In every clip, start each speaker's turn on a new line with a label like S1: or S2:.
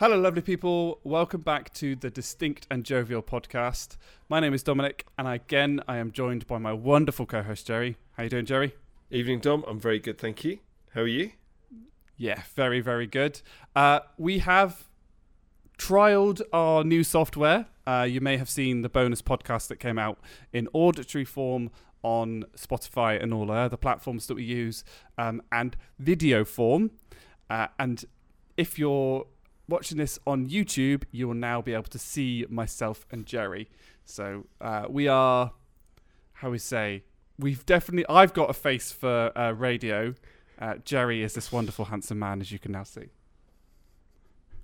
S1: Hello, lovely people. Welcome back to the Distinct and Jovial podcast. My name is Dominic, and again, I am joined by my wonderful co-host Jerry. How you doing, Jerry?
S2: Evening, Dom. I'm very good, thank you. How are you?
S1: Yeah, very, very good. Uh, we have trialed our new software. Uh, you may have seen the bonus podcast that came out in auditory form on Spotify and all the other platforms that we use, um, and video form. Uh, and if you're watching this on YouTube, you will now be able to see myself and Jerry. So uh, we are, how we say, we've definitely. I've got a face for uh, radio. Uh, Jerry is this wonderful, handsome man, as you can now see.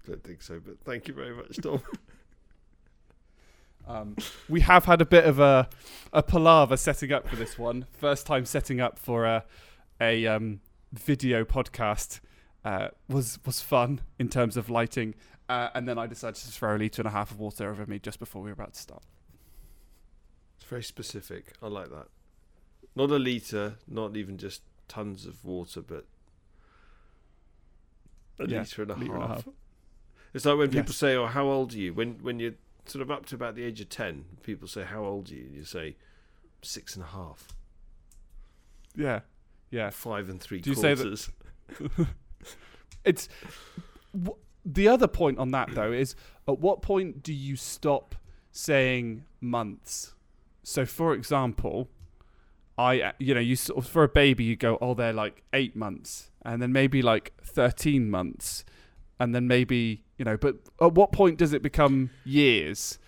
S2: Don't think so, but thank you very much, Dom.
S1: Um, we have had a bit of a a palaver setting up for this one. First time setting up for a a um, video podcast uh, was was fun in terms of lighting, uh, and then I decided to throw a liter and a half of water over me just before we were about to start.
S2: It's very specific. I like that. Not a litre, not even just tons of water, but a
S1: Yeah,
S2: litre and a
S1: litre and a
S2: half. It's like when people
S1: Yes.
S2: say, "Oh, how old are you?" When when you're sort of up to about the age of ten, people say, "How old are you?" And you say, six and a half,
S1: Yeah, yeah.
S2: five and three
S1: Do you say that-
S2: quarters."
S1: It's w- the other point on that though is at what point do you stop saying months? So, for example, I uh, you know you sort of, for a baby you go oh they're like eight months and then maybe like thirteen months and then maybe you know but at what point does it become years?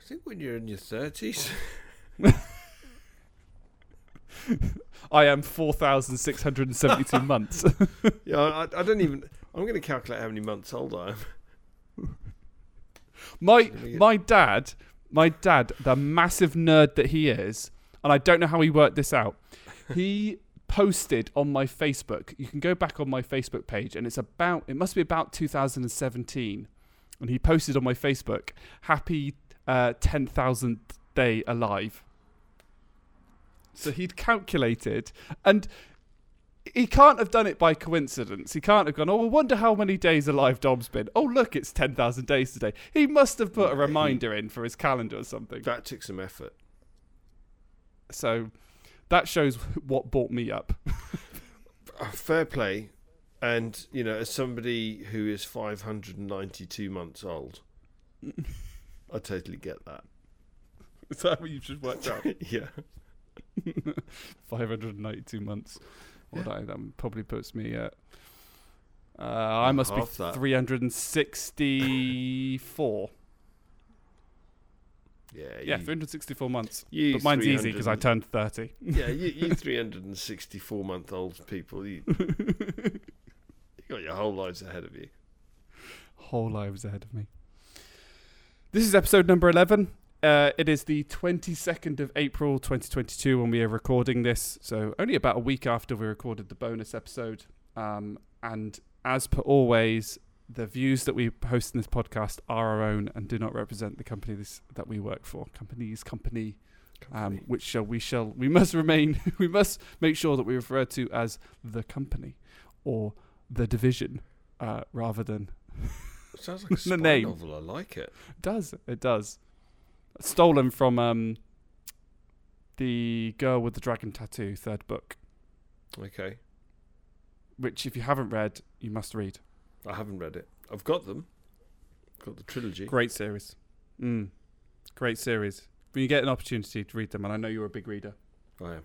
S2: I think when you're in your thirties,
S1: I am four thousand six hundred and seventy-two months.
S2: yeah, I, I don't even. I'm going to calculate how many months old I am.
S1: My
S2: Let me get-
S1: my dad, my dad, the massive nerd that he is, and I don't know how he worked this out. He posted on my Facebook. You can go back on my Facebook page, and it's about. It must be about 2017, and he posted on my Facebook, "Happy uh, 10,000th day alive." So he'd calculated, and he can't have done it by coincidence. He can't have gone, oh, I wonder how many days alive Dom's been. Oh, look, it's 10,000 days today. He must have put a reminder in for his calendar or something.
S2: That took some effort.
S1: So that shows what brought me up.
S2: Uh, fair play. And, you know, as somebody who is 592 months old, I totally get that.
S1: Is that what you just worked out?
S2: yeah.
S1: 592 months. What
S2: Yeah.
S1: I, that probably puts me at. Uh, I must be
S2: half that.
S1: 364.
S2: Yeah.
S1: Yeah, 364 months. But mine's easy because I turned 30.
S2: Yeah, you, you 364 month old people, you, you got your whole lives ahead of you.
S1: whole lives ahead of me. This is episode number 11. Uh, it is the 22nd of April 2022 when we are recording this. So, only about a week after we recorded the bonus episode. Um, and as per always, the views that we post in this podcast are our own and do not represent the company this, that we work for. Company's company, um, which shall we shall we must remain. we must make sure that we refer to as the company or the division uh, rather than
S2: Sounds like a spy
S1: name.
S2: novel. I like it.
S1: does it does stolen from um the girl with the dragon tattoo third book
S2: Okay.
S1: which if you haven't read you must read
S2: I haven't read it. I've got them. Got the trilogy.
S1: great series mm. great series when you get an opportunity to read them and i know you're a big reader
S2: I am.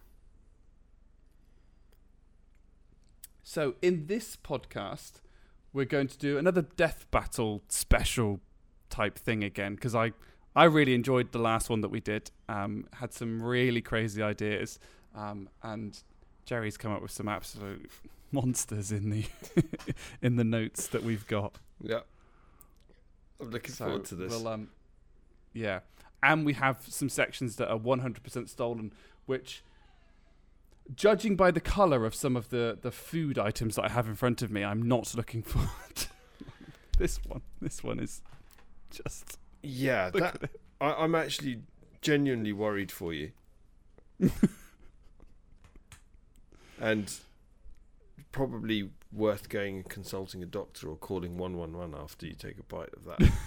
S1: so in this podcast we're going to do another death battle special type thing again because i i really enjoyed the last one that we did. Um had some really crazy ideas. Um and jerry's come up with some absolute monsters in the in the notes that we've got.
S2: Yeah. I'm looking
S1: so
S2: forward to this.
S1: we'll, um yeah. And we have some sections that are 100% stolen which judging by the color of some of the the food items that i have in front of me i'm not looking forward to this one. This one is just
S2: yeah, that. I, I'm actually genuinely worried for you. and probably worth going and consulting a doctor or calling one one one after you take a bite of that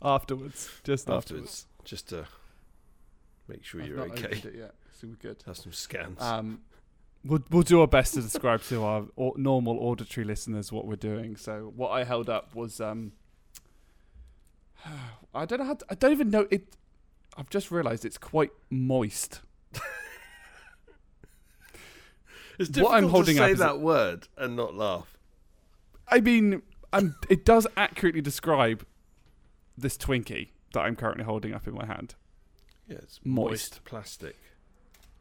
S1: Afterwards, just
S2: afterwards,
S1: afterwards.
S2: just to make sure
S1: I've
S2: you're
S1: not
S2: okay.
S1: opened it yet, so we're good.
S2: Have some scans.
S1: Um, we'll we'll do our best to describe to our normal auditory listeners what we're doing. So what I held up was um, I don't know how to, I don't even know it. I've just realised it's quite moist.
S2: it's
S1: what
S2: difficult
S1: I'm holding
S2: to
S1: up
S2: say that word and not laugh.
S1: I mean, I'm, it does accurately describe this Twinkie that I'm currently holding up in my hand.
S2: Yeah, it's
S1: Moist.
S2: moist plastic.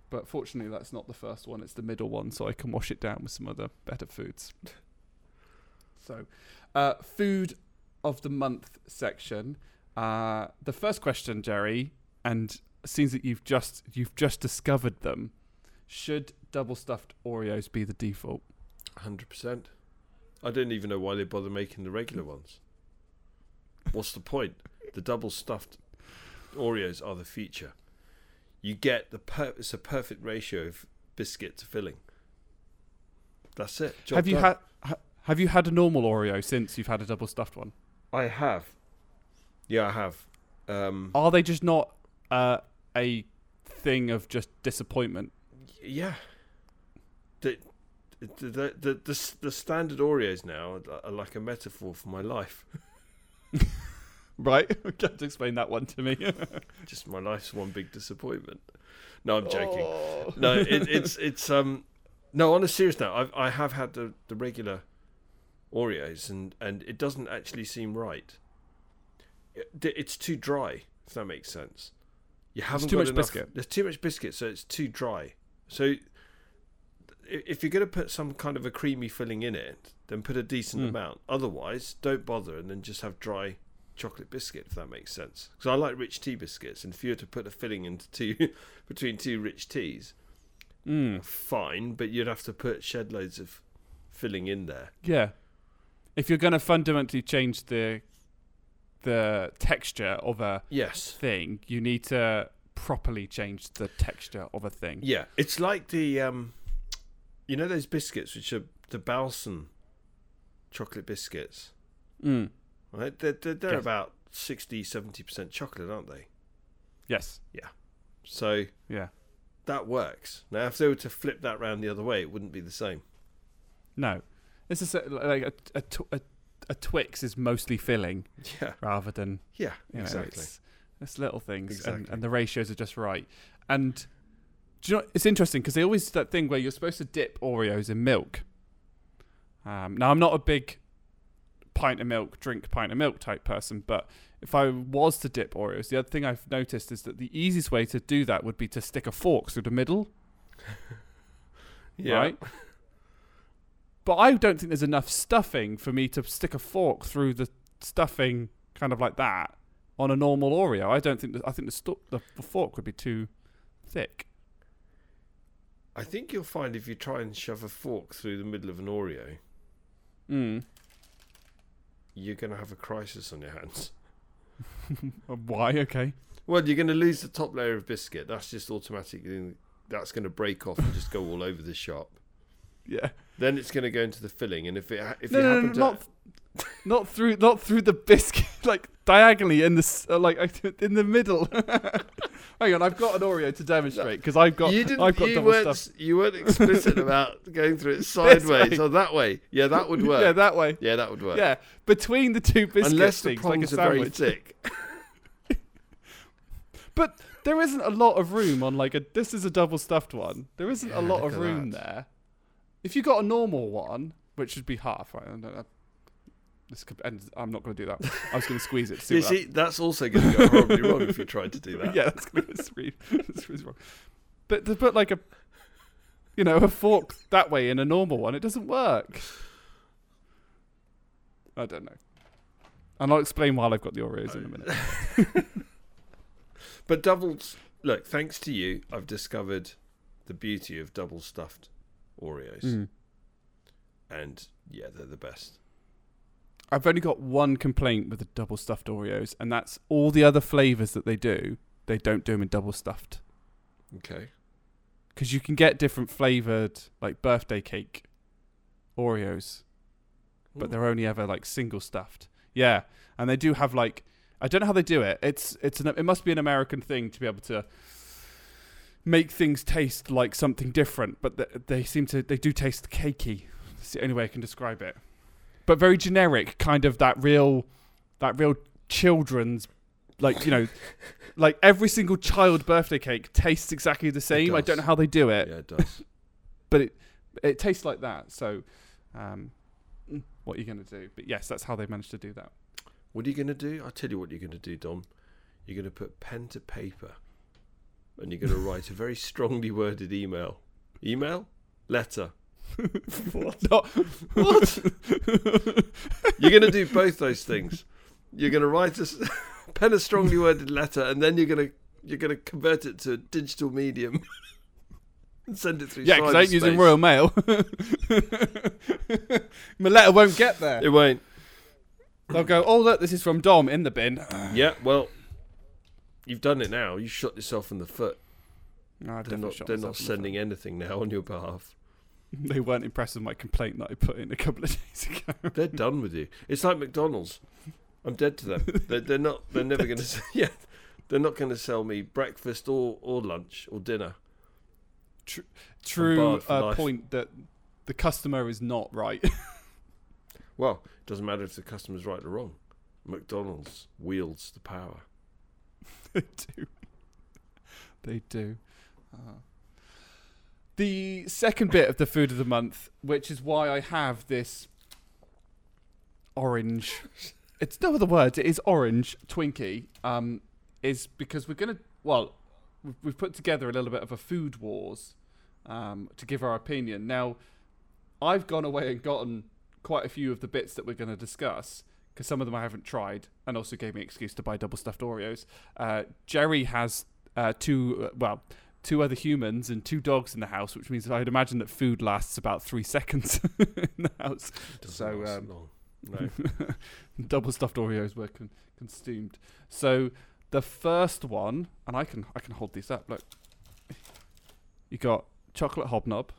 S1: But fortunately, that's not the first one; it's the middle one, so I can wash it down with some other better foods. So, uh, food of the month section. Uh, the first question, Jerry, and seems that you've just you've just discovered them. Should double stuffed Oreos be the default?
S2: Hundred percent. I don't even know why they bother making the regular ones. What's the point? The double stuffed Oreos are the feature. You get the per- it's a perfect ratio of biscuit to filling. That's it. Job
S1: have you
S2: done.
S1: had ha- have you had a normal Oreo since you've had a double stuffed one?
S2: I have. Yeah, I have. Um,
S1: Are they just not uh, a thing of just disappointment?
S2: yeah. The, the, the, the, the, the standard Oreos now are like a metaphor for my life.
S1: Right? To explain that one to me.
S2: Just my life's one big disappointment. No, I'm joking.
S1: Oh.
S2: no, it, it's it's um no. On a serious note, I've I have had the the regular Oreos, and and it doesn't actually seem right. It, it's too dry. If that makes sense. You haven't
S1: too
S2: got
S1: much
S2: enough-
S1: biscuit.
S2: There's too much biscuit, so it's too dry. So if you're going to put some kind of a creamy filling in it, then put a decent
S1: Mm.
S2: amount. Otherwise, don't bother, and then just have dry chocolate biscuit. If that makes sense, because I like rich tea biscuits, and if you were to put a filling into two between two rich teas,
S1: Mm,
S2: fine, but you'd have to put shed loads of filling in there.
S1: yeah. If you're going to fundamentally change the the texture of a
S2: Yes.
S1: thing, you need to properly change the texture of a thing.
S2: Yeah, it's like the um, you know those biscuits which are the Bahlsen chocolate biscuits,
S1: Mm.
S2: right? They're they're, they're
S1: Yes.
S2: about 60 70 percent chocolate, aren't they?
S1: Yes. Yeah.
S2: So
S1: Yeah.
S2: that works. Now, if they were to flip that round the other way, it wouldn't be the same.
S1: No. This is a, like a, a, a, a Twix is mostly filling
S2: Yeah,
S1: rather than
S2: yeah,
S1: you know,
S2: exactly.
S1: It's, it's little things, and, and the ratios are just right. And do you know? It's interesting because they always do that thing where you're supposed to dip Oreos in milk. Um, now I'm not a big pint of milk, drink pint of milk type person, but if I was to dip Oreos, the other thing I've noticed is that the easiest way to do that would be to stick a fork through the middle,
S2: Yeah,
S1: right? But I don't think there's enough stuffing for me to stick a fork through the stuffing, kind of like that, on a normal Oreo. I don't think that. I think the, the the fork would be too thick.
S2: I think you'll find if you try and shove a fork through the middle of an Oreo,
S1: Mm.
S2: you're going to have a crisis on your hands.
S1: Why? Okay.
S2: Well, you're going to lose the top layer of biscuit. That's just automatically that's going to break off and just go all over the shop.
S1: Yeah.
S2: Then it's going to go into the filling, and if it if
S1: no,
S2: you
S1: no, no, no,
S2: to
S1: not not through not through the biscuit, like diagonally in the uh, like in the middle. Hang on, I've got an Oreo to demonstrate because I've got
S2: you didn't
S1: I've got
S2: you
S1: double
S2: weren't
S1: stuff.
S2: you weren't explicit about going through it sideways or that way. Yeah, that would work.
S1: Yeah, that way.
S2: Yeah, that would work.
S1: Yeah, between the two biscuits,
S2: Unless the
S1: things, like a
S2: are very
S1: sandwich.
S2: thick.
S1: But there isn't a lot of room on like a. This is a double stuffed one. There isn't
S2: Yeah,
S1: a lot of room
S2: that.
S1: there. If you got a normal one, which would be half, right? I know, uh, This could end. I'm not going to do that. I was going to squeeze it. To see
S2: You
S1: what
S2: see, that's also going to go horribly wrong if you tried to do
S1: that-
S2: that.
S1: yeah, that's going to squeeze. squeeze wrong. But to put like a, you know, a fork that way in a normal one, it doesn't work. I don't know. And I'll explain why I've got the Oreos in a minute. Oh.
S2: But doubles, look, thanks to you, I've discovered the beauty of double stuffed Oreos.
S1: Mm.
S2: And yeah, they're the best.
S1: I've only got one complaint with the double stuffed Oreos, and that's all the other flavors that they do. They don't do them in double stuffed
S2: Okay.
S1: because you can get different flavored, like birthday cake Oreos, but
S2: Ooh.
S1: they're only ever like single stuffed. Yeah, and they do have like I don't know how they do it. It's it's an it must be an American thing to be able to make things taste like something different, but th- they seem to they do taste cakey. It's the only way I can describe it. But very generic, kind of that real that real children's like you know like every single child birthday cake tastes exactly the same. I don't know how they do it,
S2: Yeah, it does.
S1: but it it tastes like that. So um mm, what are you going to do? But yes, that's how they managed to do that.
S2: what are you going to do? I'll tell you what you're going to do, Dom. You're going to put pen to paper and you're going to write a very strongly worded email. Email? Letter. what?
S1: No, what?
S2: You're going to do both those things. You're going to write a pen a strongly worded letter and then you're going to you're going to convert it to a digital medium and send it through
S1: yeah, because I ain't using. Royal Mail. My letter won't get there.
S2: It won't.
S1: They'll go, oh look, this is from Dom in the bin.
S2: Yeah, well, you've done it now. You shot yourself in the foot.
S1: No, I
S2: They're not,
S1: shot
S2: they're not
S1: in the
S2: sending anything now on your behalf.
S1: They weren't impressed with my complaint that I put in a couple of days ago.
S2: They're done with you. It's like McDonald's. I'm dead to them. They're, they're not. They're never going to. Yeah, they're not going to sell me breakfast or or lunch or dinner.
S1: True
S2: barred
S1: uh, point that the customer is not right.
S2: Well, it doesn't matter if the customer's right or wrong. McDonald's wields the power.
S1: they do. They do. Uh, the second bit of the food of the month, which is why I have this orange. It's no other words. It is orange Twinkie. Um, is because we're gonna. Well, we've, we've put together a little bit of a food wars, um, to give our opinion. Now, I've gone away and gotten quite a few of the bits that we're going to discuss because some of them I haven't tried, and also gave me an excuse to buy double stuffed Oreos. Uh, Jerry has uh, two, uh, well, two other humans and two dogs in the house, which means I'd imagine that food lasts about three seconds in the house.
S2: Doesn't
S1: So, um,
S2: long. No.
S1: double stuffed Oreos were con- consumed. So the first one, and I can I can hold these up. Look, you got chocolate hobnob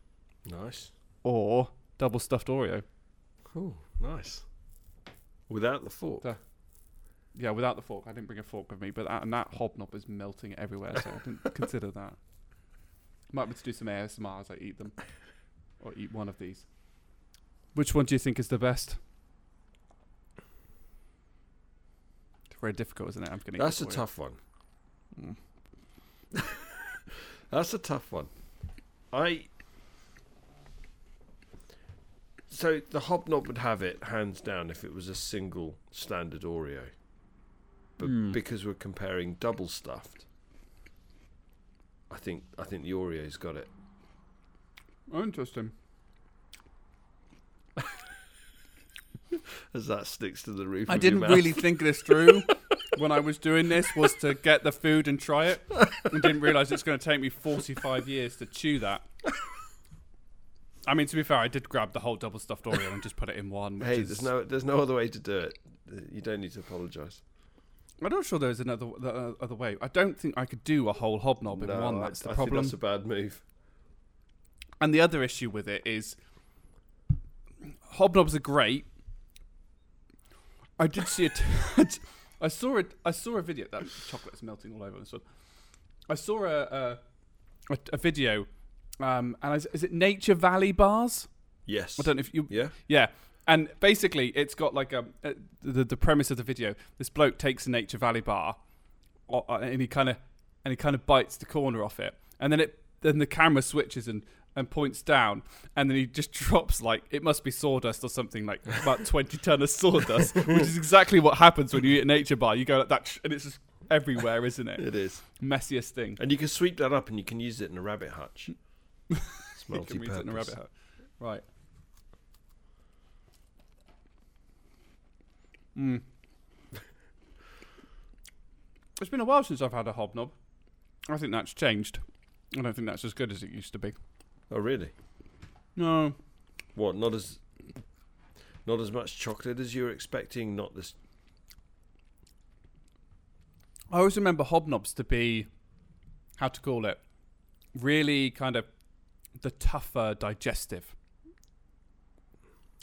S2: nice.
S1: or double stuffed Oreo.
S2: Oh, nice. Without the fork.
S1: The- Yeah, without the fork. I didn't bring a fork with me, but that, and that hobnob is melting everywhere, so I didn't consider that. Might be to do some ASMR as I eat them, or eat one of these. Which one do you think is the best? It's very difficult, isn't it? I'm gonna.
S2: That's
S1: eat
S2: a tough one.
S1: Mm.
S2: That's a tough one. I. So the hobnob would have it hands down if it was a single standard Oreo, but
S1: Hmm.
S2: because we're comparing double stuffed, I think I think the Oreo's got it.
S1: you. Oh, interesting.
S2: As that sticks to the roof.
S1: I
S2: of
S1: didn't
S2: mouth.
S1: really think this through when I was doing this. Was to get the food and try it. and didn't realize it's going to take me 45 years to chew that. I mean, to be fair, I did grab the whole double stuffed Oreo and just put it in one.
S2: Hey,
S1: is,
S2: there's no there's no other way to do it. You don't need to apologise.
S1: I'm not sure there's another the, uh, other way. I don't think I could do a whole hobnob in
S2: No,
S1: one.
S2: I-
S1: That's the
S2: I
S1: problem.
S2: Think that's a bad move.
S1: And the other issue with it is hobnobs are great. I did see it. I saw it. I saw a video. That chocolate's melting all over this one. I saw a a, a, a video, um, and is, is it Nature Valley bars?
S2: Yes.
S1: I don't know if you.
S2: Yeah.
S1: Yeah, and basically it's got like a, a the the premise of the video. This bloke takes a Nature Valley bar, o- uh, and he kind of and he kind of bites the corner off it, and then it then the camera switches and and points down, and then he just drops like it must be sawdust or something like about twenty ton of sawdust, which is exactly what happens when you eat a Nature bar. You go like that, and it's just everywhere, isn't it?
S2: It is.
S1: Messiest thing.
S2: And you can sweep that up and you can use it in a rabbit hutch. It's
S1: You can read it in a rabbit hut. Right. Mm. it's been a while since I've had a hobnob. I think that's changed. I don't think that's as good as it used to be.
S2: Oh, really?
S1: No.
S2: What? Not as not as much chocolate as you were expecting. Not this.
S1: I always remember hobnobs to be, how to call it, really kind of the tougher digestive.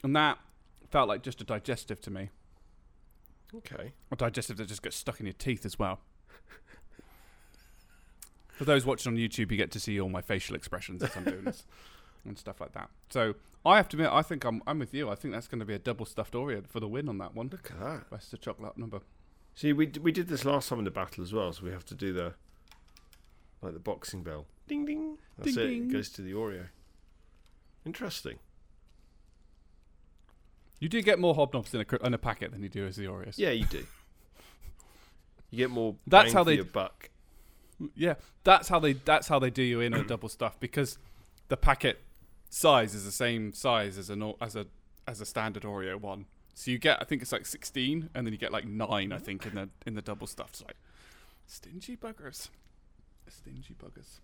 S1: and that felt like just a digestive to me.
S2: Okay.
S1: A digestive that just gets stuck in your teeth as well. For those watching on YouTube, you get to see all my facial expressions as I'm doing this and stuff like that. So I have to admit, I think I'm I'm with you. I think that's going to be a double stuffed Oreo for the win on that one.
S2: Look at that.
S1: Best of chocolate number.
S2: See, we d- we did this last time in the battle as well, so we have to do the like the boxing bell. Ding ding. That's
S1: Ding,
S2: it.
S1: ding.
S2: It goes to the Oreo. Interesting.
S1: You do get more hobnobs in a in a packet than you do as the Oreos.
S2: Yeah, you do. You get more.
S1: That's
S2: bang
S1: how
S2: for
S1: they-
S2: your buck.
S1: Yeah, that's how they that's how they do you in a double stuff because the packet size is the same size as an as a as a standard Oreo one. So you get I think it's like 16 and then you get like 9 I think in the in the double stuff. It's like stingy buggers. Stingy buggers.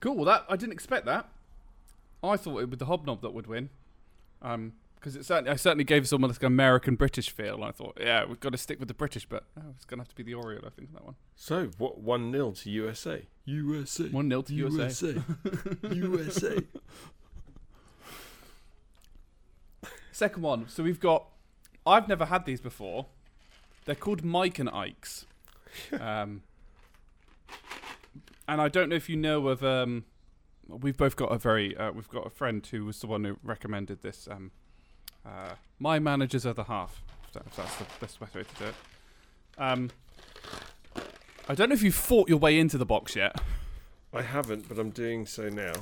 S1: Cool. Well, that I didn't expect that. I thought it was the hobnob that would win. Um because it certainly, I certainly gave someone this American British feel. And I thought, yeah, we've got to stick with the British, but oh, it's going to have to be the Oreo, I think, that one.
S2: So what? One 0 to USA. USA.
S1: 1 0 to USA.
S2: USA.
S1: Second one. So we've got. I've never had these before. They're called Mike and Ike's. Um, and I don't know if you know of. Um, we've both got a very. Uh, we've got a friend who was the one who recommended this. Um, uh, my manager's other half. If, that, if that's the best way to do it. Um, I don't know if you've fought your way into the box yet.
S2: I haven't, but I'm doing so now.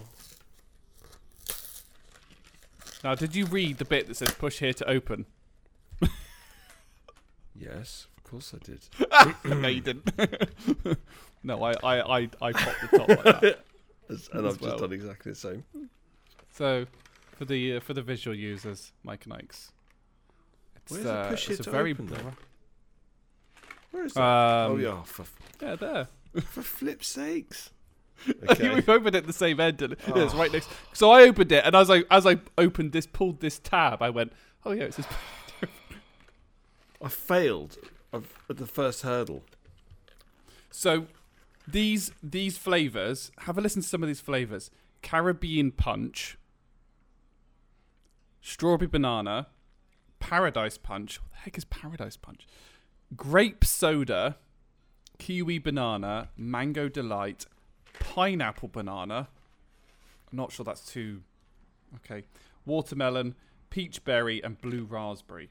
S1: Now, did you read the bit that says push here to open?
S2: Yes, of course I did.
S1: no, you didn't. no, I, I, I, I popped the top like that.
S2: As- and I've
S1: well.
S2: just done exactly the same.
S1: So, for the uh, for the visual users, Mike and Ike's. It's,
S2: Where's the
S1: uh,
S2: push
S1: it's
S2: it
S1: a
S2: to
S1: very
S2: open then?
S1: bl-
S2: Where is that?
S1: Um,
S2: oh yeah, for,
S1: yeah, there.
S2: for flip's sakes. Okay.
S1: we've opened it at the same end, and yeah, it's
S2: Oh.
S1: right next. So I opened it, and as I as I opened this, pulled this tab, I went, "Oh yeah, it's says."
S2: I failed I've, at the first hurdle.
S1: So these these flavors, have a listen to some of these flavors: Caribbean punch, strawberry banana, paradise punch. What the heck is paradise punch? Grape soda, kiwi banana, mango delight, pineapple banana. I'm not sure that's too. Okay, watermelon, peach berry, and blue raspberry.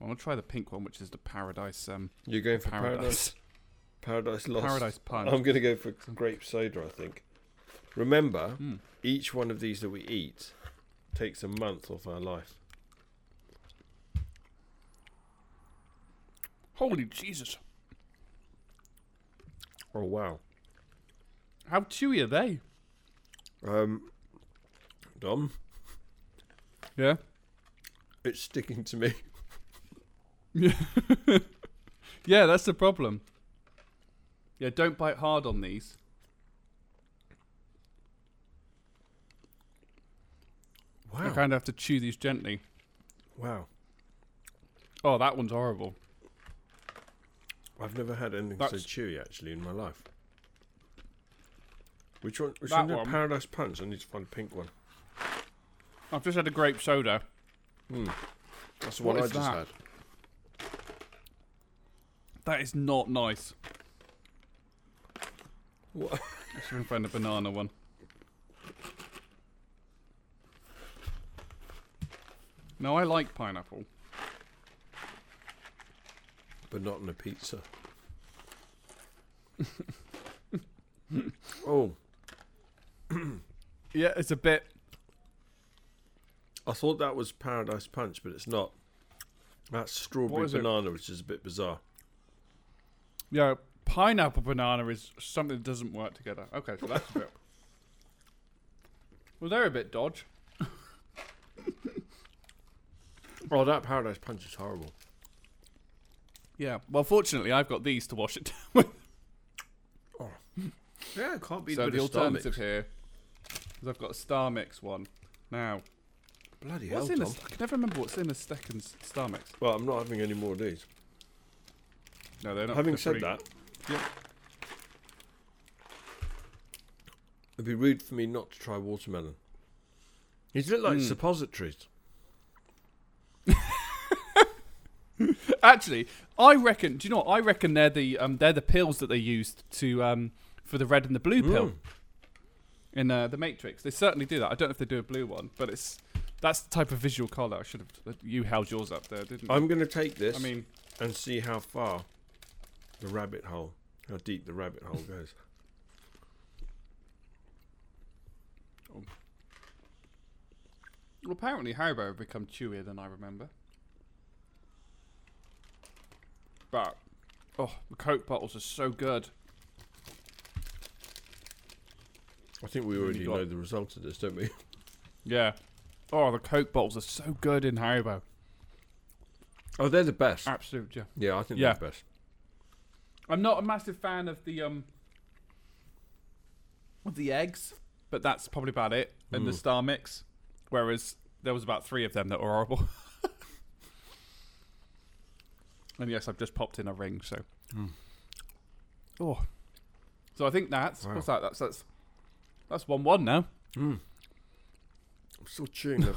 S1: I want to try the pink one, which is the paradise. Um,
S2: You're going for
S1: paradise.
S2: paradise. Paradise lost.
S1: Paradise.
S2: I'm going to go for grape soda. I think. Remember,
S1: Hmm.
S2: each one of these that we eat takes a month off our life.
S1: Holy Jesus!
S2: Oh wow.
S1: How chewy are they?
S2: Um, Dom,
S1: Yeah.
S2: it's sticking to me.
S1: Yeah, that's the problem. Yeah, don't bite hard on these.
S2: Wow.
S1: You kind of have to chew these gently.
S2: Wow.
S1: Oh, that one's horrible.
S2: I've never had anything
S1: That's-
S2: so chewy actually in my life. Which one? Which
S1: That
S2: one? did
S1: one.
S2: Paradise Punch. I need to find a pink one.
S1: I've just had a grape soda.
S2: Hmm. That's the
S1: What
S2: one I
S1: is
S2: just
S1: that?
S2: had.
S1: That is not nice.
S2: What?
S1: Let's see I can find a banana one. No, I like pineapple.
S2: But not on a pizza. oh,
S1: Yeah, it's a bit.
S2: I thought that was Paradise Punch, but it's not. That's strawberry
S1: What is it?
S2: banana, which is a bit bizarre.
S1: Yeah, pineapple banana is something that doesn't work together. Okay, so that's a bit. Well, they're a bit dodge.
S2: Oh, that Paradise Punch is horrible.
S1: Yeah. Well, fortunately, I've got these to wash it down with. Oh.
S2: Yeah, it can't be
S1: so the alternative here is I've got a Star Mix one. Now,
S2: Bloody
S1: what's
S2: hell,
S1: in
S2: Tom.
S1: this? I can never remember what's in a second Star Mix.
S2: Well, I'm not having any more of these.
S1: No, they're not.
S2: Having said
S1: pretty-
S2: that,
S1: Yep.
S2: it'd be rude for me not to try watermelon. These look like
S1: Mm.
S2: suppositories.
S1: Actually, I reckon. Do you know? What? I reckon they're the um, they're the pills that they used to um, for the red and the blue pill
S2: Mm.
S1: in uh, the Matrix. They certainly do that. I don't know if they do a blue one, but it's that's the type of visual color. I should have. You held yours up there, didn't you?
S2: I'm going to take this
S1: I mean,
S2: and see how far the rabbit hole, how deep the rabbit hole goes.
S1: well, apparently Haribo have become chewier than I remember. But oh, the Coke bottles are so good.
S2: I think we already know the result of this, don't we?
S1: Yeah. Oh, the Coke bottles are so good in Haribo.
S2: Oh, they're the best.
S1: Absolute. Yeah.
S2: Yeah, I think
S1: Yeah.
S2: they're the best.
S1: I'm not a massive fan of the um of the eggs, but that's probably about it. And the
S2: Mm.
S1: Star Mix, whereas there was about three of them that were horrible. and yes, I've just popped in a ring, so.
S2: Mm.
S1: Oh. So I think that's
S2: Wow.
S1: what's that? That's that's that's one one now.
S2: Mm. I'm still chewing them.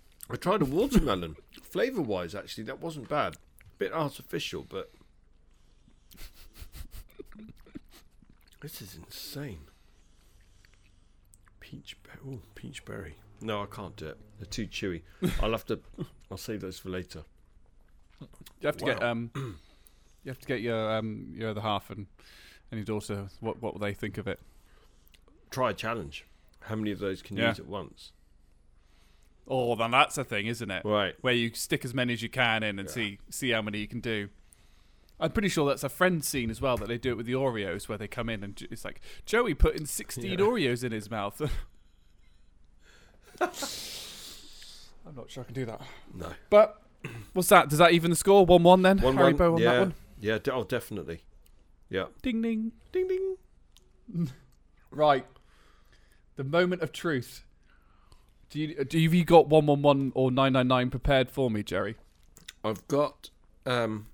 S2: I tried a watermelon. Flavour wise, actually, that wasn't bad. A bit artificial, but. This is insane. Peach, be- ooh, peach berry. No, I can't do it. They're too chewy. I'll have to. I'll save those for later.
S1: You have to get um, you have to get your um your other half and and your daughter. What what will they think of it?
S2: Try a challenge. How many of those can you
S1: Yeah.
S2: eat at once?
S1: Oh, then that's a thing, isn't it?
S2: Right.
S1: where you stick as many as you can in and
S2: Yeah.
S1: see see how many you can do. I'm pretty sure that's a friend scene as well that they do it with the Oreos where they come in and it's like Joey put in 16
S2: Yeah.
S1: Oreos in his mouth. I'm not sure I can do that.
S2: No.
S1: But what's that? Does that even the score? 1 1 then?
S2: One
S1: Haribo
S2: one.
S1: on
S2: yeah.
S1: that one?
S2: Yeah. De- oh, definitely. Yeah.
S1: Ding ding.
S2: Ding ding.
S1: Right. The moment of truth. Do you do you, have you got 111 or 999 prepared for me, Jerry?
S2: I've got um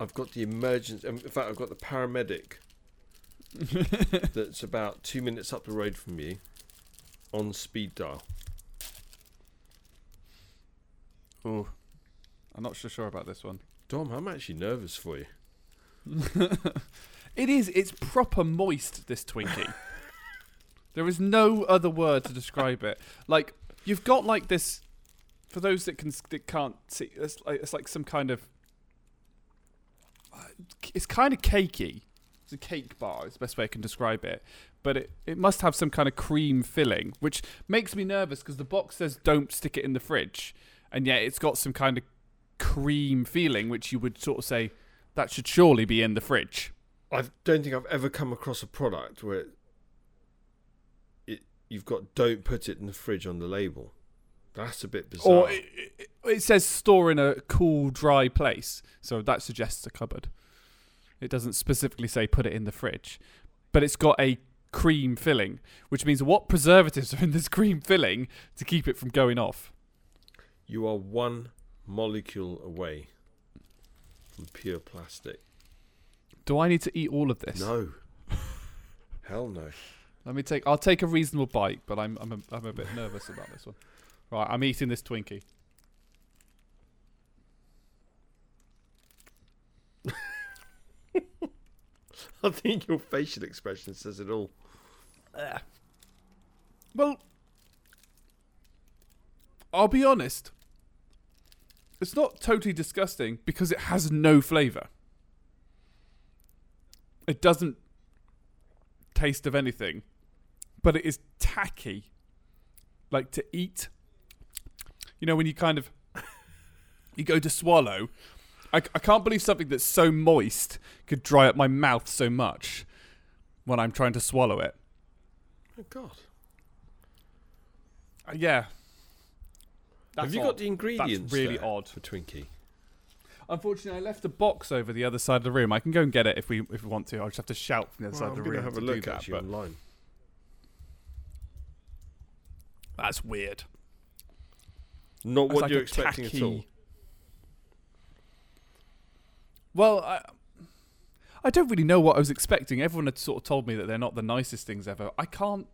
S2: I've got the emergency um, in fact I've got the paramedic that's about 2 minutes up the road from you on speed dial.
S1: Oh. I'm not so sure about this one.
S2: Dom, I'm actually nervous for you.
S1: It is. It's proper moist. This Twinkie. there is no other word to describe it. Like you've got like this. For those that can that can't see, it's like it's like some kind of. Uh, it's kind of cakey. It's a cake bar. It's the best way I can describe it. But it, it must have some kind of cream filling, which makes me nervous because the box says don't stick it in the fridge, and yet it's got some kind of cream feeling, which you would sort of say that should surely be in the fridge.
S2: I don't think I've ever come across a product where it you've got don't put it in the fridge on the label. That's a bit bizarre.
S1: Or it, it, it says store in a cool, dry place, so that suggests a cupboard. It doesn't specifically say put it in the fridge, but it's got a cream filling, which means what preservatives are in this cream filling to keep it from going off?
S2: you are one molecule away from pure plastic.
S1: Do I need to eat all of this?
S2: No. Hell no.
S1: Let me take. I'll take a reasonable bite, but I'm I'm a, I'm a bit nervous about this one. Right, I'm eating this Twinkie.
S2: I think your facial expression says it all. Ah.
S1: Well, I'll be honest. It's not totally disgusting because it has no flavour. It doesn't taste of anything, but it is tacky. Like to eat. You know, when you kind of you go to swallow. I, I can't believe something that's so moist could dry up my mouth so much when I'm trying to swallow it.
S2: Oh God.
S1: Uh, yeah.
S2: Have you
S1: odd.
S2: got the ingredients?
S1: really odd.
S2: for Twinkie.
S1: Unfortunately, I left the box over the other side of the room. I can go and get it if we if we want to. I'll just have to shout from the other
S2: Well,
S1: side
S2: I'm
S1: of the room
S2: have
S1: to
S2: a
S1: do
S2: look
S1: that. But
S2: online.
S1: that's weird.
S2: Not what
S1: like
S2: you're expecting at all.
S1: Well, I I don't really know what I was expecting. Everyone had sort of told me that they're not the nicest things ever. I can't.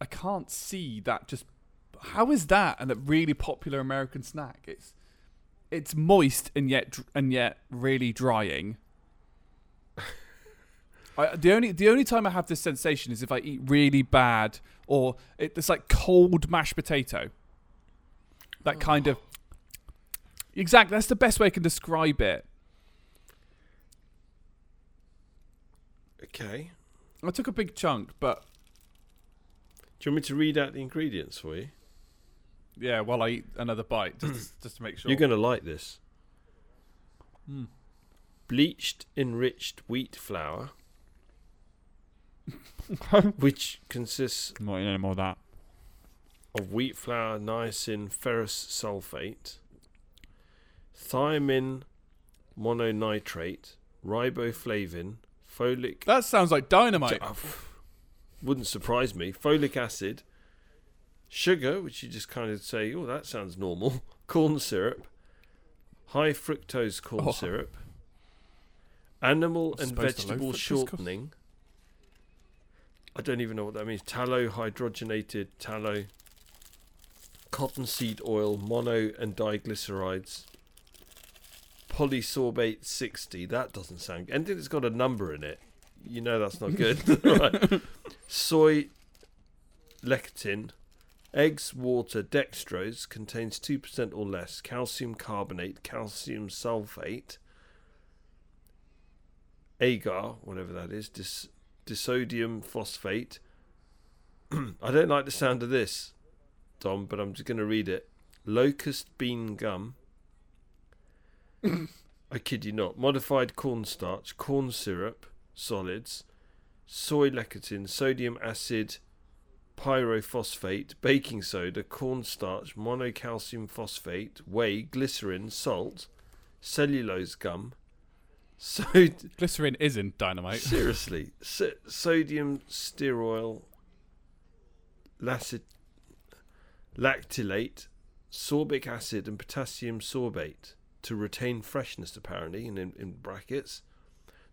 S1: I can't see that just. How is that and a really popular American snack? It's it's moist and yet and yet really drying. I, the only the only time I have this sensation is if I eat really bad or it, it's like cold mashed potato. That kind of exactly. That's the best way I can describe it.
S2: Okay.
S1: I took a big chunk, but
S2: Do you want me to read out the ingredients for you?
S1: yeah, while I eat another bite, just just to make sure.
S2: You're going to like this.
S1: Mm.
S2: Bleached enriched wheat flour, which consists
S1: I'm not eating any more of that.
S2: Of wheat flour, niacin, ferrous sulfate, thiamine mononitrate, riboflavin, folic.
S1: That sounds like dynamite.
S2: Uh, wouldn't surprise me. Folic acid, sugar, which you just kind of say, oh, that sounds normal. Corn syrup, high fructose corn
S1: Oh.
S2: syrup, animal and
S1: opposed to low
S2: vegetable shortening. I don't even know what that means. Tallow hydrogenated tallow, cottonseed oil, mono and diglycerides, polysorbate 60. That doesn't sound Anything that's got a number in it, you know that's not good. right. Soy lecithin, eggs, water, dextrose contains 2% or less, calcium carbonate, calcium sulfate, agar, whatever that is, dis- disodium phosphate. I don't like the sound of this, Dom, but I'm just going to read it. Locust bean gum. I kid you not. Modified cornstarch, corn syrup, solids, soy lecithin, sodium acid, pyrophosphate, baking soda, cornstarch, monocalcium phosphate, whey, glycerin, salt, cellulose gum, So
S1: Glycerin isn't dynamite.
S2: seriously, so- sodium stearoyl, lacid, lactylate, sorbic acid, and potassium sorbate to retain freshness, apparently, in, in brackets,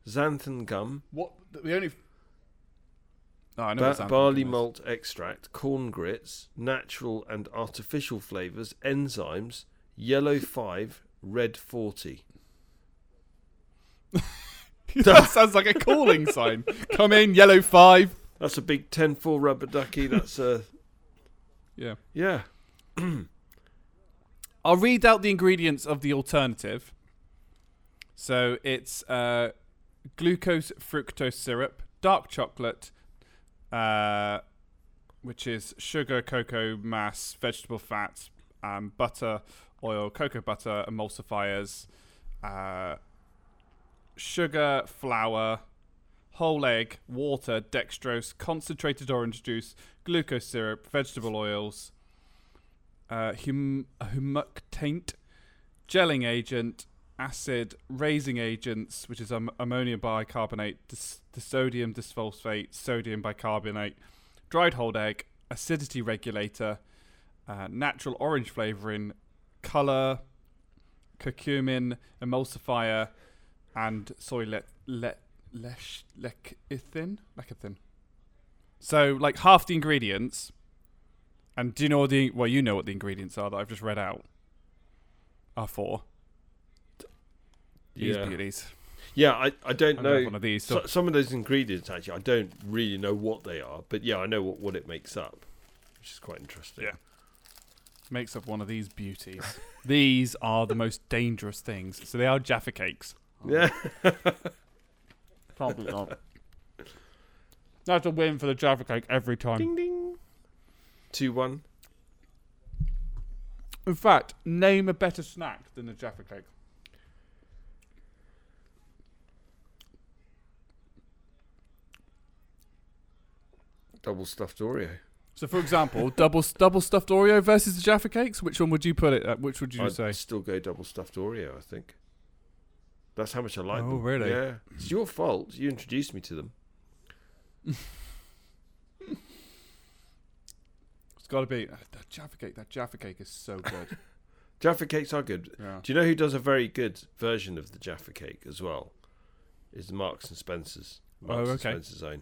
S2: xanthan gum,
S1: What the only? Oh, I know
S2: Ba- barley malt extract, corn grits, natural and artificial flavors, enzymes, yellow 5, red 40.
S1: that sounds like a calling sign. Come in, yellow five.
S2: That's a big 10 4 rubber ducky. That's a.
S1: Yeah.
S2: Yeah.
S1: I'll read out the ingredients of the alternative. So it's uh, glucose fructose syrup, dark chocolate, uh, which is sugar, cocoa mass, vegetable fat, um, butter, oil, cocoa butter, emulsifiers, uh, sugar, flour, whole egg, water, dextrose, concentrated orange juice, glucose syrup, vegetable oils, uh, hum- humectant, gelling agent, acid, raising agents, which is am- ammonium bicarbonate, dis- disodium disphosphate, sodium bicarbonate, dried whole egg, acidity regulator, uh, natural orange flavoring, color, curcumin, emulsifier, and soy le- le- lesh-. Lecithin. So, like half the ingredients. And do you know the well? You know what the ingredients are that I've just read out. Are for these
S2: Yeah.
S1: beauties.
S2: Yeah, I, I don't
S1: I'm
S2: know.
S1: one of these.
S2: So,
S1: So,
S2: some of those ingredients, actually, I don't really know what they are. But yeah, I know what, what it makes up, which is quite interesting.
S1: Yeah. makes up one of these beauties. these are the most dangerous things. So they are Jaffa cakes.
S2: Yeah.
S1: Probably not. That's a win for the Jaffa cake every time.
S2: ding ding. 2 1.
S1: In fact, name a better snack than the Jaffa cake.
S2: Double stuffed Oreo.
S1: So, for example, double double stuffed Oreo versus the Jaffa cakes. Which one would you put it at? Which would you say?
S2: I'd
S1: say?
S2: still go double stuffed Oreo, I think. That's how much I like
S1: Oh,
S2: them.
S1: really?
S2: Yeah. It's your fault. You introduced me to them.
S1: It's got to be uh, that Jaffa cake. That Jaffa cake is so good.
S2: Jaffa cakes are good.
S1: yeah.
S2: Do you know who does a very good version of the Jaffa cake as well? Is Marks and Spencer's. Marks
S1: Oh,
S2: and
S1: okay.
S2: Spencer's own.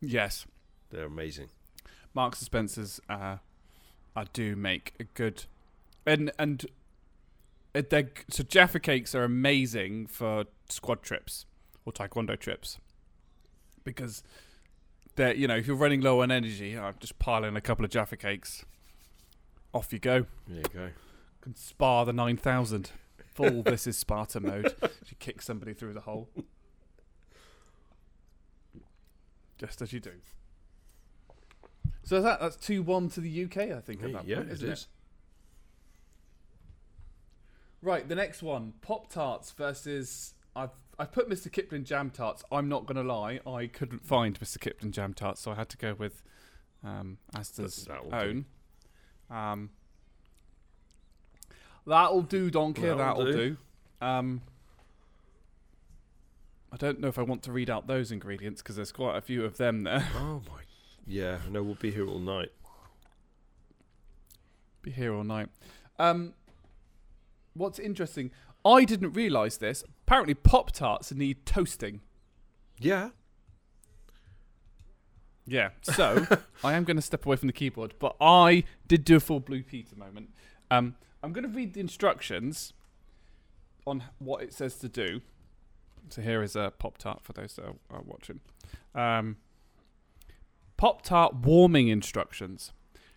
S1: Yes,
S2: They're amazing.
S1: Marks and Spencers uh, I do make a good and and they're so Jaffa cakes are amazing for squad trips or taekwondo trips because they're you know if you're running low on energy, uh, just pile in a couple of Jaffa cakes, off you go.
S2: There you go.
S1: Can spar the nine thousand. Full. this is Sparta mode. You kick somebody through the hole, just as you do. So that that's two one to the UK. I think at that
S2: yeah,
S1: point,
S2: it is.
S1: Right, the next one, Pop Tarts versus. I've I've put Mr. Kipling Jam Tarts. I'm not gonna lie, I couldn't find Mr. Kipling Jam Tarts, so I had to go with um,
S2: do.
S1: own. Um, that'll do, Donkey. That'll,
S2: That'll
S1: do.
S2: do.
S1: Um, I don't know if I want to read out those ingredients because there's quite a few of them there.
S2: Oh my. Yeah, no, we'll be here all night.
S1: Be here all night. Um, what's interesting, I didn't realise this. Apparently, Pop Tarts need toasting.
S2: Yeah.
S1: Yeah. So I am going to step away from the keyboard, but I did do a full Blue Peter moment. Um, I'm going to read the instructions on what it says to do. So here is a Pop Tart for those that are, watching. Um, Pop Tart warming instructions.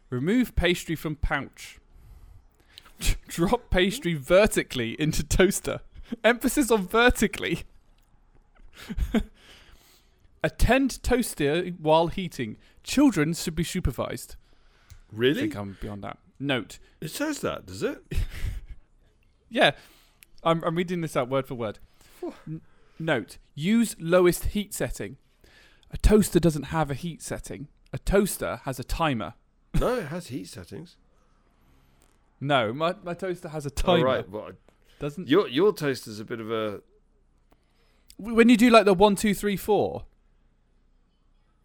S1: Remove pastry from pouch. Drop pastry vertically into toaster. Emphasis on vertically. Attend toaster while heating. Children should be supervised. I
S2: Really?
S1: think I'm beyond that. Note.
S2: It says that, does it?
S1: Yeah, I'm, I'm reading this out word for word. N- note. Use lowest heat setting. A toaster doesn't have a heat setting. A toaster has a timer.
S2: no, it has heat settings.
S1: No, my, my toaster has a oh,
S2: All
S1: timer.
S2: right, well,
S1: Doesn't
S2: your your is a bit of a
S1: when you do like the one, two, three, four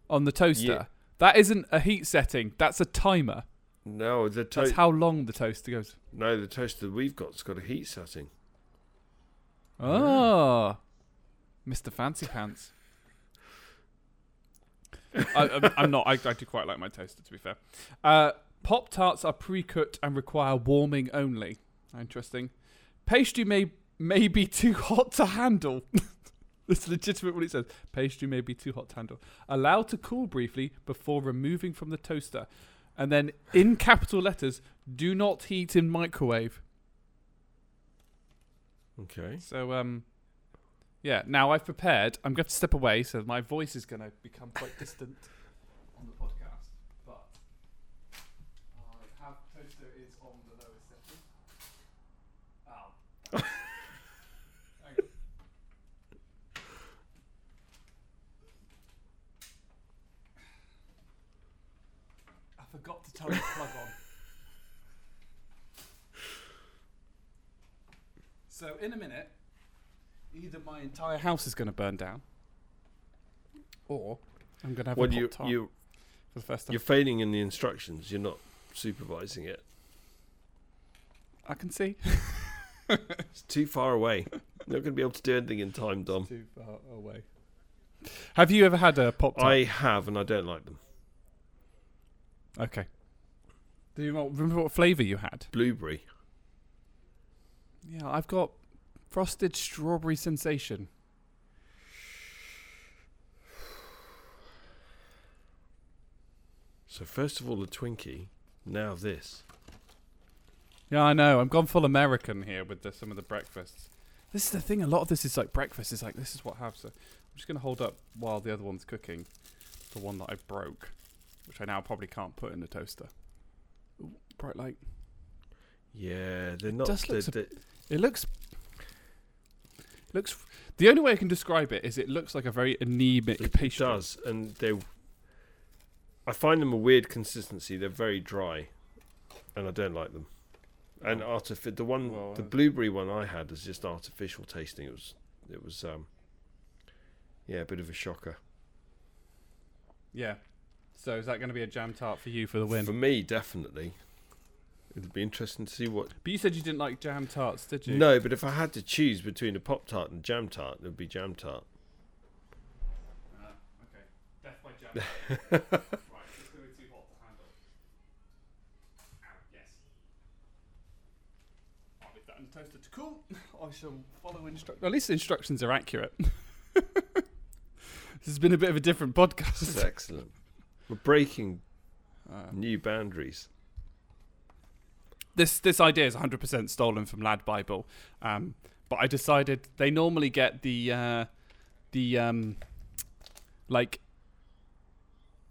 S1: on the toaster,
S2: Yeah.
S1: that isn't a heat setting. That's a timer.
S2: no. The
S1: That's how long the toaster goes.
S2: no, the toaster we've got's got a heat setting.
S1: Oh, Mr. Fancy Pants. I, I'm, I'm not. I, I do quite like my toaster, to be fair. Uh, Pop tarts are pre-cooked and require warming only. Interesting. Pastry may may be too hot to handle. That's legitimate what it says. Pastry may be too hot to handle. Allow to cool briefly before removing from the toaster. And then in capital letters, do not heat in microwave.
S2: Okay.
S1: So um, yeah. Now I've prepared. I'm going to step away, so my voice is going to become quite distant on the podcast. But I have toaster is on the lowest setting. Oh. Hang on. I forgot to turn the plug on. So in a minute, either my entire house is going to burn down, or I'm going to have
S2: Well,
S1: a
S2: you
S1: tart
S2: you
S1: for the first time.
S2: you're failing in the instructions. You're not supervising it.
S1: I can see.
S2: It's too far away. You're not going to be able to do anything in time, Dom.
S1: Too far away. Have you ever had a pop?
S2: I have, and I don't like them.
S1: Okay. Do you remember what flavour you had?
S2: Blueberry.
S1: Yeah, I've got frosted strawberry sensation.
S2: So first of all, the Twinkie. Now this.
S1: Yeah, I know. I'm gone full American here with the, some of the breakfasts. This is the thing. A lot of this is like breakfast. Is like this is what I have. So I'm just gonna hold up while the other one's cooking. The one that I broke, which I now probably can't put in the toaster. Ooh, bright light.
S2: Yeah, they're not.
S1: does
S2: they're-
S1: look
S2: they're-
S1: It looks. Looks. The only way I can describe it is it looks like a very anemic
S2: It
S1: pastry.
S2: does, and they. I find them a weird consistency. They're very dry, and I don't like them. And artificial. The one,
S1: Well,
S2: the
S1: uh,
S2: blueberry one I had was just artificial tasting. It was, it was, um, yeah, a bit of a shocker
S1: Yeah. So is that going to be a jam tart for you for the win?
S2: for me. Definitely, It'd be interesting to see what.
S1: But you said you didn't like jam tarts, did you?
S2: No, but if I had to choose between a pop tart and jam tart, it would be jam tart.
S1: Uh, okay, death by jam. right, it's going to be too hot to handle. Out, yes. I'll leave that in the toaster to cool. I shall follow instructions. At least the instructions are accurate. this has been a bit of a different podcast.
S2: That's excellent. We're breaking
S1: uh,
S2: new boundaries
S1: this this idea is 100% stolen from Lad Bible, um, but I decided they normally get the uh, the um, like.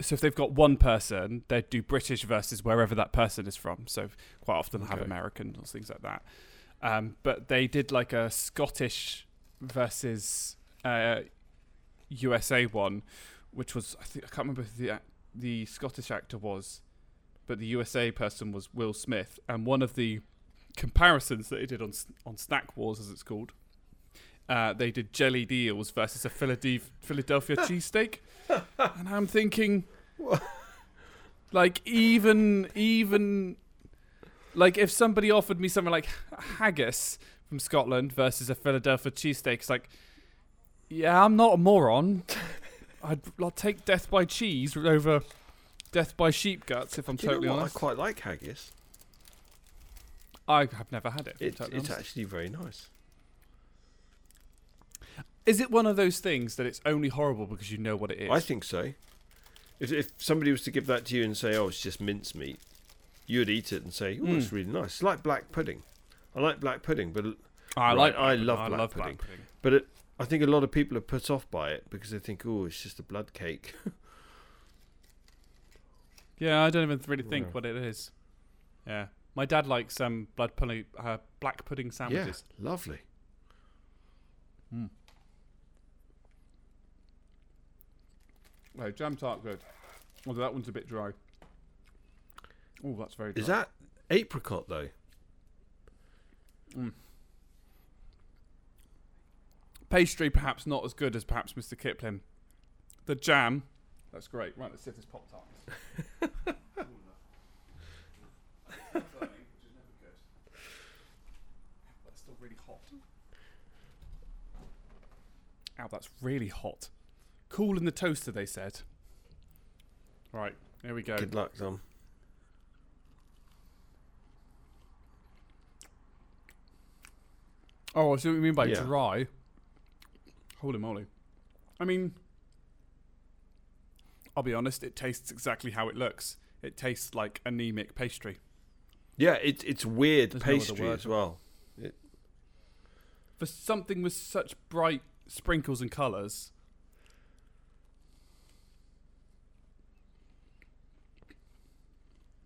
S1: So if they've got one person, they do British versus wherever that person is from. So quite often they'll have
S2: Okay.
S1: American or things like that. Um, but they did like a Scottish versus uh, USA one, which was I think I can't remember the the Scottish actor was, but the USA person was Will Smith, and one of the comparisons that they did on on Snack Wars, as it's called, uh, they did jelly deals versus a Philadelphia, Philadelphia cheesesteak, and I'm thinking, like even even like if somebody offered me something like haggis from Scotland versus a Philadelphia cheesesteak, it's like, yeah, I'm not a moron. I'd, I'll take death by cheese over death by sheep guts if I'm
S2: Do you
S1: totally
S2: know what?
S1: honest.
S2: I quite like haggis.
S1: I have never had it.
S2: It,
S1: totally
S2: it's
S1: honest.
S2: actually very nice.
S1: Is it one of those things that it's only horrible because you know what it is?
S2: I think so. If, if somebody was to give that to you and say, "Oh, it's just mincemeat," you would eat it and say, "Oh, it's
S1: Mm.
S2: really nice." It's like black pudding. I like black pudding, but
S1: I
S2: Right,
S1: like.
S2: I love.
S1: I
S2: black
S1: love
S2: pudding.
S1: black pudding.
S2: but it, I think a lot of people are put off by it because they think, "Oh, it's just a blood cake."
S1: Yeah, I don't even really think
S2: Yeah.
S1: what it is. Yeah, my dad likes um blood pudding, uh, black pudding
S2: yeah,
S1: sandwiches.
S2: lovely.
S1: No, jam tart good. Although that one's a bit dry. Oh, that's very. Dry.
S2: Is that apricot though?
S1: pastry? Perhaps not as good as perhaps Mr. Kipling. The jam, that's great. Right, let's see if this pop tart. That's still really hot. Ow, that's really hot. Cool in the toaster, they said. Right, here we go.
S2: Good luck, Tom.
S1: Oh, I see what you mean by
S2: Yeah.
S1: dry. Holy moly. I mean, I'll be honest, it tastes exactly how it looks. It tastes like anemic pastry.
S2: Yeah, it, it's weird
S1: There's
S2: pastry
S1: word.
S2: as well.
S1: For something with such bright sprinkles and colours,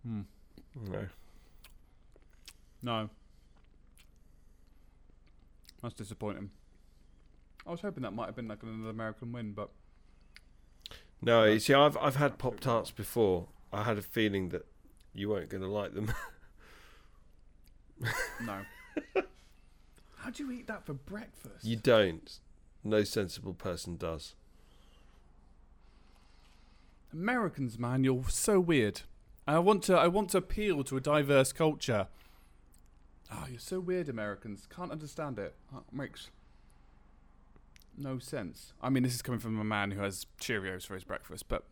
S1: hmm,
S2: No.
S1: no. That's disappointing. I was hoping that might have been like another American win, but
S2: No, you see, I've I've had pop tarts before. I had a feeling that you weren't going to like them.
S1: no. How do you eat that for breakfast?
S2: you don't. No sensible person does.
S1: Americans, man, you're so weird. I want to I want to appeal to a diverse culture. Oh, you're so weird, Americans. Can't understand it. That makes no sense. I mean, this is coming from a man who has Cheerios for his breakfast, but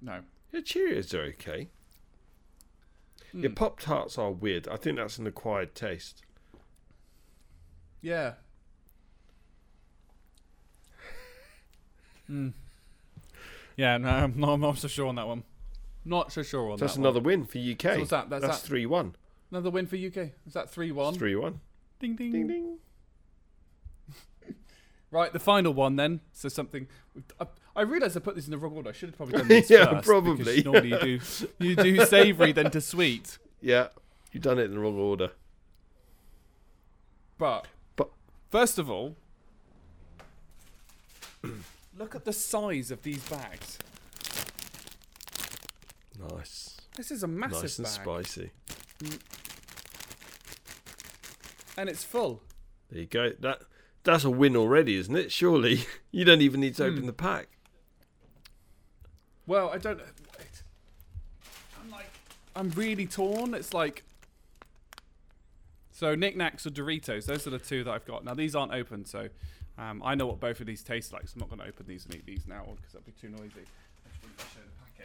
S1: no.
S2: Yeah, Cheerios are okay. Yeah,
S1: Mm.
S2: pop tarts are weird. I think that's an acquired taste.
S1: Yeah. Mm. Yeah, no, I'm not, I'm not so sure on that one. Not so sure on
S2: So that's another
S1: one.
S2: win for UK.
S1: So what's that? That's,
S2: that's
S1: that.
S2: three one.
S1: Another win for UK. Is that three one?
S2: Three one.
S1: Ding ding.
S2: Ding ding.
S1: Right, the final one then. So something. I, I realised I put this in the wrong order. I should have probably done these
S2: Yeah,
S1: first.
S2: probably.
S1: Normally you do you do savoury then to sweet.
S2: Yeah, you've done it in the wrong order.
S1: But
S2: But-
S1: first of all, look at the size of these bags.
S2: Nice.
S1: This is a massive
S2: nice and
S1: bag,
S2: spicy. Mm.
S1: and it's full.
S2: There you go. That that's a win already, isn't it? Surely you don't even need to open
S1: Hmm.
S2: the pack.
S1: Well, I don't. Wait. I'm like, I'm really torn. It's like. So Nik Naks or Doritos. Those are the two that I've got. Now these aren't open, so um, I know what both of these taste like. So I'm not going to open these and eat these now because that'd be too noisy. I just to show the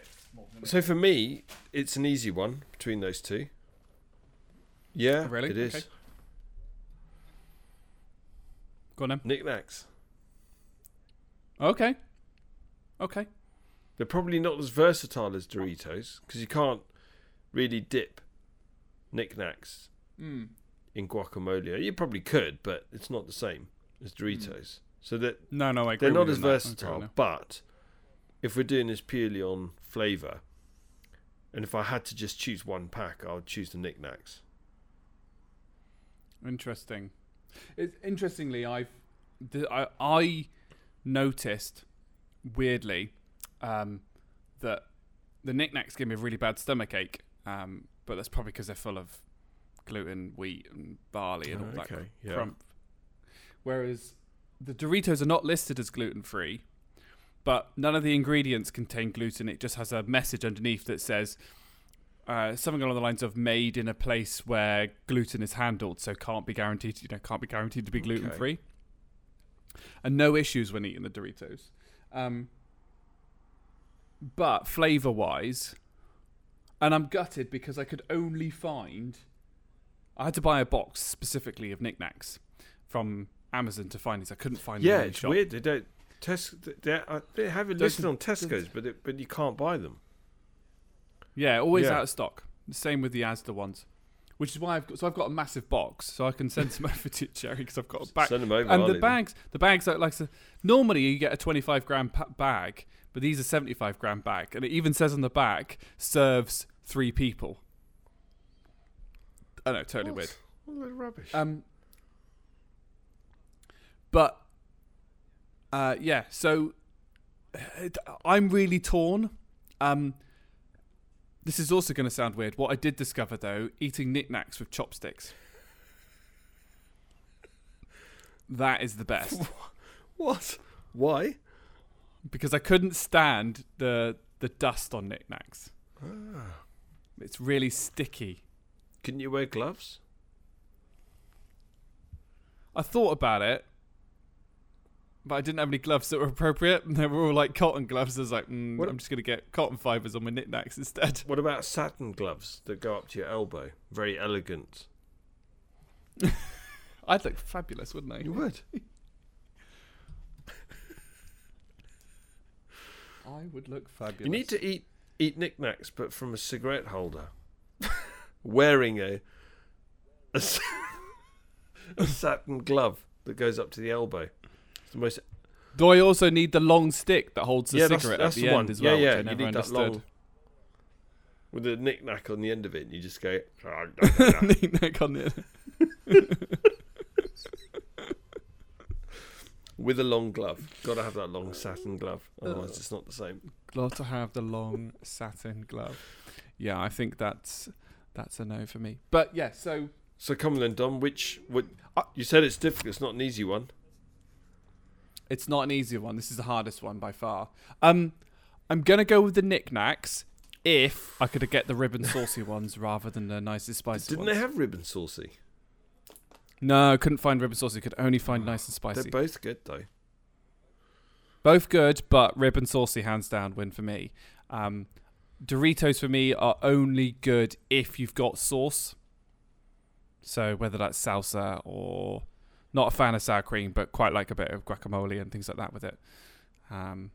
S1: packet
S2: So for me, it's an easy one between those two. Yeah,
S1: Really?
S2: it is.
S1: Okay. Go on then.
S2: Nik Naks.
S1: Okay. Okay.
S2: They're probably not as versatile as Doritos because you can't really dip Nik Naks
S1: Mm.
S2: in guacamole. You probably could, but it's not the same as Doritos. So that
S1: No, no, I agree.
S2: they're not as
S1: you on that.
S2: Versatile.
S1: with
S2: But if we're doing this purely on flavour, and if I had to just choose one pack, I would choose the Nik
S1: Naks. Interesting. It's interestingly, I've the, I, I noticed weirdly um, that the Nik Naks give me a really bad stomach ache, um, but that's probably because they're full of gluten, wheat, and barley and all that
S2: okay, yeah.
S1: crump. Whereas the Doritos are not listed as gluten free, but none of the ingredients contain gluten. It just has a message underneath that says uh, something along the lines of "made in a place where gluten is handled," so can't be guaranteed. You know, can't be guaranteed to be
S2: Okay.
S1: gluten free, and no issues when eating the Doritos. Um, but flavor wise, and I'm gutted because I could only find. I had to buy a box specifically of Nik Naks from Amazon to find these. I couldn't find them
S2: Yeah,
S1: in
S2: it's
S1: shop.
S2: weird. They don't. Tes- they, uh, they have it listed on Tesco's, but it, but you can't buy them.
S1: Yeah, always
S2: Yeah.
S1: out of stock. The same with the Asda ones, which is why I've got. So I've got a massive box, so I can send some over to Jerry, because I've got a bag.
S2: Send them over.
S1: And the
S2: them.
S1: bags, the bags are like so, normally you get a 25 gram pa- bag, but these are 75 gram bag, and it even says on the back serves three people. I know, totally weird.
S2: What a load of rubbish.
S1: Um, but uh, yeah, so it, I'm really torn. Um, this is also going to sound weird. What I did discover though, eating Nik Naks with chopsticks. That is the best
S2: what? Why?
S1: because I couldn't stand the the dust on Nik Naks.
S2: Ah.
S1: It's really sticky.
S2: Couldn't you wear gloves?
S1: I thought about it, but I didn't have any gloves that were appropriate. And they were all like cotton gloves. I was like, mm,
S2: What-
S1: I'm just going to get cotton fibers on my Nik Naks instead.
S2: What about satin gloves that go up to your elbow? Very elegant.
S1: I'd look fabulous, wouldn't I?
S2: You would.
S1: I would look fabulous.
S2: You need to eat eat Nik Naks, but from a cigarette holder, wearing a a satin glove that goes up to the elbow. The most.
S1: Do I also need the long stick that holds the
S2: yeah,
S1: cigarette
S2: that's
S1: at
S2: the
S1: the
S2: one.
S1: end as well?
S2: yeah.
S1: I
S2: You need that
S1: understood.
S2: long with a Nik Nak on the end of it, and you just go.
S1: Nik Nak on the
S2: with a long glove. Got to have that long satin glove, otherwise it's not the same.
S1: Got to have the long satin glove. Yeah, I think that's that's a no for me. But yeah, so
S2: So come on then, Dom. Which what
S1: Uh,
S2: you said it's difficult. It's not an easy one.
S1: It's not an easy one. This is the hardest one by far. Um, I'm gonna go with the Nik Naks if I could get the Rib 'n' Saucy ones rather than the nice and spicy ones.
S2: Didn't
S1: ones.
S2: they have Rib 'n' Saucy?
S1: No, couldn't find Rib 'n' Saucy. Could only find nice and spicy.
S2: They're both good though.
S1: Both good, but Rib 'n' Saucy hands down win for me. Um, Doritos for me are only good if you've got sauce. So whether that's salsa or not a fan of sour cream, but quite like a bit of guacamole and things like that with it. Um,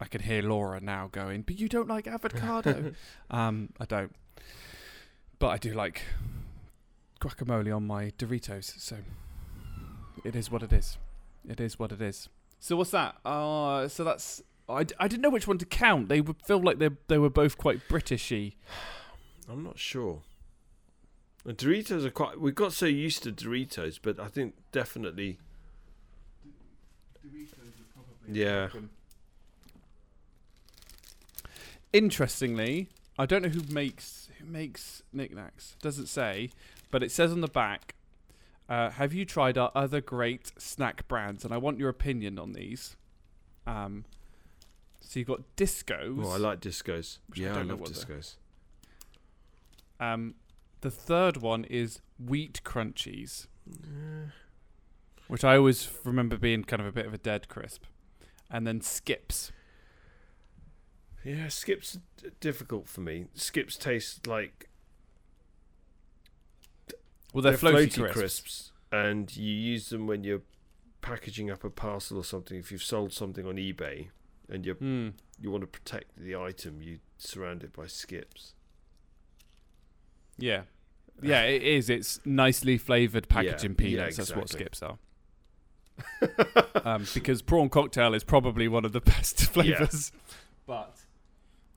S1: I can hear Laura now going, "But you don't like avocado." um, I don't, but I do like guacamole on my Doritos. So it is what it is. It is what it is. So what's that? Uh, so that's I, d- I didn't know which one to count. They would feel like they they were both quite Britishy.
S2: I'm not sure. The Doritos are quite. We got so used to Doritos, but I think definitely. Doritos are probably not welcome. Yeah.
S1: Interestingly, I don't know who makes who makes Nik Naks. Doesn't say, but it says on the back. Uh, have you tried our other great snack brands? And I want your opinion on these. Um, so you've got Discos.
S2: Oh, I like discos.
S1: I
S2: yeah, I,
S1: don't
S2: love discos.
S1: Um, the third one is wheat crunchies, which I always remember being kind of a bit of a dead crisp, and then Skips.
S2: Yeah, skips are difficult for me. Skips taste like
S1: Well, they're,
S2: They're
S1: floaty,
S2: floaty
S1: crisps.
S2: crisps. and you use them when you're packaging up a parcel or something. If you've sold something on eBay and you
S1: Mm.
S2: you want to protect the item, you surround it by skips.
S1: Yeah. Yeah, it is. It's nicely flavored packaging
S2: Yeah, yeah,
S1: peanuts. That's what skips are. um, because prawn cocktail is probably one of the best flavors, but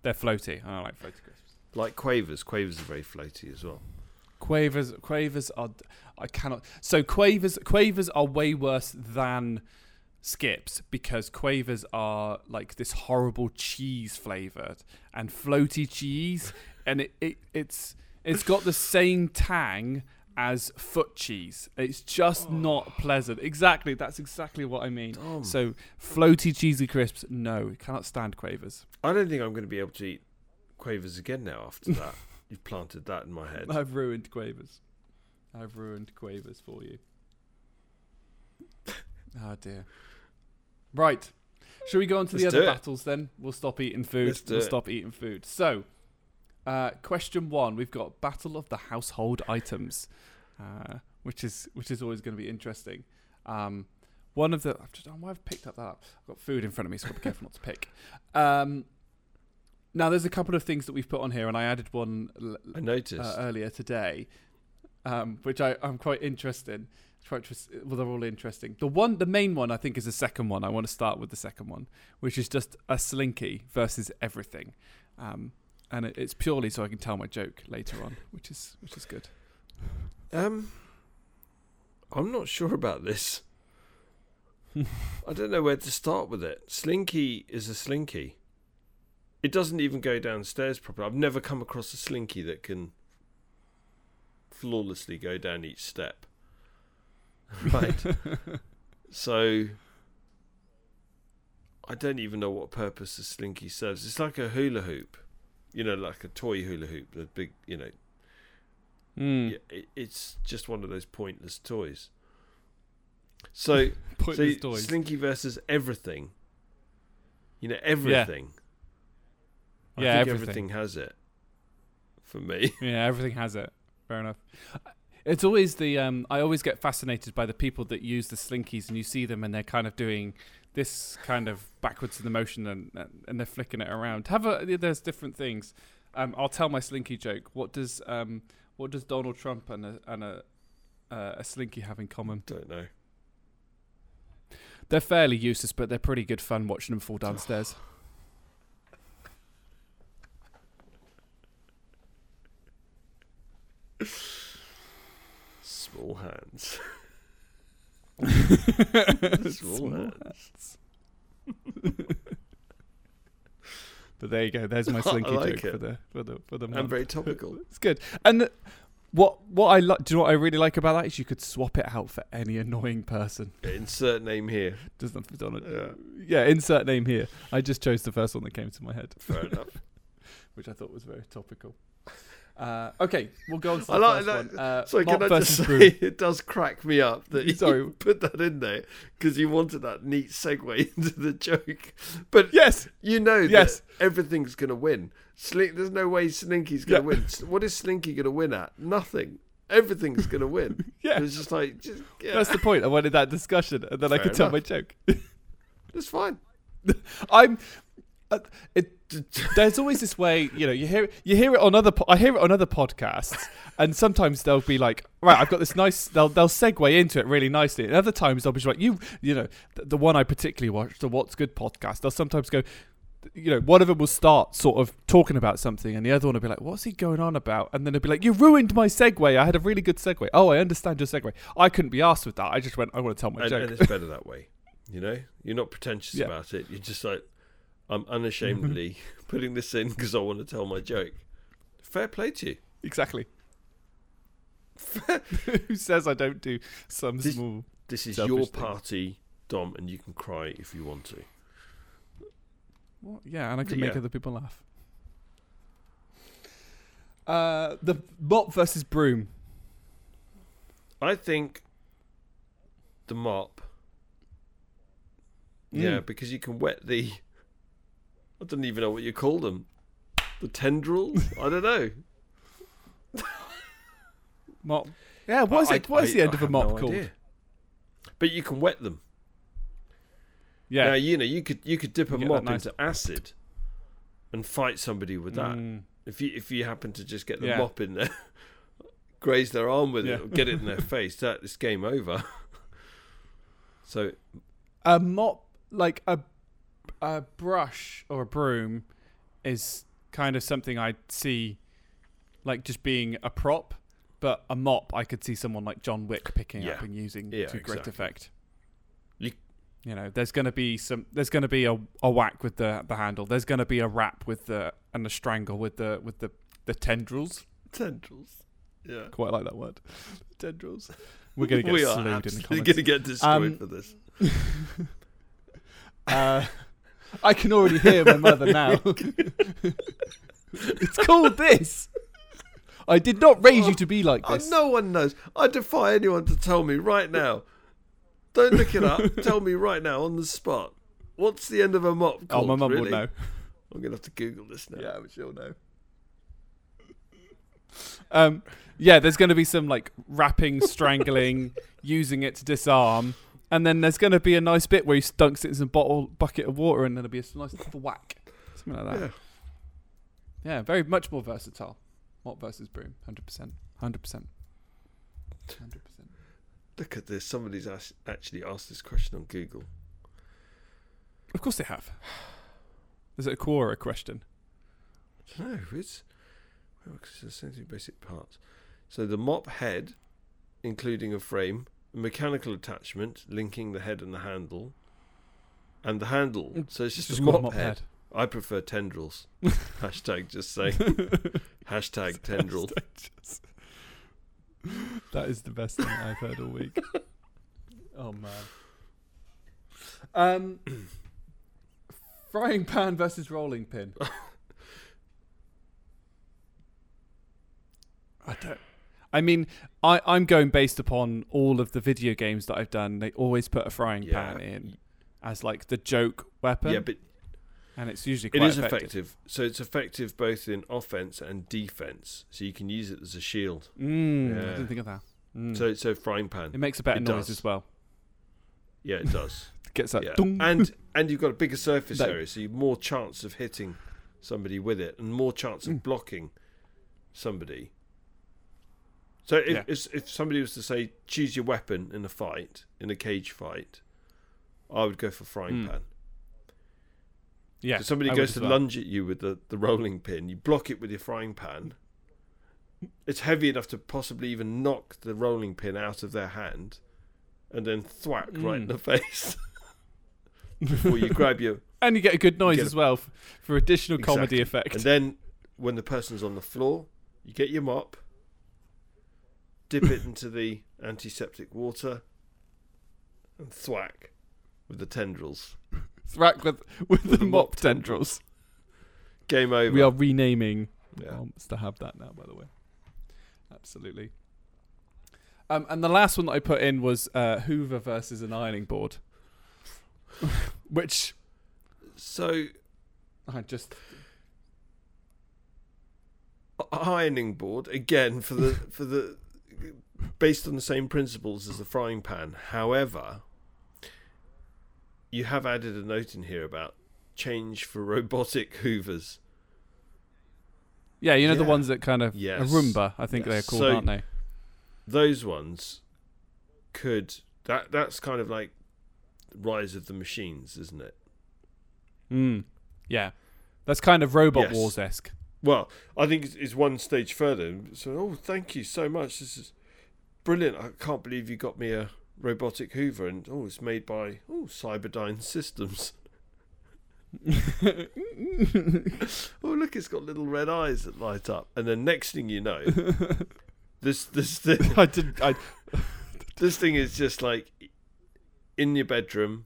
S1: they're floaty. I don't like floaty crisps.
S2: Like quavers, quavers are very floaty as well.
S1: Quavers, quavers are. I cannot. So quavers, quavers are way worse than skips because quavers are like this horrible cheese flavored and floaty cheese, and it, it it's it's got the same tang as foot cheese. It's just oh. not pleasant. Exactly. That's exactly what I mean.
S2: Dumb.
S1: So floaty cheesy crisps, no, cannot stand quavers.
S2: I don't think I'm going to be able to eat quavers again now after that. You've planted that in my head.
S1: I've ruined quavers. I've ruined quavers for you. Oh dear. Right. Shall we go on to the
S2: Let's
S1: other
S2: it.
S1: battles then? We'll stop eating food. We'll
S2: it.
S1: stop eating food. So, uh, question one: We've got battle of the household items, uh, which is which is always going to be interesting. Um, one of the I've just, oh, I've picked up that. Up. I've got food in front of me, so to be careful not to pick. Um, now, there's a couple of things that we've put on here, and I added one l-
S2: I noticed.
S1: uh, earlier today, um, which I, I'm quite interested. Quite interest- well, they're all interesting. The one, the main one, I think, is the second one. I want to start with the second one, which is just a slinky versus everything, um, and it, it's purely so I can tell my joke later on, which is which is good.
S2: Um, I'm not sure about this. I don't know where to start with it. Slinky is a slinky. It doesn't even go downstairs properly. I've never come across a slinky that can flawlessly go down each step. Right. so I don't even know what purpose a slinky serves. It's like a hula hoop. You know, like a toy hula hoop, the big, you know,
S1: Mm.
S2: yeah, it, it's just one of those pointless toys. So,
S1: Pointless
S2: so
S1: toys.
S2: Slinky versus everything. You know, everything. I
S1: Yeah,
S2: think
S1: everything.
S2: everything has it. For me,
S1: Yeah, everything has it. Fair enough. It's always the um, I always get fascinated by the people that use the slinkies, and you see them, and they're kind of doing this kind of backwards in the motion, and and they're flicking it around. Have a there's different things. Um, I'll tell my slinky joke. What does um, what does Donald Trump and a and a uh, a slinky have in common?
S2: don't know.
S1: They're fairly useless, but they're pretty good fun watching them fall downstairs.
S2: Small hands.
S1: Small
S2: Small hands.
S1: But there you go. There's my slinky
S2: like
S1: joke
S2: it.
S1: for the for the for the month.
S2: And very topical.
S1: It's good. And the, what what I like, do you know what I really like about that is you could swap it out for any annoying person.
S2: Insert name here.
S1: Doesn't fit on it.
S2: Yeah,
S1: Yeah, insert name here. I just chose the first one that came to my head,
S2: fair enough.
S1: which I thought was very topical. Uh, okay, we'll go on to the
S2: I like
S1: first
S2: that.
S1: Uh,
S2: So can I just say, it does crack me up that
S1: Sorry.
S2: you put that in there because you wanted that neat segue into the joke. But
S1: Yes,
S2: you know
S1: Yes.
S2: that everything's going to win. Slink, there's no way Slinky's going to
S1: Yeah.
S2: win. What is Slinky going to win at? Nothing. Everything's going to win.
S1: yeah.
S2: It's just like, just, yeah,
S1: That's the point. I wanted that discussion, and then I
S2: Fair
S1: could tell my joke.
S2: That's fine.
S1: I'm. Uh, it, there's always this way, you know. You hear you hear it on other. Po- I hear it on other podcasts, and sometimes they'll be like, "Right, I've got this nice." They'll they'll segue into it really nicely. And other times they'll be like, "You, you know, the, the one I particularly watched, the What's Good podcast." They'll sometimes go, you know, one of them will start sort of talking about something, and the other one will be like, "What's he going on about?" And then they'll be like, "You ruined my segue. I had a really good segue. Oh, I understand your segue. I couldn't be asked with that. I just went. I want to tell my
S2: And,
S1: joke.
S2: and it's better that way. You know, you're not pretentious
S1: Yeah.
S2: about it. You're just like, I'm unashamedly putting this in because I want to tell my joke. Fair play to you.
S1: Exactly. Who says I don't do some
S2: This-
S1: small?
S2: This is your
S1: thing.
S2: party, Dom, and you can cry if you want to.
S1: What? Yeah, and I can make other people laugh. Uh, the mop versus broom.
S2: I think the mop. Yeah,
S1: Mm.
S2: because you can wet the. I don't even know what you call them. The tendrils? I don't know.
S1: Mop. Yeah, what is
S2: I-
S1: it? What is
S2: I-
S1: the end
S2: I
S1: of a mop
S2: no
S1: called?
S2: idea. But you can wet them.
S1: Yeah.
S2: Now you know you could you could dip a
S1: You get
S2: mop
S1: nice-
S2: into acid and fight somebody with that.
S1: Mm.
S2: If you if you happen to just get the
S1: Yeah.
S2: mop in there, graze their arm with
S1: Yeah.
S2: it, or get it in their face, that it's game over. so
S1: A mop, like a a brush or a broom, is kind of something I'd see, like just being a prop. But a mop, I could see someone like John Wick picking up and using
S2: Yeah,
S1: to great effect.
S2: You-
S1: you know, there's going to be some. There's going to be a, a whack with the the handle. There's going to be a rap with the and a strangle with the with the the tendrils.
S2: tendrils. Yeah.
S1: Quite like that word. Tendrils. We're going to get
S2: we are
S1: slewed in the
S2: absolutely
S1: comments.
S2: going to get destroyed
S1: Um,
S2: for this.
S1: Uh, I can already hear my mother now. it's called this. I did not raise you to be like
S2: Oh,
S1: this.
S2: no one knows. I defy anyone to tell me right now. Don't look it up. tell me right now on the spot. What's the end of a mop called?
S1: oh, my mum
S2: really?
S1: would know.
S2: I'm to have to Google this now.
S1: Yeah, but she'll know. Um, yeah, there's going to be some like wrapping, strangling, using it to disarm, and then there's going to be a nice bit where he dunks it in some bottle bucket of water, and then there'll be a nice little whack, something like that.
S2: Yeah.
S1: Yeah, very much more versatile. Mop versus broom, hundred percent, hundred percent, hundred percent.
S2: Look at this. Somebody's asked, actually asked this question on Google.
S1: Of course they have. Is it a Quora question?
S2: No, it's well, essentially basic parts. So the mop head, including a frame, a mechanical attachment linking the head and the handle, and the handle. So it's just,
S1: Just
S2: a
S1: called
S2: mop, head. I prefer tendrils. Hashtag just say. Hashtag tendril.
S1: that is the best thing I've heard all week. oh man. Um, frying pan versus rolling pin. I don't. I mean, I, I'm going based upon all of the video games that I've done. They always put a frying
S2: Yeah.
S1: pan in as like the joke weapon,
S2: Yeah, but
S1: and it's usually
S2: it
S1: quite
S2: is
S1: effective.
S2: So it's effective both in offense and defense. So you can use it as a shield.
S1: Mm, I
S2: Yeah.
S1: didn't think of that. Mm.
S2: So so frying pan.
S1: it makes a better
S2: it
S1: noise
S2: does.
S1: as well.
S2: Yeah, it does.
S1: Gets that
S2: yeah.
S1: dung.
S2: And and you've got a bigger surface
S1: That-
S2: area, so you've more chance of hitting somebody with it, and more chance of
S1: Mm.
S2: blocking somebody. So if
S1: Yeah.
S2: if, if somebody was to say choose your weapon in a fight, in a cage fight, I would go for frying
S1: Mm.
S2: pan.
S1: yeah,
S2: So somebody
S1: I
S2: goes to
S1: well.
S2: lunge at you with the, the rolling pin, you block it with your frying pan. It's heavy enough to possibly even knock the rolling pin out of their hand, and then thwack right in
S1: Mm.
S2: the face. Before you grab your
S1: And you get a good noise
S2: get a-
S1: as well for additional comedy
S2: Exactly.
S1: effect.
S2: And then when the person's on the floor, you get your mop, dip it into the antiseptic water, and thwack with the tendrils.
S1: Thwack with with the,
S2: the
S1: mop
S2: mop
S1: tendrils.
S2: Game over.
S1: We are renaming
S2: Yeah.
S1: mops to have that now. By the way, absolutely. Um, and the last one that I put in was uh, Hoover versus an ironing board, which
S2: So
S1: I just
S2: ironing board again for the for the based on the same principles as the frying pan. However, you have added a note in here about change for robotic hoovers.
S1: yeah, you know the ones that kind of
S2: Yes.
S1: a Roomba, I think
S2: Yes.
S1: they're called,
S2: So-
S1: aren't they?
S2: those ones could that that's kind of like rise of the machines isn't it
S1: Mm. Yeah, that's kind of Robot
S2: Yes.
S1: Wars esque.
S2: well i think it's, it's one stage further so oh thank you so much this is brilliant i can't believe you got me a robotic hoover and oh it's made by oh cyberdyne systems oh look it's got little red eyes that light up and then next thing you know this this thing
S1: I did. I
S2: this thing is just like in your bedroom.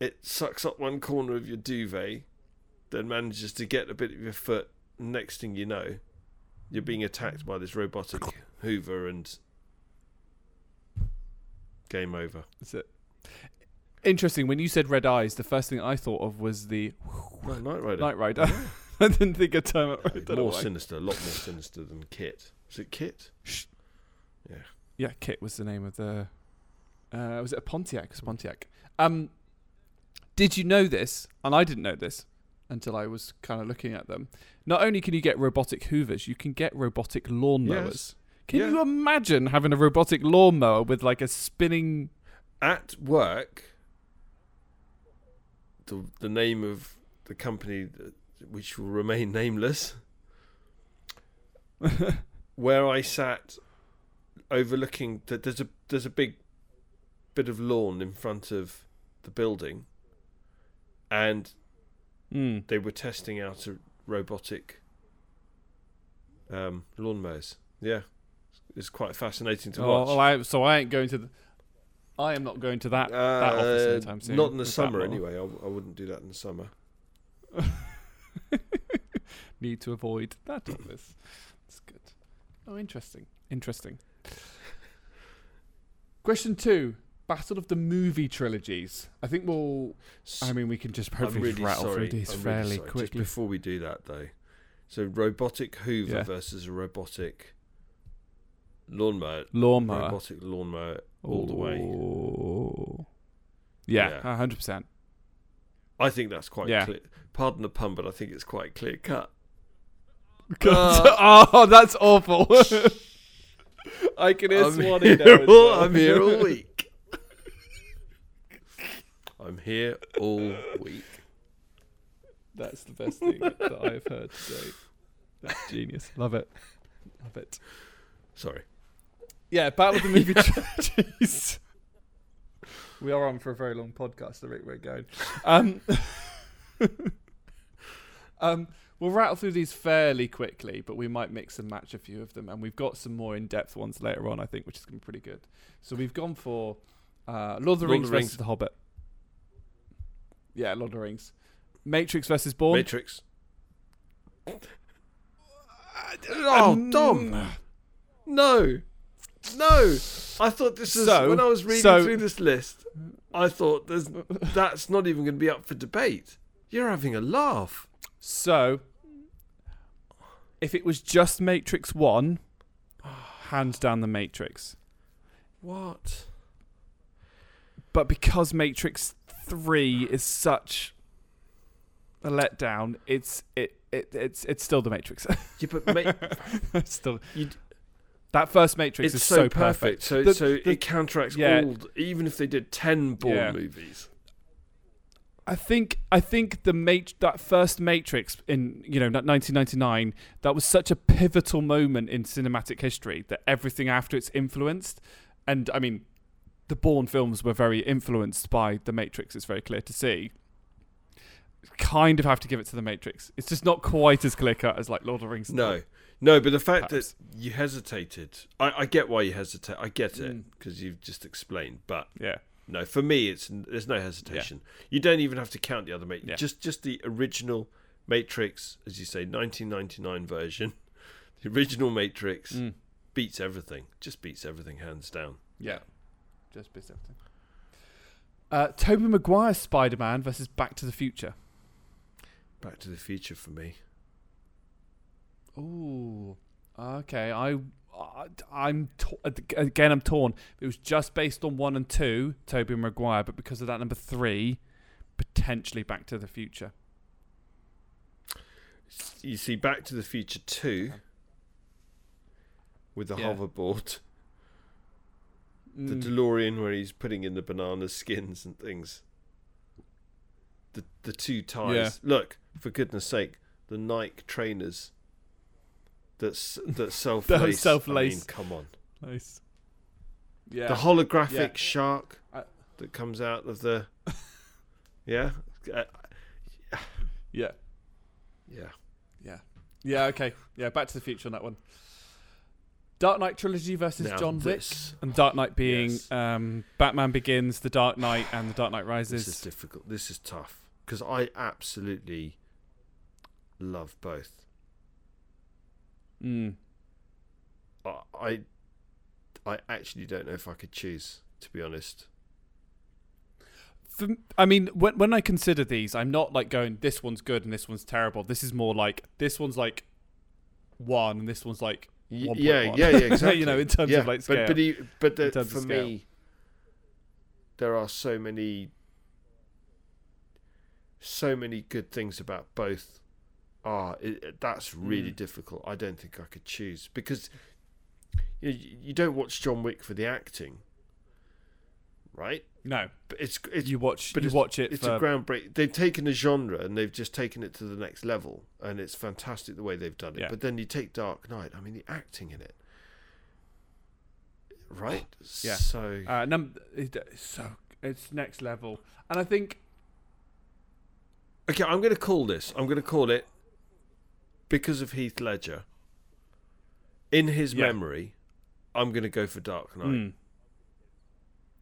S2: It sucks up one corner of your duvet, then manages to get a bit of your foot. Next thing you know, you're being attacked by this robotic Hoover, and game over.
S1: That's it. Interesting. When you said red eyes, the first thing I thought of was the
S2: No, Knight Rider.
S1: Knight Rider. I didn't think of term. Don't know
S2: more sinister, a lot more sinister than Kit. Was it Kit?
S1: Sh-
S2: Yeah.
S1: Yeah, Kit was the name of the. Uh, was it a Pontiac? It was Pontiac. Um, did you know this? And I didn't know this until I was kind of looking at them. Not only can you get robotic hoovers, you can get robotic lawnmowers.
S2: Yes.
S1: Can
S2: Yeah.
S1: you imagine having a robotic lawnmower with like a spinning?
S2: At work, the the name of the company, which will remain nameless, where I sat overlooking that there's a there's a big bit of lawn in front of the building and
S1: Mm.
S2: they were testing out a robotic um, lawnmowers. Yeah, it's quite fascinating to
S1: Oh,
S2: watch.
S1: well, I, so I ain't going to. The, I am not going to that. that office
S2: Uh,
S1: anytime soon
S2: not in the summer anyway. I, I wouldn't do that in the summer.
S1: Need to avoid that office. That's good. Oh, interesting. Interesting. Question two: Battle of the movie trilogies. I think we'll. I mean, we can just hopefully
S2: really
S1: rattle
S2: sorry.
S1: through these
S2: I'm really
S1: fairly.
S2: Just
S1: quickly.
S2: before we do that, though, so robotic Hoover
S1: Yeah.
S2: versus a robotic lawnmower.
S1: Lawnmower.
S2: Robotic lawnmower all the way.
S1: Yeah,
S2: Yeah.
S1: hundred percent.
S2: I think that's quite
S1: Yeah.
S2: clear. Pardon the pun, but I think it's quite clear cut.
S1: Uh, oh, that's awful. I can hear
S2: I'm
S1: Swanee
S2: here, all,
S1: well.
S2: I'm here all week. I'm here all week.
S1: That's the best thing that I have heard today. That's genius. Love it. Love it.
S2: Sorry.
S1: Yeah, Battle of the Movie Trilogies. we are on for a very long podcast, the rate we're going. Um, um, we'll rattle through these fairly quickly, but we might mix and match a few of them, and we've got some more in-depth ones later on, I think, which is going to be pretty good. So we've gone for uh, Lord of the
S2: Lord
S1: Rings versus
S2: Rings.
S1: The Hobbit. Yeah, Lord of the Rings. Matrix versus Bourne.
S2: Matrix. Oh,
S1: Um,
S2: Dom. No. No. I thought this was
S1: So-
S2: when I was reading
S1: so-
S2: through this list. I thought there's that's not even going to be up for debate. You're having a laugh.
S1: So, if it was just Matrix 1, hands down the Matrix.
S2: What?
S1: But because Matrix 3 is such a letdown, it's it, it it's it's still the Matrix.
S2: Yeah, but ma-
S1: still
S2: You-
S1: that first Matrix
S2: it's
S1: is
S2: so,
S1: so,
S2: perfect. So
S1: The-
S2: so
S1: the-
S2: it counteracts
S1: yeah.
S2: all. Even if they did ten Bourne
S1: Yeah.
S2: movies.
S1: I think I think the mat- that first Matrix in you know 1999 that was such a pivotal moment in cinematic history that everything after it's influenced, and I mean, the Bourne films were very influenced by the Matrix. It's very clear to see. Kind of have to give it to the Matrix. It's just not quite as clear cut as like Lord of the Rings.
S2: No, no. But the fact
S1: Perhaps.
S2: that you hesitated, I, I get why you hesitate. I get it
S1: Mm.
S2: because you've just explained. But
S1: Yeah.
S2: No, for me, it's there's no hesitation. You don't even have to count the other Matrix.
S1: Yeah.
S2: Just just the original Matrix, as you say, 1999 version. The original Matrix
S1: Mm.
S2: beats everything. Just beats everything hands down.
S1: Yeah. Just bits everything. Uh, Tobey Maguire's Spider Man versus Back to the Future.
S2: Back to the Future for me.
S1: Ooh, okay. I, I I'm to- again. I'm torn. It was just based on one and two, Tobey Maguire, but because of that number three, potentially Back to the Future.
S2: You see, Back to the Future two with the
S1: Yeah.
S2: hoverboard, the
S1: Mm,
S2: DeLorean where he's putting in the banana skins and things. The the two ties.
S1: Yeah.
S2: Look, for goodness sake, the Nike trainers. That's that self
S1: That
S2: lace.
S1: self-lace.
S2: I mean, come on.
S1: nice. Yeah.
S2: The holographic
S1: Yeah.
S2: shark
S1: I-
S2: that comes out of the. yeah, Uh,
S1: yeah.
S2: yeah.
S1: Yeah. Okay. Yeah. Back to the Future on that one. Dark Knight trilogy versus
S2: Now
S1: John Wick,
S2: this,
S1: and Dark Knight being
S2: Yes.
S1: um, Batman Begins, The Dark Knight, and The Dark Knight Rises.
S2: This is difficult. This is tough because I absolutely love both.
S1: Mm.
S2: I, I, actually don't know if I could choose. To be honest,
S1: For, I mean, when when I consider these, I'm not like going, this one's good and this one's terrible. This is more like this one's like one and this one's like
S2: Y-
S1: 1.1.
S2: yeah, yeah, yeah, exactly.
S1: you know, in terms
S2: yeah,
S1: of like scale.
S2: but but, he, but the, for me, there are so many, so many good things about both. Ah, that's really
S1: Mm.
S2: difficult. I don't think I could choose because you, know, you don't watch John Wick for the acting, right?
S1: no,
S2: But it's it's
S1: you watch
S2: but
S1: you watch it
S2: it's
S1: for
S2: a groundbreak. They've taken a genre and they've just taken it to the next level, and it's fantastic the way they've done it.
S1: Yeah.
S2: But then you take Dark Knight. I mean, the acting in it, right?
S1: Yeah.
S2: So
S1: uh, num- so it's next level, and I think
S2: okay, I'm going to call this. I'm going to call it because of Heath Ledger. In his
S1: Yeah.
S2: memory, I'm going to go for Dark Knight.
S1: mm,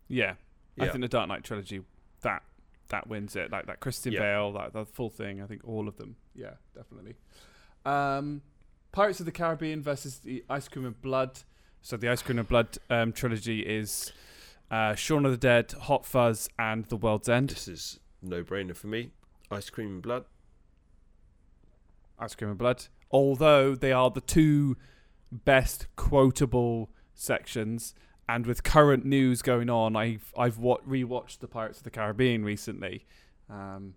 S1: yeah, I think the Dark Knight trilogy that that wins it. Like that Christian
S2: Yeah.
S1: Bale, that the full thing. I think all of them. Yeah, definitely. Um, Pirates of the Caribbean versus the Ice Cream and Blood. So the Ice Cream and Blood um, trilogy is uh, Shaun of the Dead, Hot Fuzz, and The World's End.
S2: This is no brainer for me. Ice cream and blood.
S1: Ice Cream and Blood. Although they are the two best quotable sections, and with current news going on, I've I've wa- rewatched the Pirates of the Caribbean recently. Um,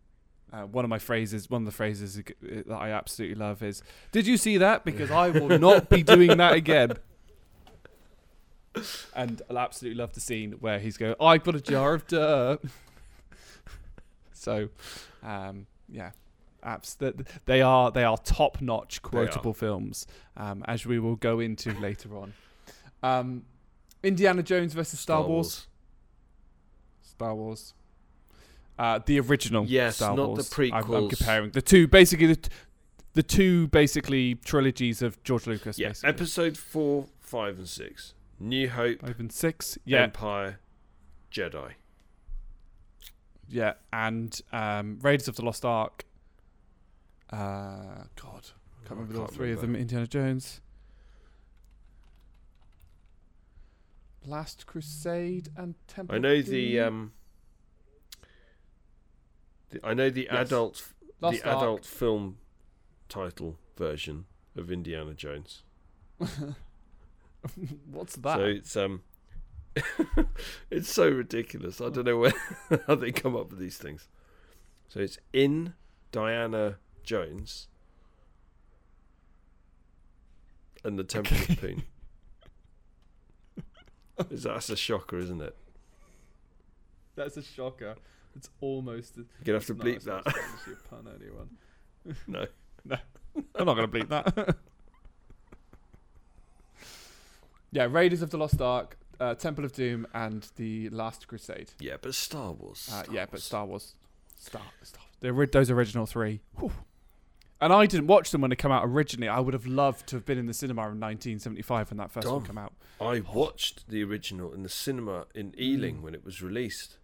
S1: uh, one of my phrases, one of the phrases that I absolutely love is, "Did you see that? Because I will not be doing that again." And I absolutely love the scene where he's going, "I've got a jar of dirt." so, um, yeah, apps that they are they are top notch quotable films, um, as we will go into later on. Um, Indiana Jones versus Star, Wars. Star Wars. Uh, the original
S2: Yes,
S1: Star
S2: not the
S1: Wars. I'm- I'm, comparing the two, basically the, the two basically trilogies of George Lucas.
S2: Yeah,
S1: basically.
S2: episode four, five, and six. New Hope,
S1: and six. Yeah,
S2: Empire, Jedi.
S1: yeah, and um, Raiders of the Lost Ark. Uh, God, can't
S2: I
S1: remember all
S2: can't
S1: three of them. Indiana Jones. Last Crusade and Temple.
S2: I know the um. The, I know the
S1: Yes.
S2: adult the
S1: Ark.
S2: adult film title version of Indiana Jones.
S1: What's that?
S2: So it's um. it's so ridiculous. I don't know where how they come up with these things. So it's in Diana Jones and the Temple of Poon. Is that's a shocker, isn't it?
S1: That's a shocker. It's almost.
S2: You're gonna have to bleep that.
S1: a pun, anyone.
S2: No.
S1: No, I'm not going to bleep that. yeah, Raiders of the Lost Ark, uh, Temple of Doom, and The Last Crusade.
S2: Yeah, but Star Wars.
S1: Uh,
S2: Star
S1: yeah, but Star Wars. Star, Star the, those original three. Whew. And I didn't watch them when they came out originally. I would have loved to have been in the cinema in 1975 when that first one
S2: Dom.
S1: came out.
S2: I watched the original in the cinema in Ealing
S1: Mm.
S2: when it was released.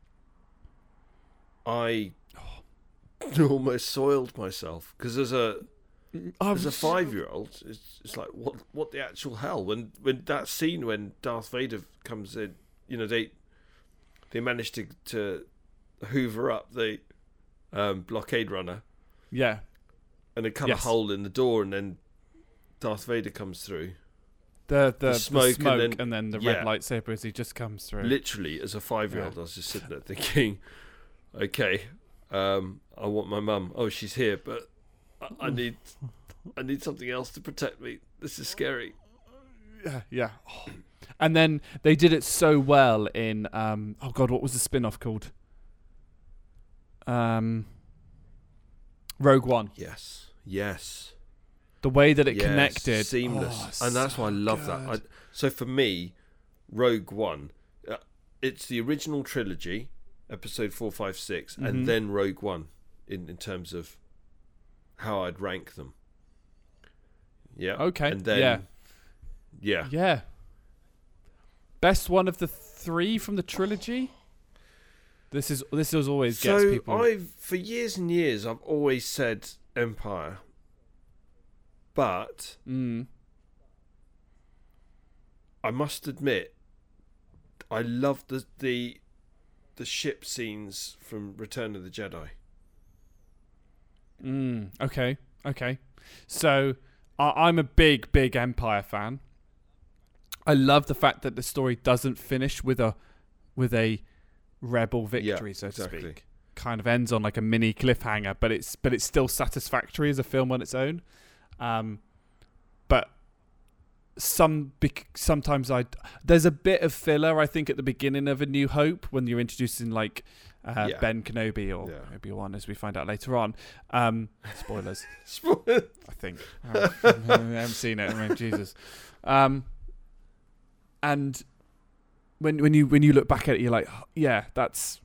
S2: I almost soiled myself because as a
S1: I
S2: as a five year old, it's, it's like what what the actual hell when when that scene when Darth Vader comes in, you know they they manage to to hoover up the um, blockade runner
S1: Yeah,
S2: and they cut
S1: Yes.
S2: a hole in the door and then Darth Vader comes through.
S1: the the, the
S2: smoke
S1: smoke,
S2: and
S1: and
S2: then-
S1: then, the
S2: yeah.
S1: red lightsaber as he just comes through.
S2: Literally, as a five year old, I was just sitting there thinking, okay, um, I want my mum. Oh, she's here, but I, I need I need something else to protect me. This is scary.
S1: Yeah, yeah. Oh. And then they did it so well in um oh god, what was the spin-off called? Um Rogue One.
S2: Yes, yes,
S1: The way that it
S2: yes,
S1: connected
S2: seamless,
S1: Oh,
S2: and that's why I
S1: so
S2: love that. I, so for me, Rogue One, uh, it's the original trilogy, episode four, five, six,
S1: Mhm.
S2: and then Rogue One, in in terms of how I'd rank them. Yeah.
S1: Okay,
S2: And then,
S1: yeah.
S2: yeah,
S1: Yeah. Best one of the three from the trilogy? This is this is always gets
S2: so
S1: people
S2: I've for years and years I've always said Empire, but
S1: mm,
S2: I must admit I love the the the ship scenes from Return of the Jedi.
S1: mm, okay, okay. So I, I'm a big, big Empire fan. I love the fact that the story doesn't finish with a with a rebel
S2: Yeah,
S1: victory, so to
S2: exactly.
S1: speak. Kind of ends on like a mini cliffhanger, but it's but it's still satisfactory as a film on its own. Um, but some sometimes I there's a bit of filler I think at the beginning of A New Hope when you're introducing like uh,
S2: Yeah.
S1: Ben Kenobi or
S2: Yeah.
S1: Obi Wan as we find out later on. Um, spoilers.
S2: Spoiler.
S1: I think. Oh, I haven't seen it. I mean, Jesus. Um, and when when you when you look back at it, you're like, "Oh, yeah, that's.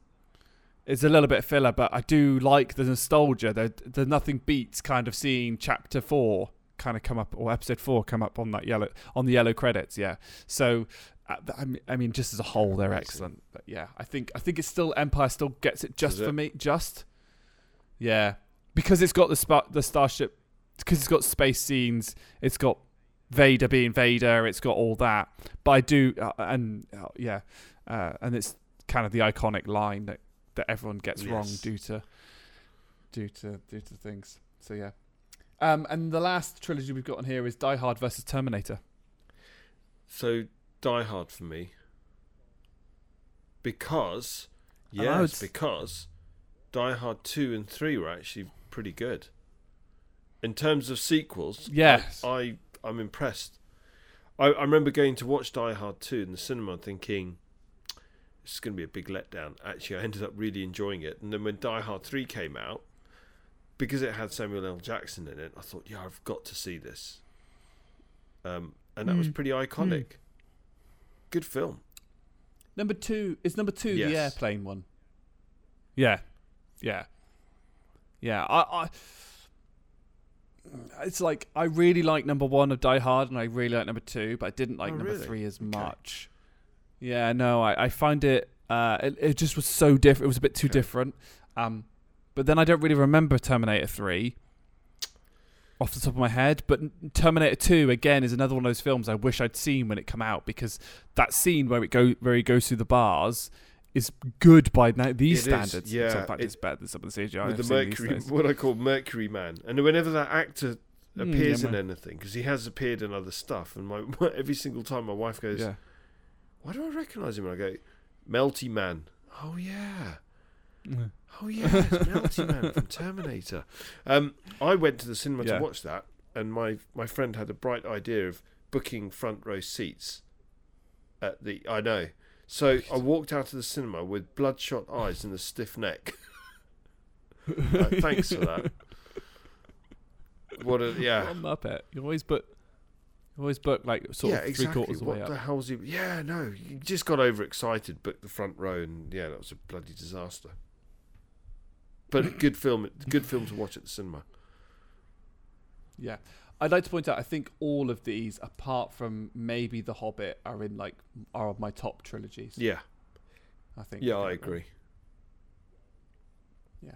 S1: It's a little bit filler, but I do like the nostalgia. There, there's nothing beats kind of seeing chapter four kind of come up or episode four come up on that yellow on the yellow credits. Yeah. So, uh, I mean, I mean, just as a whole, they're excellent. But yeah, I think I think it's still Empire still gets it just
S2: Does
S1: for
S2: it?
S1: me. Just. Yeah, because it's got the spa- the starship because it's got space scenes. It's got Vader being Vader. It's got all that. But I do, uh, and uh, yeah, uh, and it's kind of the iconic line that, that everyone gets wrong due to due to due to things. So yeah. Um, and the last trilogy we've got on here is Die Hard versus Terminator.
S2: So Die Hard for me. Because
S1: Oh,
S2: yes,
S1: it's-
S2: because Die Hard two and three were actually pretty good. In terms of sequels,
S1: Yes.
S2: I, I I'm impressed. I, I remember going to watch Die Hard two in the cinema and thinking this is going to be a big letdown. Actually, I ended up really enjoying it. And then when Die Hard three came out, because it had Samuel L. Jackson in it, I thought, yeah, I've got to see this. Um, and that was
S1: Mm.
S2: pretty iconic. Good film.
S1: Number two is number two the airplane one. Yeah, yeah, yeah. I, I, it's like I really like number one of Die Hard, and I really like number two, but I didn't like
S2: Oh,
S1: number
S2: really?
S1: three as
S2: Okay.
S1: much. Yeah, no, I, I find it, uh, it, it just was so different. It was a bit too
S2: Okay.
S1: different. Um, but then I don't really remember Terminator three. Off the top of my head, but Terminator Two again is another one of those films I wish I'd seen when it come out because that scene where it go where he goes through the bars is good by now these
S2: It is,
S1: standards.
S2: yeah,
S1: in fact,
S2: it-
S1: it's better than some of the CGI
S2: with
S1: I've
S2: the Mercury, what I call Mercury Man. And whenever that actor
S1: Mm,
S2: appears
S1: yeah,
S2: in
S1: man.
S2: anything, because he has appeared in other stuff, and my every single time my wife goes,
S1: Yeah,
S2: "Why do I recognise him?" And I go, "Melty Man." Oh yeah.
S1: Mm.
S2: Oh yeah, it's Melty Man from Terminator. Um, I went to the cinema
S1: Yeah.
S2: to watch that, and my my friend had a bright idea of booking front row seats. At the I know, so I walked out of the cinema with bloodshot eyes and a stiff neck. Thanks for that. What a yeah.
S1: What a muppet! You always book, you always book like sort
S2: yeah,
S1: of three
S2: exactly.
S1: quarters of the
S2: what
S1: way up.
S2: the hell's he? Yeah, no, you just got overexcited, booked the front row, and yeah, that was a bloody disaster. But a good film, good film to watch at the cinema.
S1: Yeah. I'd like to point out I think all of these, apart from maybe The Hobbit, are in like are of my top trilogies.
S2: Yeah,
S1: I think.
S2: yeah, I agree. Yeah.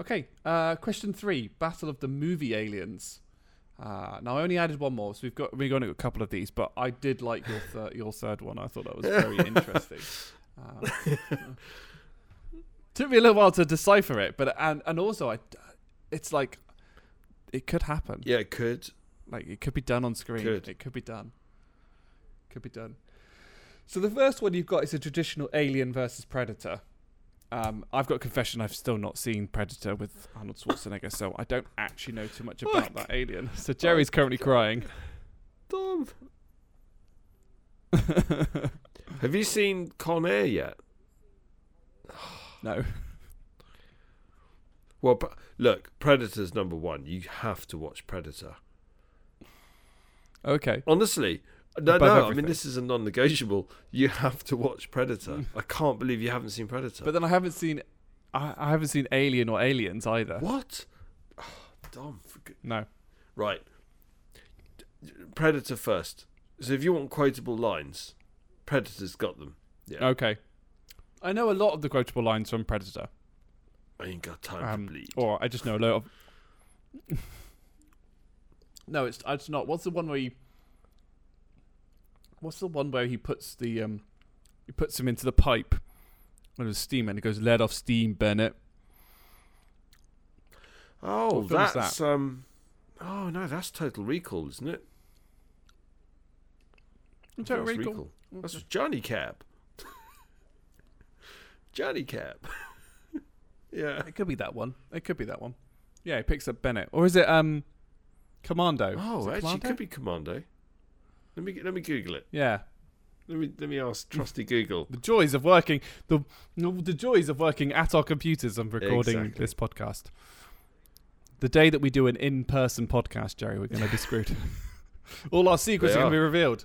S1: Okay, uh, question three: Battle of the Movie Aliens. Uh, now I only added one more, so we've got we're going to a couple of these, but I did like your thir- your third one. I thought that was very interesting. Uh, took me a little while to decipher it, but and and also I, it's like it could happen.
S2: Yeah, it could.
S1: Like it could be done on screen.
S2: Could.
S1: It could be done. Could be done. So the first one you've got is a traditional Alien versus Predator. Um, I've got a confession. I've still not seen Predator with Arnold Schwarzenegger, so I don't actually know too much about that alien. So Jerry's currently crying.
S2: Dom, have you seen Con Air yet?
S1: no.
S2: Well, look, Predator's number one. You have to watch Predator.
S1: Okay.
S2: Honestly, no,
S1: Above
S2: no. I mean, this is a non-negotiable. You have to watch Predator. Hmm. I can't believe you haven't seen Predator.
S1: But then I haven't seen, I, I haven't seen Alien or Aliens either.
S2: what? Oh, Dom, good-
S1: No.
S2: right. Predator first. So if you want quotable lines, Predator's got them. Yeah.
S1: Okay. I know a lot of the quotable lines from Predator.
S2: I ain't got time
S1: Um,
S2: to bleed.
S1: Or I just know a lot of. no, it's it's not. What's the one where he? What's the one where he puts the um, he puts him into the pipe when there's steam and it goes let off steam, Bennett.
S2: oh,
S1: what film's
S2: that's um. Oh no, that's Total Recall, isn't it?
S1: Total
S2: Fast
S1: Recall.
S2: That's Johnny Cab. Johnny Cab. Yeah.
S1: It could be that one. It could be that one. Yeah, he picks up Bennett, or is it um, Commando?
S2: Oh,
S1: it
S2: actually,
S1: Commando?
S2: could be Commando. Let me let me Google it.
S1: Yeah,
S2: Let me let me ask trusty Google.
S1: the joys of working the the joys of working at our computers and recording
S2: Exactly.
S1: this podcast. The day that we do an in-person podcast, Jerry, we're going to be screwed. All our secrets
S2: They
S1: are going to
S2: are.
S1: be revealed.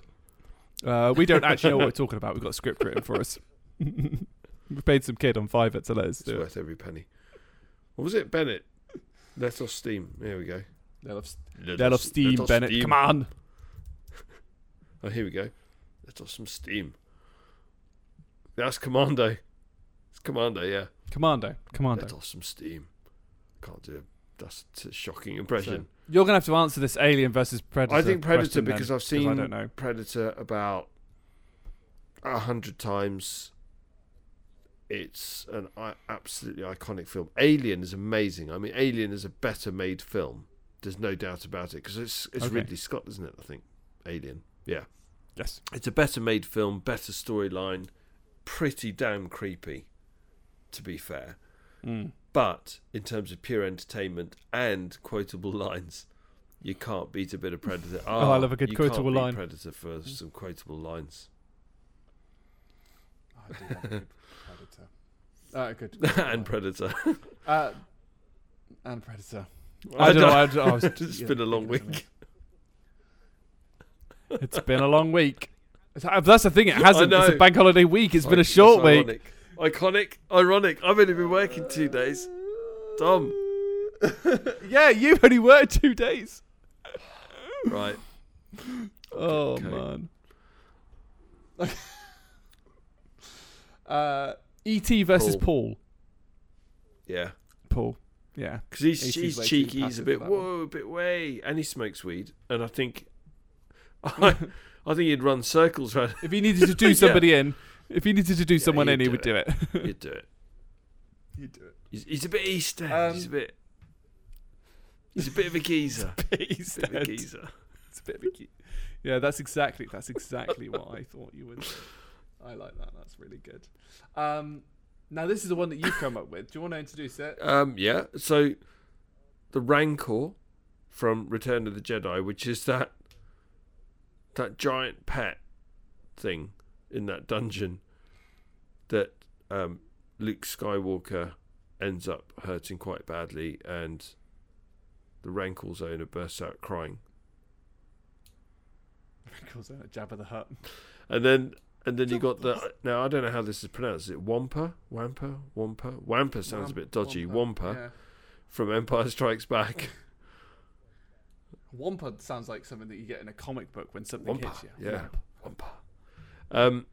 S1: Uh, we don't actually know what we're talking about. We've got a script written for us. we paid some kid on Fiverr to let us
S2: It's
S1: do it.
S2: worth every penny. What was it, Bennett? Let off steam. There we go.
S1: Let off,
S2: Let
S1: let off steam,
S2: let off
S1: Bennett.
S2: steam.
S1: Come on.
S2: Oh, here we go. Let off some steam. That's Commando. It's Commando, yeah.
S1: Commando. Commando.
S2: Let off some steam. Can't do it. That's a shocking impression.
S1: You're gonna have to answer this Alien versus Predator.
S2: I think Predator
S1: question then,
S2: because I've seen
S1: I don't know.
S2: Predator about a hundred times. It's an absolutely iconic film. Alien is amazing. I mean, Alien is a better made film. There's no doubt about it because it's it's
S1: Okay.
S2: Ridley Scott, isn't it? I think Alien. Yeah,
S1: Yes.
S2: it's a better made film, better storyline, pretty damn creepy. To be fair,
S1: Mm.
S2: but in terms of pure entertainment and quotable lines, you can't beat a bit of Predator.
S1: Oh, I love a good
S2: you
S1: quotable
S2: can't beat
S1: line.
S2: Predator for some quotable lines.
S1: I do have a good Predator. Uh, good.
S2: and Predator.
S1: Uh, and Predator. I, don't know. I, I was,
S2: it's
S1: yeah,
S2: been a long week.
S1: It's been a long week. That's the thing. It hasn't. It's a bank holiday week. It's been a
S2: That's
S1: short week.
S2: ironic. Iconic, ironic. I've only been working two days. Tom.
S1: yeah, you've only worked two days.
S2: Right.
S1: Oh
S2: Okay.
S1: man. uh, E.T. versus
S2: Paul.
S1: Paul.
S2: Yeah.
S1: Paul. Yeah.
S2: Because he's,
S1: He's
S2: he's
S1: way too
S2: cheeky, he's a
S1: passive
S2: bit
S1: for that one.
S2: whoa, a bit way, and he smokes weed. And I think, I, I think he'd run circles around.
S1: If he needed to do
S2: Yeah.
S1: somebody in, if he needed to do someone
S2: he'd
S1: in, he
S2: do
S1: would do it.
S2: He'd do it.
S1: He'd do it.
S2: He's, he's a bit Easter.
S1: Um,
S2: he's a bit. He's a bit of a geezer.
S1: He's
S2: bit of a geezer.
S1: It's a bit of a key. Yeah, that's exactly that's exactly what I thought you would. I like that. That's really good. Um, now this is the one that you've come up with. Do you want to introduce it?
S2: Um, yeah. So, the Rancor from Return of the Jedi, which is that that giant pet thing in that dungeon that um, Luke Skywalker ends up hurting quite badly, and the Rancor's owner bursts out crying,
S1: Calls it Jabba the Hutt.
S2: and then. And then you got the now I don't know how this is pronounced. Is it Wampa? Wampa? Wampa? Wampa sounds a bit dodgy. Wampa
S1: Yeah.
S2: from Empire Strikes Back.
S1: Wampa sounds like something that you get in a comic book when something
S2: Wampa,
S1: hits you.
S2: yeah.
S1: Wampa.
S2: Wampa. Um,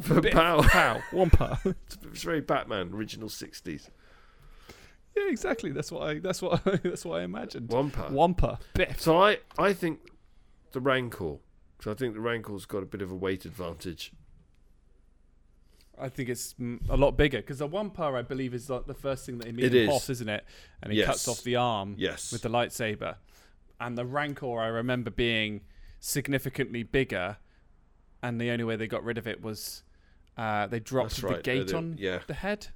S2: for
S1: Bit-
S2: Pow,
S1: Pow. Wampa.
S2: it's very Batman, original '60s.
S1: yeah, exactly. That's what I. That's what. I, that's what I imagined.
S2: Wampa.
S1: Wampa. Biff.
S2: So I, I think the Rancor. So I think the Rancor's got a bit of a weight advantage.
S1: I think it's a lot bigger because the Wampa I believe, is like the first thing that he meets
S2: is.
S1: isn't it? And he
S2: Yes.
S1: cuts off the arm
S2: Yes.
S1: with the lightsaber. And the Rancor, I remember being significantly bigger, and the only way they got rid of it was uh, they dropped
S2: That's
S1: the gate on
S2: Yeah.
S1: the head.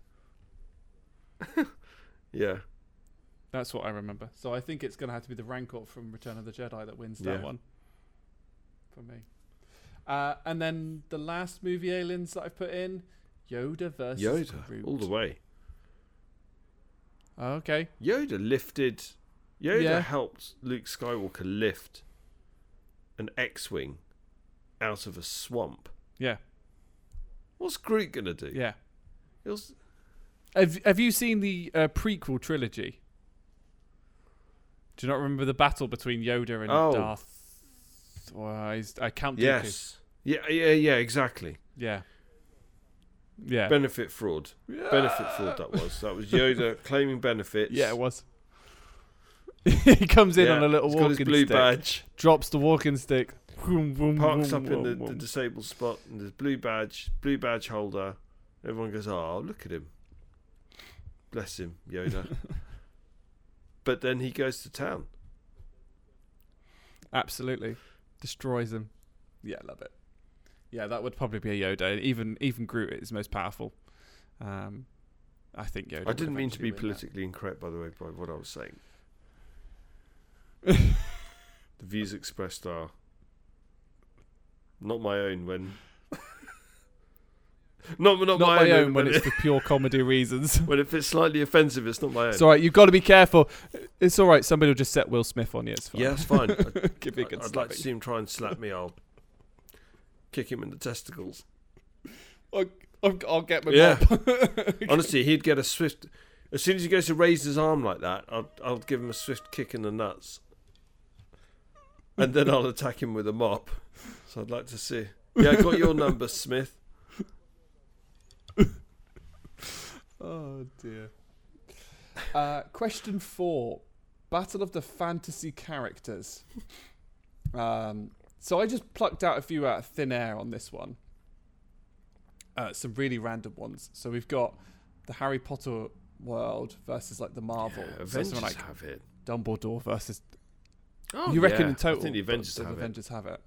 S2: Yeah.
S1: That's what I remember. So I think it's going to have to be the Rancor from Return of the Jedi that wins that
S2: Yeah.
S1: one for me. Uh, and then the last movie aliens that I've put in Yoda versus
S2: Yoda,
S1: Groot.
S2: all the way.
S1: Oh, okay.
S2: Yoda lifted. Yoda
S1: Yeah.
S2: helped Luke Skywalker lift an X-wing out of a swamp.
S1: Yeah.
S2: What's Groot gonna do?
S1: Yeah.
S2: He'll,
S1: Have Have you seen the uh, prequel trilogy? Do you not remember the battle between Yoda and
S2: Oh.
S1: Darth? Well, uh, Count Dooku.
S2: yes. Yeah. Yeah. Yeah. Exactly.
S1: Yeah. Yeah.
S2: Benefit fraud. Benefit fraud. That was. That was Yoda claiming benefits.
S1: Yeah, it was. he comes in
S2: Yeah,
S1: on a little
S2: he's got his
S1: walking
S2: blue
S1: stick,
S2: badge.
S1: drops the walking stick, vroom, vroom,
S2: Parks
S1: vroom,
S2: up in the, the disabled spot, and there's blue badge, blue badge holder. Everyone goes, "Oh, look at him, bless him, Yoda." but then he goes to town.
S1: Absolutely. Destroys him. Yeah, love it. Yeah, that would probably be a Yoda. Even even Groot is most powerful. Um, I think Yoda.
S2: I didn't mean to be
S1: win that.
S2: politically incorrect, by the way, by what I was saying. the views expressed are not my own when. not not,
S1: Not my,
S2: own
S1: own when it's for pure comedy reasons.
S2: when if it's slightly offensive, it's not my own.
S1: It's all right. You've got to be careful. It's all right. Somebody will just set Will Smith on you. It's fine.
S2: yeah, it's fine. I'd,
S1: Give you a good
S2: I'd like to see him try and slap me. I'll kick him in the testicles.
S1: I'll, I'll, I'll get my
S2: Yeah.
S1: mop.
S2: Honestly, he'd get a swift. As soon as he goes to raise his arm like that, I'll I'll give him a swift kick in the nuts, and then I'll attack him with a mop. So I'd like to see. Yeah, I got your number, Smith.
S1: Oh dear. Uh, question four: Battle of the fantasy characters. Um, so I just plucked out a few out of thin air on this one. Uh, some really random ones. So we've got the Harry Potter world versus like the Marvel.
S2: Yeah, Avengers
S1: something like
S2: have it.
S1: Dumbledore versus.
S2: Oh,
S1: you reckon
S2: yeah.
S1: in total?
S2: I think the Avengers
S1: the
S2: have it.
S1: Avengers have it.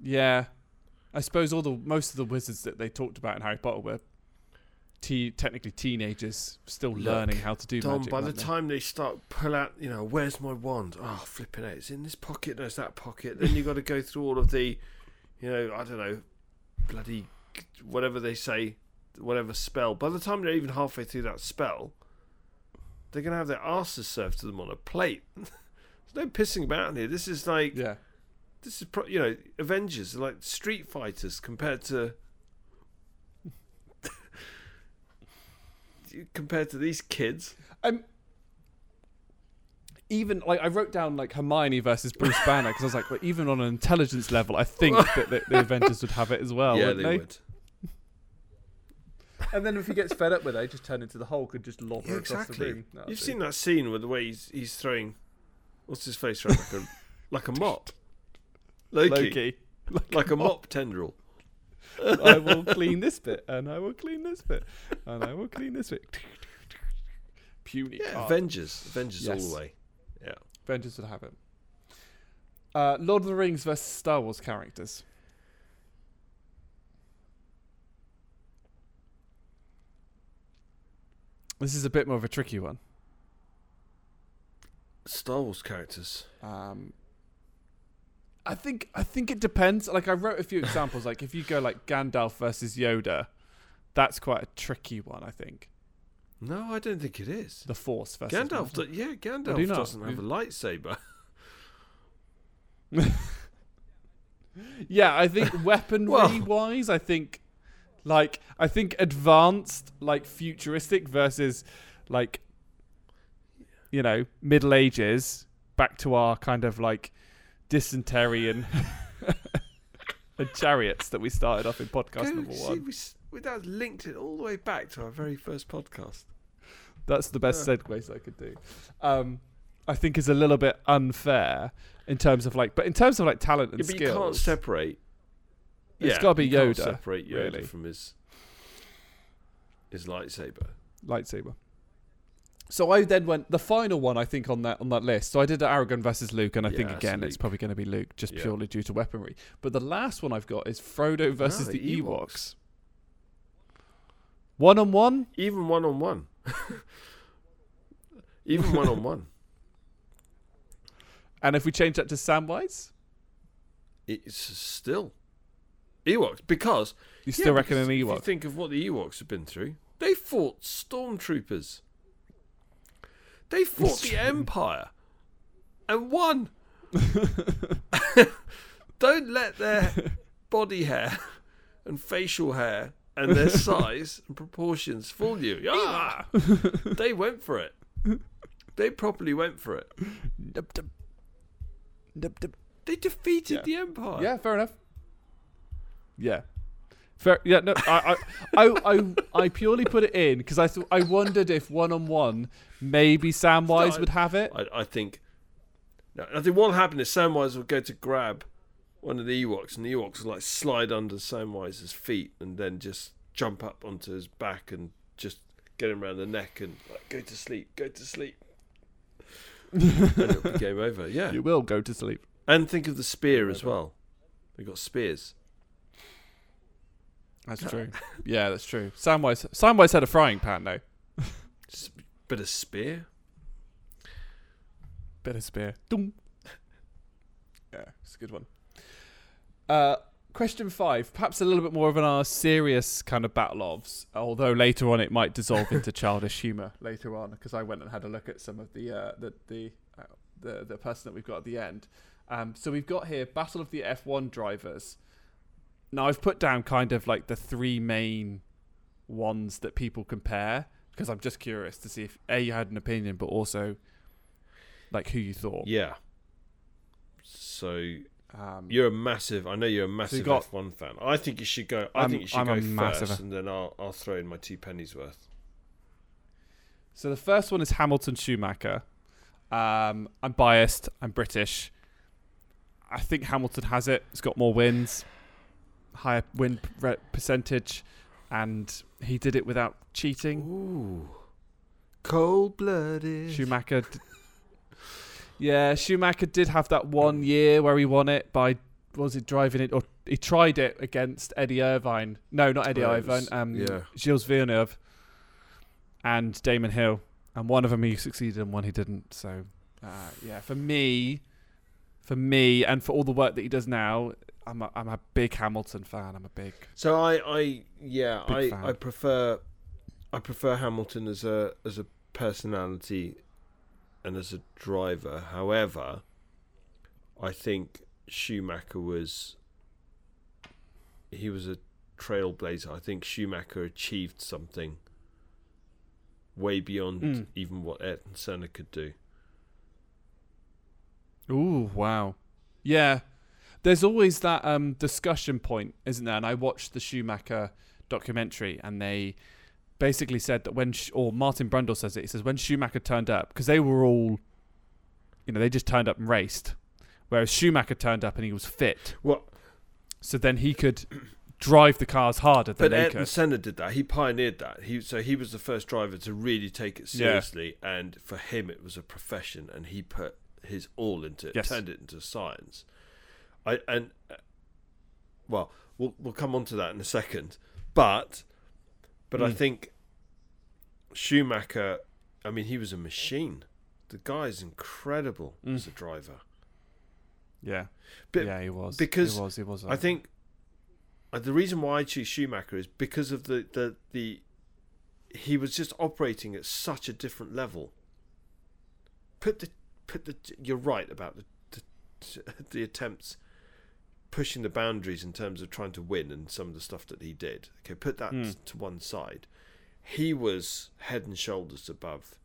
S1: Yeah, I suppose all the most of the wizards that they talked about in Harry Potter were te- technically teenagers still
S2: Look,
S1: learning how to do
S2: Dom,
S1: magic.
S2: by the
S1: they?
S2: time they start pull out, you know, where's my wand? Oh, flipping it! It's in this pocket. There's that pocket. Then you got to go through all of the, you know, I don't know, bloody whatever they say, whatever spell. By the time they're even halfway through that spell, they're gonna have their asses served to them on a plate. There's no pissing about here. This is like
S1: yeah,
S2: this is pro- you know Avengers are like Street Fighters compared to compared to these kids.
S1: um, even like I wrote down like Hermione versus Bruce Banner because I was like, well, even on an intelligence level, I think that the, the Avengers would have it as well.
S2: yeah,
S1: wouldn't
S2: they
S1: they?
S2: would.
S1: And then if he gets fed up with it, he just turn into the Hulk and just lob
S2: Yeah,
S1: her across the room. That'll
S2: You've
S1: do.
S2: seen that scene with the way he's he's throwing what's his face around like a like a mop. Loki.
S1: Loki.
S2: Like a mop tendril.
S1: I will clean this bit, and I will clean this bit, and I will clean this bit. Puny.
S2: Yeah. Avengers. Avengers all the way. Yeah.
S1: Avengers would have it. Uh, Lord of the Rings versus Star Wars characters. This is a bit more of a tricky one.
S2: Star Wars characters.
S1: Um, I think I think it depends. Like I wrote a few examples. Like if you go like Gandalf versus Yoda, that's quite a tricky one. I think
S2: No, I don't think it is.
S1: the Force versus
S2: Gandalf, do- yeah,
S1: do
S2: Gandalf
S1: you not?
S2: doesn't have a lightsaber.
S1: Yeah, I think weaponry
S2: Well-
S1: wise, I think like I think advanced, like futuristic versus like you know Middle Ages, back to our kind of like dysentery and, and chariots that we started off in podcast
S2: Go-
S1: number one.
S2: we, s- we that linked it all the way back to our very first podcast.
S1: That's the best
S2: Yeah.
S1: segues I could do. Um, I think is a little bit unfair in terms of like, but in terms of like talent and
S2: Yeah, but you can't separate.
S1: It's
S2: yeah,
S1: gotta be
S2: you can't
S1: Yoda,
S2: separate Yoda
S1: really.
S2: from his his lightsaber.
S1: lightsaber. So I then went the final one I think on that on that list. So I did Aragorn versus Luke, and I think
S2: Yeah, it's
S1: again it's
S2: Luke.
S1: probably going to be Luke just
S2: Yeah.
S1: purely due to weaponry. But the last one I've got is Frodo versus
S2: Ah,
S1: the
S2: the
S1: Ewoks.
S2: Ewoks.
S1: One on one.
S2: Even one on one. Even one on one.
S1: And if we change that to Samwise,
S2: It's still Ewoks because
S1: you
S2: yeah,
S1: still reckon an
S2: because If you
S1: Ewok?
S2: think of what the Ewoks have been through, they fought stormtroopers. They fought the. Empire and won. Don't let their body hair and facial hair and their size and proportions fool you. Ah, they went for it. They properly went for it.
S1: Nup. Nup, nup.
S2: They defeated
S1: Yeah.
S2: the Empire.
S1: Yeah, fair enough. Yeah. Fair, yeah, no, I, I, I, I, I purely put it in because I thought I wondered if one on one maybe Samwise
S2: No,
S1: would have it.
S2: I, I think. No, I think what will happen is Samwise will go to grab one of the Ewoks, and the Ewoks will like slide under Samwise's feet, and then just jump up onto his back and just get him around the neck and like, go to sleep, go to sleep. and it'll be game over. Yeah,
S1: You will go to sleep.
S2: and think of the spear as well. They got spears.
S1: That's true. yeah, that's true. Samwise Samwise had a frying pan though.
S2: Bit of spear.
S1: Bit of spear. Dum. Yeah, it's a good one. Uh, question five, perhaps a little bit more of an uh, serious kind of battle ofs, although later on it might dissolve into childish humour later on because I went and had a look at some of the uh, the the, uh, the the person that we've got at the end. Um, so we've got here Battle of the F1 drivers. Now I've put down kind of like the three main ones that people compare because I'm just curious to see if a you had an opinion, but also like who you thought.
S2: Yeah. So
S1: Um,
S2: you're a massive. I know you're a massive
S1: got-
S2: F1 fan. I think you should go. I
S1: I'm-
S2: think you should
S1: I'm
S2: go first,
S1: massive-
S2: and then I'll I'll throw in my two pennies worth.
S1: So the first one is Hamilton Schumacher. Um, I'm biased. I'm British. I think Hamilton has it. He's got more wins, higher win percentage, and he did it without cheating.
S2: Ooh, cold blooded.
S1: Schumacher. D- yeah, Schumacher did have that one year where he won it by was it driving it or he tried it against Eddie Irvine. No, not Eddie Irvine. Um,
S2: yeah.
S1: Gilles Villeneuve and Damon Hill, and one of them he succeeded and one he didn't. So, uh, yeah, for me, for me, and for all the work that he does now, I'm a, I'm a big Hamilton fan. I'm a big
S2: So I, I yeah, I,
S1: fan.
S2: I prefer, I prefer Hamilton as a as a personality, and as a driver. However, I think Schumacher was. He was a trailblazer. I think Schumacher achieved something. Way beyond
S1: Mm.
S2: even what Ayrton Senna could do.
S1: Ooh, wow. Yeah. There's always that um, discussion point, isn't there? And I watched the Schumacher documentary and they basically said that when, or Martin Brundle says it, he says when Schumacher turned up, because they were all, you know, they just turned up and raced. Whereas Schumacher turned up and he was fit.
S2: Well,
S1: So then he could drive the cars harder than
S2: But
S1: they
S2: Ayrton
S1: could.
S2: Senna did that. He pioneered that. He so he was the first driver to really take it
S1: Yeah.
S2: seriously, and for him it was a profession, and he put his all into it,
S1: Yes.
S2: turned it into science. I and uh, well, we'll we'll come on to that in a second, but but I
S1: Mm.
S2: think Schumacher. I mean, he was a machine. The guy is incredible
S1: Mm.
S2: as a driver.
S1: Yeah.
S2: But
S1: yeah, he was.
S2: because
S1: he was. He was.
S2: I think uh, the reason why I choose Schumacher is because of the, the the he was just operating at such a different level. Put the put the you're right about the the, the attempts pushing the boundaries in terms of trying to win and some of the stuff that he did. Okay, put that
S1: Hmm.
S2: to one side. He was head and shoulders above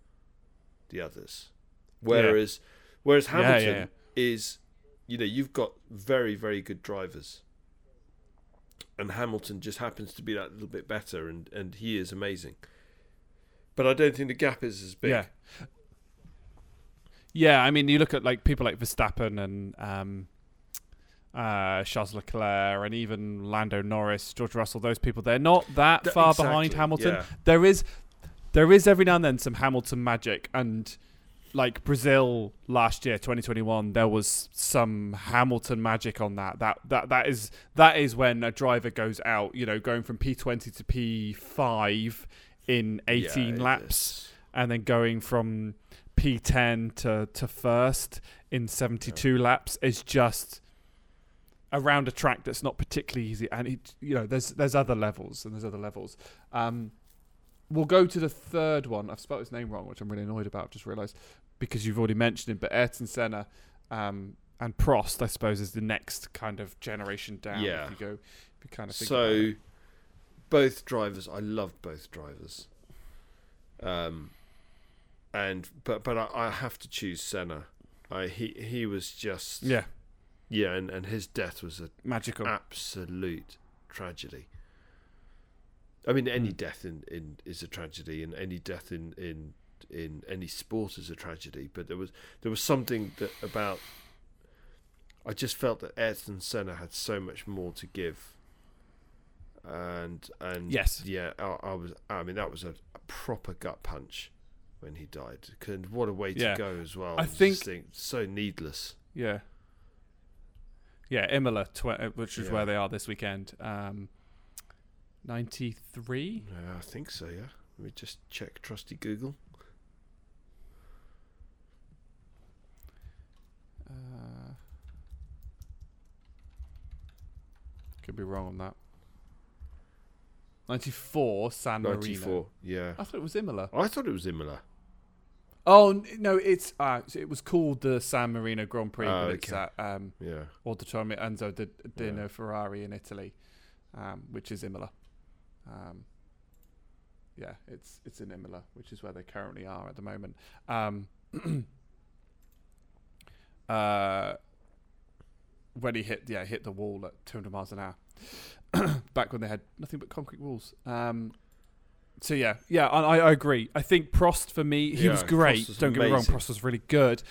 S2: the others. Whereas whereas
S1: Yeah, yeah,
S2: Hamilton
S1: yeah.
S2: is you know, you've got very, very good drivers. And Hamilton just happens to be that little bit better and, and he is amazing. But I don't think the gap is as big.
S1: Yeah. Yeah, I mean, you look at like people like Verstappen and um, uh, Charles Leclerc and even Lando Norris, George Russell. Those people, they're not that
S2: Th-
S1: far behind Hamilton.
S2: yeah.
S1: There is, there is every now and then some Hamilton magic, and like Brazil last year, 2021, there was some Hamilton magic on that. That that that is that is when a driver goes out, you know, going from P20 to P5 in 18
S2: Yeah,
S1: laps and then going from P10 to, to first in 72 laps is just around a track that's not particularly easy. And it, you know, there's there's other levels and there's other levels. Um, we'll go to the third one. I've spelled his name wrong, which I'm really annoyed about. I've just realised because you've already mentioned him. But Ayrton Senna um, and Prost, I suppose, is the next kind of generation down.
S2: Yeah.
S1: If you go, if you kind of think
S2: So both drivers I loved both drivers. Um and but but I, I have to choose Senna. I he he was just
S1: yeah,
S2: yeah and, and his death was a
S1: magical.
S2: absolute tragedy. I mean, any
S1: Mm.
S2: death in, in is a tragedy, and any death in, in in any sport is a tragedy. But there was there was something that about. I just felt that Ayrton Senna had so much more to give. And and
S1: Yes.
S2: yeah, I, I was. I mean, that was a, a proper gut punch when he died. And what a way
S1: Yeah.
S2: to go as well.
S1: I think-
S2: think so needless.
S1: Yeah. Yeah, Imola, tw- uh, which is
S2: Yeah.
S1: where they are this weekend. Um, 93?
S2: Yeah, I think so. Yeah. Let me just check trusty Google.
S1: Uh, could be wrong on that. 94, San Marino.
S2: Ninety-four. Yeah.
S1: I thought it was Imola.
S2: I thought it was Imola.
S1: Oh no, it's uh, it was called the San Marino Grand Prix,
S2: Oh,
S1: but it's
S2: okay.
S1: at um,
S2: Yeah.
S1: Autodromo Enzo di Dino
S2: Yeah.
S1: Ferrari in Italy, um, which is Imola. Um, yeah, it's it's in Imola, which is where they currently are at the moment. Um, uh, when he hit, yeah, hit the wall at 200 miles an hour. Back when they had nothing but concrete walls. Um, so yeah, yeah, I, I agree. I think Prost for me, he
S2: Yeah,
S1: was great.
S2: Was
S1: Don't get me wrong. Prost was really good,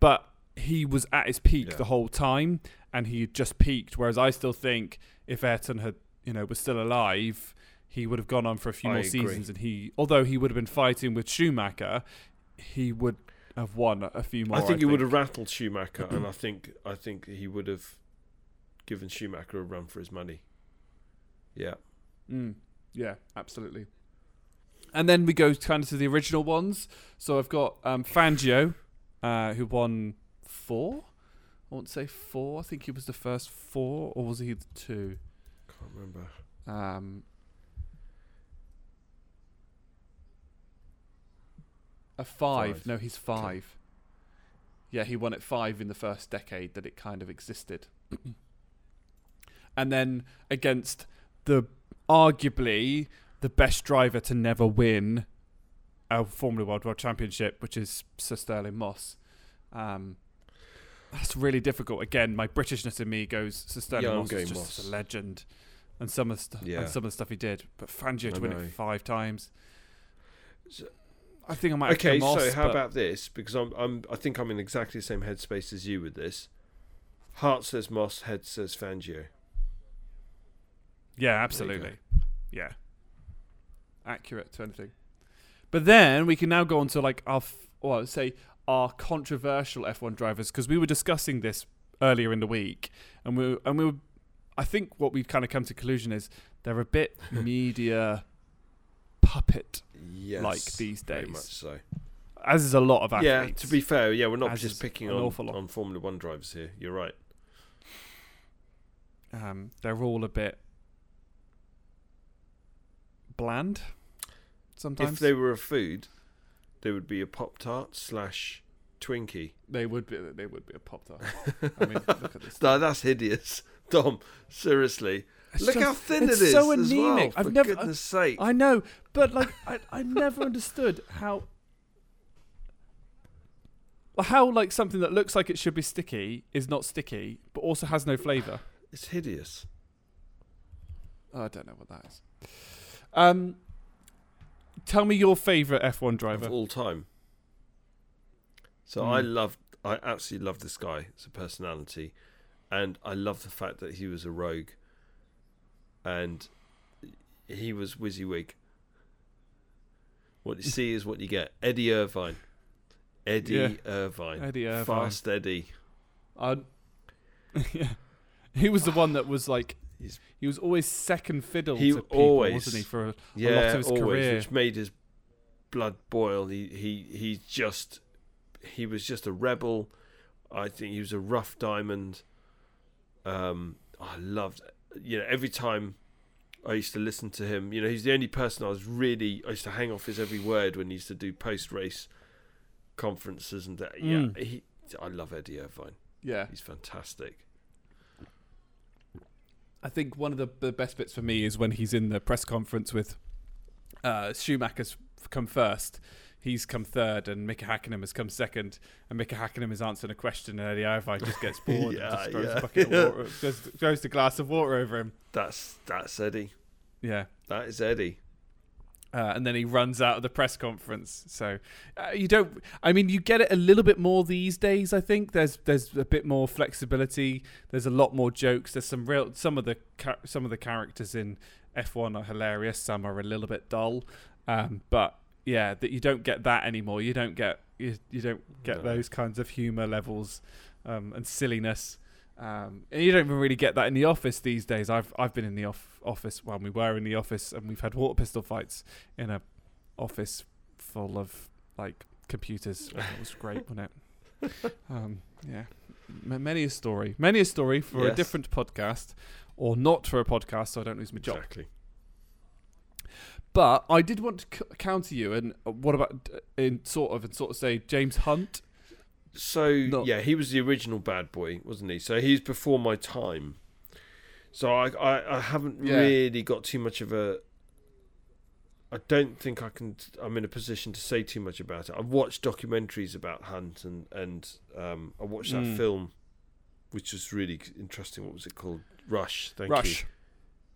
S1: but he was at his peak
S2: Yeah.
S1: the whole time, and he had just peaked. Whereas I still think if Ayrton had, you know, was still alive, he would have gone on for a few
S2: I
S1: more
S2: agree.
S1: seasons, and he, although he would have been fighting with Schumacher, he would have won a few more.
S2: I think he would have rattled Schumacher, and I think I think he would have given Schumacher a run for his money. Yeah.
S1: Mm, yeah, absolutely. And then we go kind of to the original ones. So I've got um, Fangio, uh, who won four. I won't say four. I think he was the first four, or was he the two?
S2: Can't remember.
S1: Um, a five.
S2: Five.
S1: No, he's five. Yeah, he won it five in the first decade that it kind of existed. and then against the arguably the best driver to never win a Formula World World Championship, which is Sir Stirling Moss. Um, that's really difficult. Again, my Britishness in me goes Sir Stirling
S2: Yeah,
S1: Moss is just
S2: Moss.
S1: a legend, and some of the stuff
S2: Yeah.
S1: and some of the stuff he did. But Fangio to win it five times.
S2: So-
S1: I think I might.
S2: Okay,
S1: Moss,
S2: so how about this? Because I'm, I'm, I think I'm in exactly the same headspace as you with this. Heart says Moss, head says Fangio.
S1: Yeah, absolutely. Yeah. Accurate to anything. But then we can now go on to like our, f- well, say our controversial F1 drivers because we were discussing this earlier in the week, and we and we were, I think what we've kind of come to conclusion is they're a bit media puppet, Like these
S2: very
S1: days.
S2: much so.
S1: as is a lot of
S2: Yeah,
S1: athletes.
S2: to be fair, yeah, we're not
S1: As
S2: just picking
S1: an
S2: on,
S1: awful lot.
S2: on Formula One drivers here. You're right.
S1: um, they're all a bit bland. Sometimes
S2: If they were a food, they would be a Pop Tart slash Twinkie.
S1: They would be. They would be a pop tart. I mean, look at this.
S2: No, that's hideous. Dom, seriously.
S1: It's
S2: Look
S1: just-
S2: how thin
S1: it's
S2: it is.
S1: so
S2: as well,
S1: anemic. I've
S2: for
S1: never-
S2: goodness sake.
S1: I know, but like, I, I never understood how. How like something that looks like it should be sticky is not sticky, but also has no flavour.
S2: It's hideous.
S1: Oh, I don't know what that is. Um, tell me your favourite F1 driver.
S2: of all time. So I
S1: Mm.
S2: love, I absolutely love this guy as a personality, and I love the fact that he was a rogue, and he was WYSIWYG. What you see is what you get. Eddie Irvine, Eddie
S1: Yeah.
S2: Irvine,
S1: Eddie Irvine.
S2: fast Eddie.
S1: I, yeah. He was the one that was like.
S2: He's-
S1: he was always second fiddle
S2: He
S1: to people,
S2: always-
S1: wasn't he? For a,
S2: Yeah,
S1: of his
S2: always,
S1: career.
S2: which made his blood boil. He he he just he was just a rebel. I think he was a rough diamond. Um, I loved you know every time I used to listen to him. You know, he's the only person I was really I used to hang off his every word when he used to do post race conferences and that. Yeah,
S1: Mm.
S2: he. I love Eddie Irvine.
S1: yeah.
S2: He's fantastic.
S1: I think one of the, the best bits for me is when he's in the press conference with uh, Schumacher's come first. He's come third, and Mika Hakkinen has come second. And Mika Hakkinen is answering a question, and Eddie Irvine just gets bored
S2: Yeah,
S1: and just throws
S2: yeah.
S1: a bucket of water, throws the glass of water over him.
S2: That's that's Eddie.
S1: Yeah,
S2: That is Eddie.
S1: Uh, and then he runs out of the press conference. So uh, you don't. I mean, you get it a little bit more these days. I think there's there's a bit more flexibility. There's a lot more jokes. There's some real some of the some of the characters in F1 are hilarious. Some are a little bit dull, um, but yeah, that you don't get that anymore. You don't get you, you don't get
S2: No.
S1: those kinds of humor levels um, and silliness. Um, and you don't even really get that in the office these days. I've I've been in the off- office when we were in the office, and we've had water pistol fights in a office full of like computers. It was great, wasn't it? Um, yeah, M- many a story, many a story for a different podcast, or not for a podcast, so I don't lose my job.
S2: Exactly.
S1: But I did want to c- counter you, and uh, what about uh, in sort of and sort of say James Hunt?
S2: So
S1: No.
S2: yeah, he was the original bad boy, wasn't he? So he's before my time. So I I, I haven't
S1: Yeah.
S2: really got too much of a. I don't think I can. I'm in a position to say too much about it. I've watched documentaries about Hunt and and um, I watched that
S1: Mm.
S2: film, which was really interesting. What was it called? Rush. Thank you.
S1: Rush.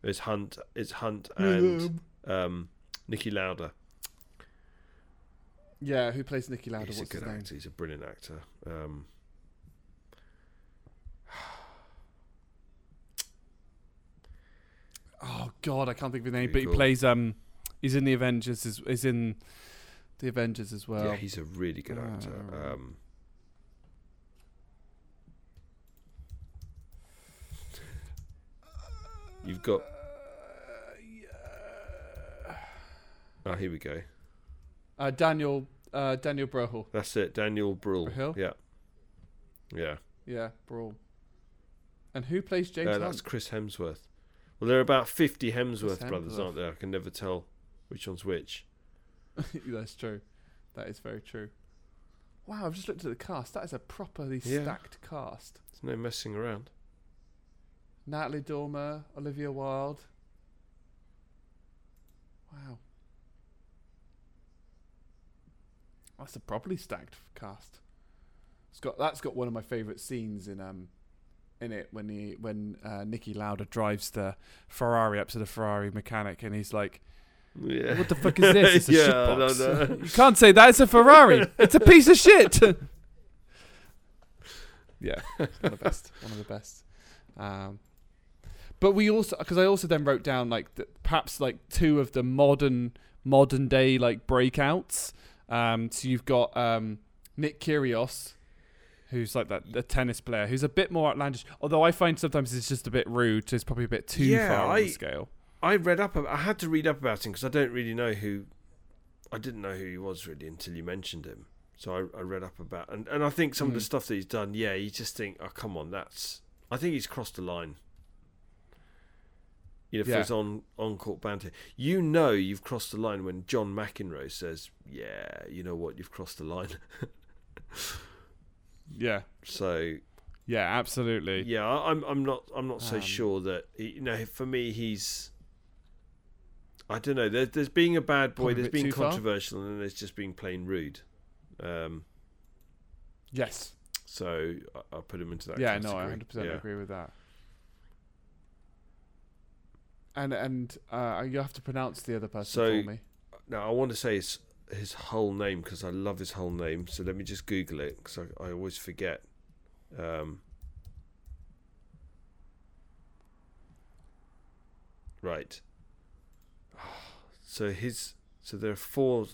S2: It's Hunt. It's Hunt and um, Niki Lauda.
S1: Yeah, who plays Niki Lauda?
S2: He's a good actor. He's a brilliant actor. Um,
S1: Oh God, I can't think of his name.
S2: Pretty
S1: But he
S2: cool.
S1: plays um, he's in the Avengers. Is is in the Avengers as well.
S2: yeah, he's a really good actor.
S1: Uh,
S2: Um, you've got. Oh, here we go.
S1: Uh, Daniel uh, Daniel Brühl.
S2: That's it. Daniel Brühl.
S1: Brühl?
S2: Yeah. Yeah.
S1: Yeah, Brawl. And who plays James
S2: that's Chris Hemsworth. Well, there are about 50 Hemsworth brothers, aren't there? I can never tell which one's which.
S1: That's true. That is very true. Wow, I've just looked at the cast. That is a properly
S2: Yeah.
S1: stacked cast.
S2: There's no messing around.
S1: Natalie Dormer, Olivia Wilde. Wow. That's a properly stacked cast. It's got that's got one of my favourite scenes in um in it when he when uh, Niki Lauda drives the Ferrari up to the Ferrari mechanic and he's like,
S2: Yeah.
S1: "What the fuck is this? It's a
S2: Yeah,
S1: shitbox.
S2: don't know.
S1: you can't say that. It's a Ferrari. it's a piece of shit." yeah, one of the best. One of the best. Um, but we also because I also then wrote down like the, perhaps like two of the modern modern day like breakouts. Um, so you've got um, Nick Kyrgios, who's like that the tennis player, who's a bit more outlandish. Although I find sometimes it's just a bit rude. So it's probably a bit too
S2: Yeah,
S1: far on
S2: I-
S1: the scale.
S2: I read up. I had to read up about him because I don't really know who. I didn't know who he was really until you mentioned him. So I, I read up about and and I think some of the
S1: Mm.
S2: stuff that he's done. Yeah, you just think, oh come on, that's. I think he's crossed the line. You know, for
S1: Yeah.
S2: his on on court banter, you know you've crossed the line when John McEnroe says, "Yeah, you know what, you've crossed the line."
S1: Yeah,
S2: so
S1: yeah, absolutely.
S2: yeah, I- I'm I'm not I'm not so
S1: Um,
S2: sure that he, you know for me he's I don't know. There's there's being a bad boy, there's being
S1: too far?
S2: controversial, and there's just being plain rude. Um,
S1: Yes.
S2: so I, I put him into that.
S1: yeah, no, I
S2: category.
S1: 100 percent
S2: Yeah.
S1: agree with that. And and uh, you have to pronounce the other person
S2: So-
S1: for me.
S2: Now I want to say his his whole name because I love his whole name. So let me just Google it because I, I always forget. Um, right. So his so there are four.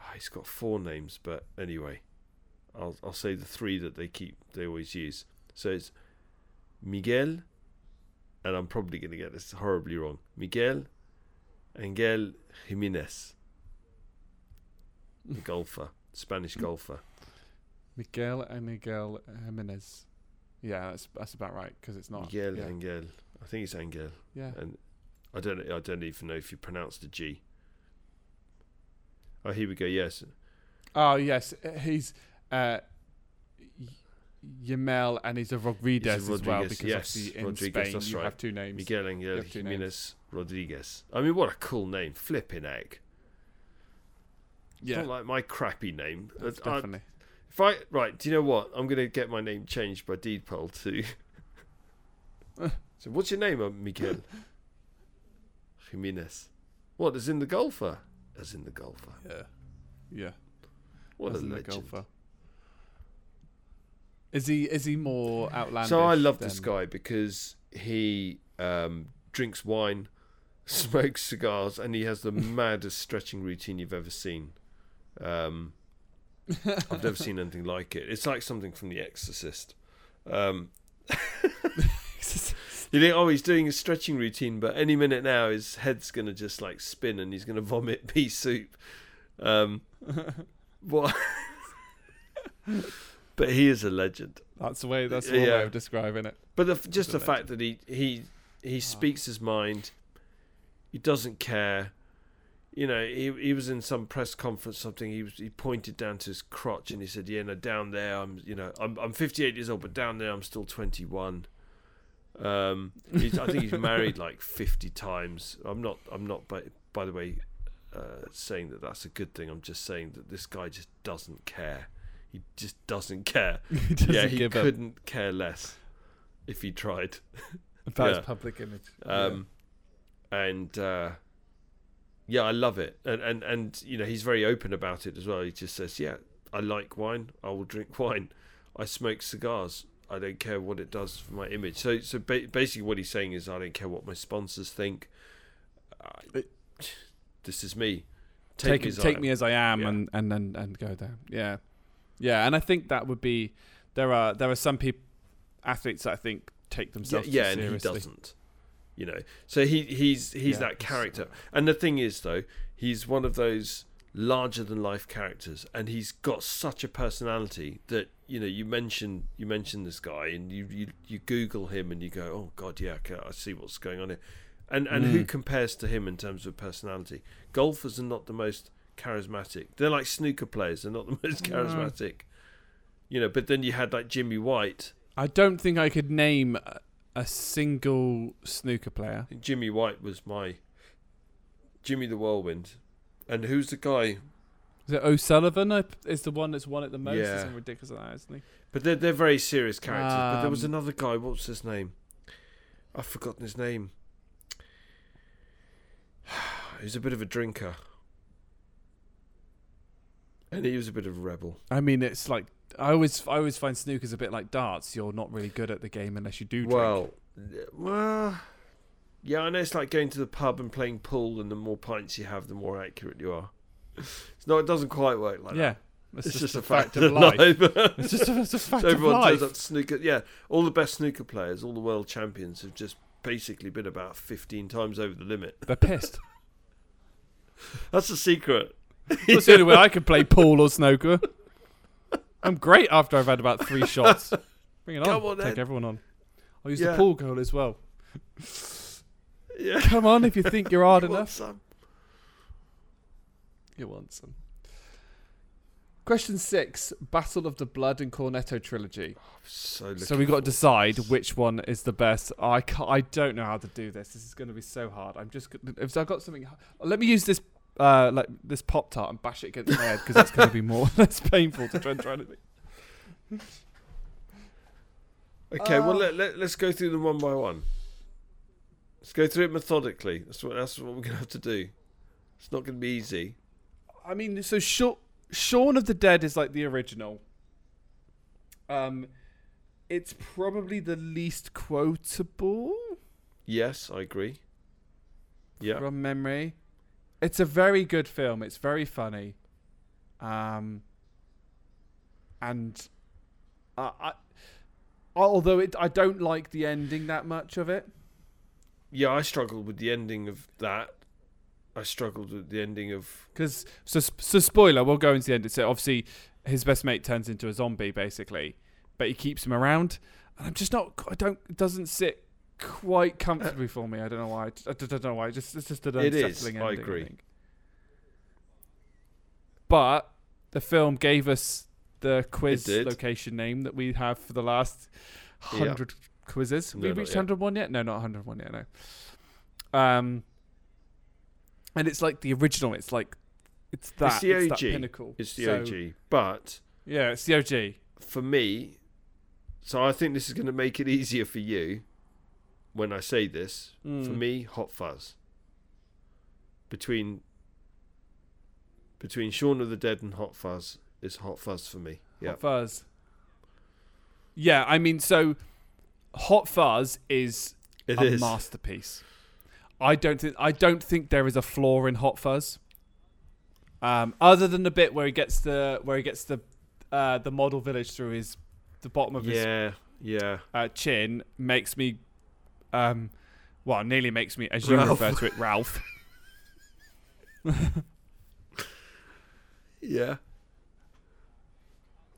S2: ah, he's got four names, but anyway, I'll I'll say the three that they keep they always use. So it's Miguel, and I'm probably going to get this horribly wrong. Miguel Angel Jimenez, the golfer, Spanish golfer.
S1: Miguel and Miguel Jimenez. Yeah, that's that's about right because it's not.
S2: Miguel
S1: yeah.
S2: Angel, I think it's Angel,
S1: yeah.
S2: and I don't I don't even know if you pronounce the G. Oh, here we go. Yes,
S1: Oh yes, he's uh, Yamel and he's a Rodriguez as well because
S2: yes,
S1: obviously in
S2: Rodriguez,
S1: Spain
S2: that's
S1: you
S2: right.
S1: have two names.
S2: Miguel Angel Jimenez Rodriguez. I mean, what a cool name, flipping egg. It's
S1: yeah,
S2: not like my crappy name.
S1: that's
S2: I-
S1: definitely.
S2: if I right, do you know what? I'm gonna get my name changed by deed poll to. so what's your name, uh, Miguel? Jimenez. What? As in the golfer? As in the golfer.
S1: Yeah, yeah.
S2: What
S1: as
S2: a
S1: in the
S2: legend.
S1: golfer. Is he is he more outlandish?
S2: So I love this guy because he um, drinks wine, smokes cigars, and he has the maddest stretching routine you've ever seen. Um, I've never seen anything like it. It's like something from The Exorcist. Um, You think, oh, he's doing a stretching routine, but any minute now his head's gonna just like spin and he's gonna vomit pea soup. Um, what? But he is a legend.
S1: that's the way. That's the one
S2: Yeah.
S1: way of describing it.
S2: But the, just the fact that he he he speaks his mind, he doesn't care. You know, he he was in some press conference, something. He was he pointed down to his crotch and he said, "Yeah, no, down there, I'm you know, I'm I'm 58 years old, but down there, I'm still 21." Um, I think he's married like 50 times. I'm not. I'm not. By by the way, uh, saying that that's a good thing. I'm just saying that this guy just doesn't care. He just doesn't care.
S1: he doesn't
S2: yeah, he couldn't care less if he tried.
S1: about
S2: yeah.
S1: his public image.
S2: Um, and uh, yeah, I love it, and and and you know he's very open about it as well. He just says, "Yeah, I like wine. I will drink wine. I smoke cigars. I don't care what it does for my image." So so ba- basically, what he's saying is, I don't care what my sponsors think. I, this is me.
S1: take
S2: me as I
S1: take
S2: am.
S1: me as I am
S2: Yeah.
S1: and, and and and go there. Yeah, yeah, and I think that would be there are there are some people athletes that I think take
S2: yeah,
S1: themselves
S2: yeah
S1: too
S2: and he doesn't you know. So he he's he's
S1: Yeah,
S2: that character. and the thing is though he's one of those larger than life characters and he's got such a personality that you know you mention you mention this guy and you you, you google him and you go oh god yeah i see what's going on here. And and who
S1: Mm.
S2: compares to him in terms of personality? Golfers are not the most charismatic they're like snooker players they're not the most
S1: No.
S2: charismatic you know but then you had like jimmy white
S1: I don't think I could name a, single snooker player.
S2: Jimmy White was my Jimmy the Whirlwind. And who's the guy?
S1: Is it O'Sullivan? Is the one that's won it the most?
S2: Yeah.
S1: Something ridiculous like that, isn't he?
S2: But they're they're very serious characters. but there was
S1: Um,
S2: another guy. What's his name? I've forgotten his name. He's a bit of a drinker, and he was a bit of a rebel.
S1: I mean, it's like I always I always find snooker's a bit like darts. You're not really good at the game unless you do drink.
S2: Well, uh, well, yeah, I know it's like going to the pub and playing pool, and the more pints you have, the more accurate you are. It's not. It doesn't quite work like
S1: yeah,
S2: that.
S1: it's,
S2: It's,
S1: just,
S2: just,
S1: a fact,
S2: fact
S1: of life.
S2: life.
S1: it's just a, it's a fact
S2: So
S1: of
S2: everyone
S1: life.
S2: turns up to snooker. Yeah, all the best snooker players, all the world champions, have just basically been about fifteen times over the limit.
S1: They're pissed.
S2: That's the secret.
S1: That's the only way I can play pool or snooker. I'm great after I've had about three shots. Bring it on.
S2: On,
S1: Take
S2: then.
S1: everyone on. I'll use the pool goal as well.
S2: Yeah,
S1: Come on, if you think you're hard
S2: You want
S1: enough.
S2: some?
S1: You want some. Question six: Battle of the Blood and Cornetto trilogy.
S2: Oh, so, looking
S1: So we got to decide which one is the best. I I don't know how to do this. This is going to be so hard. I'm just if I got something. Let me use this uh like this pop tart and bash it against my head because that's going to be more less painful to try and try anything.
S2: Okay, well
S1: Uh,
S2: let, let let's go through them one by one. Let's go through it methodically. That's what that's what we're gonna have to do. It's not gonna be easy.
S1: I mean, so Sha- Shaun of the Dead is like the original. Um, it's probably the least quotable
S2: Yes, I agree. Yeah,
S1: from memory. It's a very good film. It's very funny. Um, and I, I although it, I don't like the ending that much of it.
S2: yeah. I struggled with the ending of that. I struggled with the ending of
S1: Because so so spoiler, we'll go into the end. So obviously, his best mate turns into a zombie basically, but he keeps him around, and I'm just not. I don't. It doesn't sit quite comfortably for me. I don't know why. I don't, don't know why. It just it's just an
S2: It is,
S1: unsettling
S2: I
S1: ending.
S2: agree.
S1: think. But the film gave us the quiz location name that we have for the last
S2: Yeah.
S1: hundred quizzes. Have
S2: No,
S1: we reached hundred one yet? No, not hundred one yet. No. Um, and it's like the original. It's like it's that.
S2: the
S1: It's, that
S2: OG.
S1: pinnacle.
S2: it's the
S1: So-
S2: OG, but
S1: Yeah, it's the OG.
S2: for me, so I think this is going to make it easier for you when I say this. For
S1: Mm.
S2: me, Hot Fuzz. Between between Shaun of the Dead and Hot Fuzz is Hot Fuzz for me. Yeah.
S1: Hot Fuzz. Yeah, I mean, so Hot Fuzz is
S2: it
S1: a
S2: is.
S1: masterpiece. I don't think I don't think there is a flaw in Hot Fuzz. Um, other than the bit where he gets the where he gets the uh, the model village through his the bottom of his
S2: yeah. Yeah.
S1: uh, chin makes me, um, well, nearly makes me, as you
S2: Ralph.
S1: refer to it, Ralph.
S2: Yeah.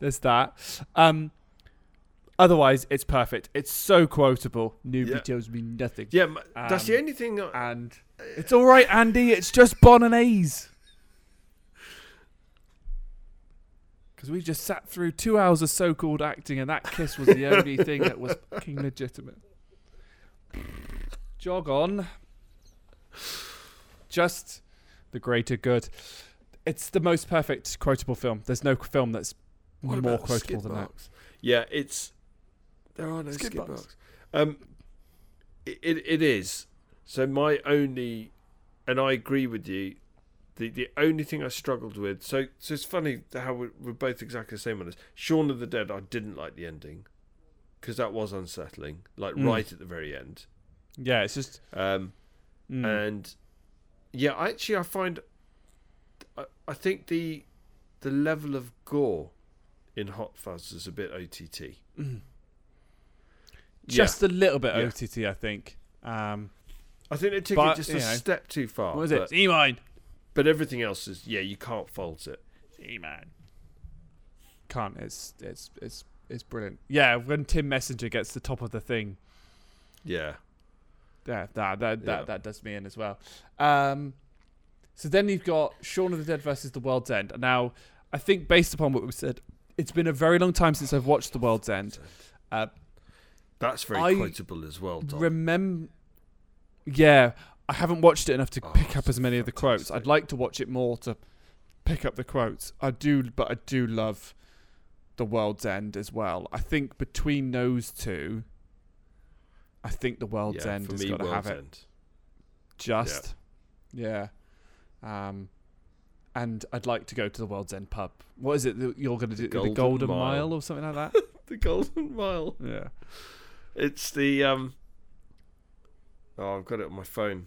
S1: There's that. Um, otherwise, it's perfect. It's so quotable. Nobody
S2: Yeah.
S1: tells me nothing.
S2: Yeah, m- that's the
S1: Um,
S2: only thing. I,
S1: And it's all right, Andy. It's just Bolognese. Because we just sat through two hours of so-called acting, and that kiss was the only thing that was fucking legitimate. Jog on. Just the greater good. It's the most perfect quotable film. There's no film that's
S2: what
S1: more quotable
S2: skid
S1: than that.
S2: Yeah, it's there are no
S1: Skid
S2: skid,
S1: marks.
S2: marks. Um, it, it it is. So my only, and I agree with you. The the only thing I struggled with. So so it's funny how we're, we're both exactly the same on this. Shaun of the Dead. I didn't like the ending because that was unsettling. Like
S1: Mm.
S2: right at the very end.
S1: Yeah, it's just.
S2: Um,
S1: mm.
S2: and yeah, I actually I find I, I think the the level of gore in Hot Fuzz is a bit OTT.
S1: just a little bit
S2: Yeah.
S1: OTT, I think. Um,
S2: I think they took
S1: But,
S2: it just a
S1: know,
S2: step too far.
S1: what is it? E mine.
S2: but everything else is yeah, you can't fault it.
S1: E man. Can't. It's it's it's it's brilliant. Yeah, when Tim Messenger gets the top of the thing,
S2: Yeah,
S1: yeah, that that
S2: Yeah.
S1: that, that does me in as well. Um, so then you've got Shaun of the Dead versus The World's End. Now, I think based upon what we said, it's been a very long time since I've watched The World's End. Uh,
S2: that's very
S1: I
S2: quotable as well. Dom.
S1: Remember, yeah, I haven't watched it enough to
S2: Oh,
S1: pick up as many of the quotes. I'd like to watch it more to pick up the quotes. I do, but I do love The World's End as well. I think between those two, I think The World's
S2: yeah,
S1: End has got to have it.
S2: End.
S1: Just, yeah. Um, and I'd like to go to the World's End pub. What is it that you're going to do? The
S2: Golden
S1: Golden,
S2: Mile.
S1: Mile. or something like that?
S2: The Golden Mile.
S1: yeah.
S2: It's the um. Oh, I've got it on my phone.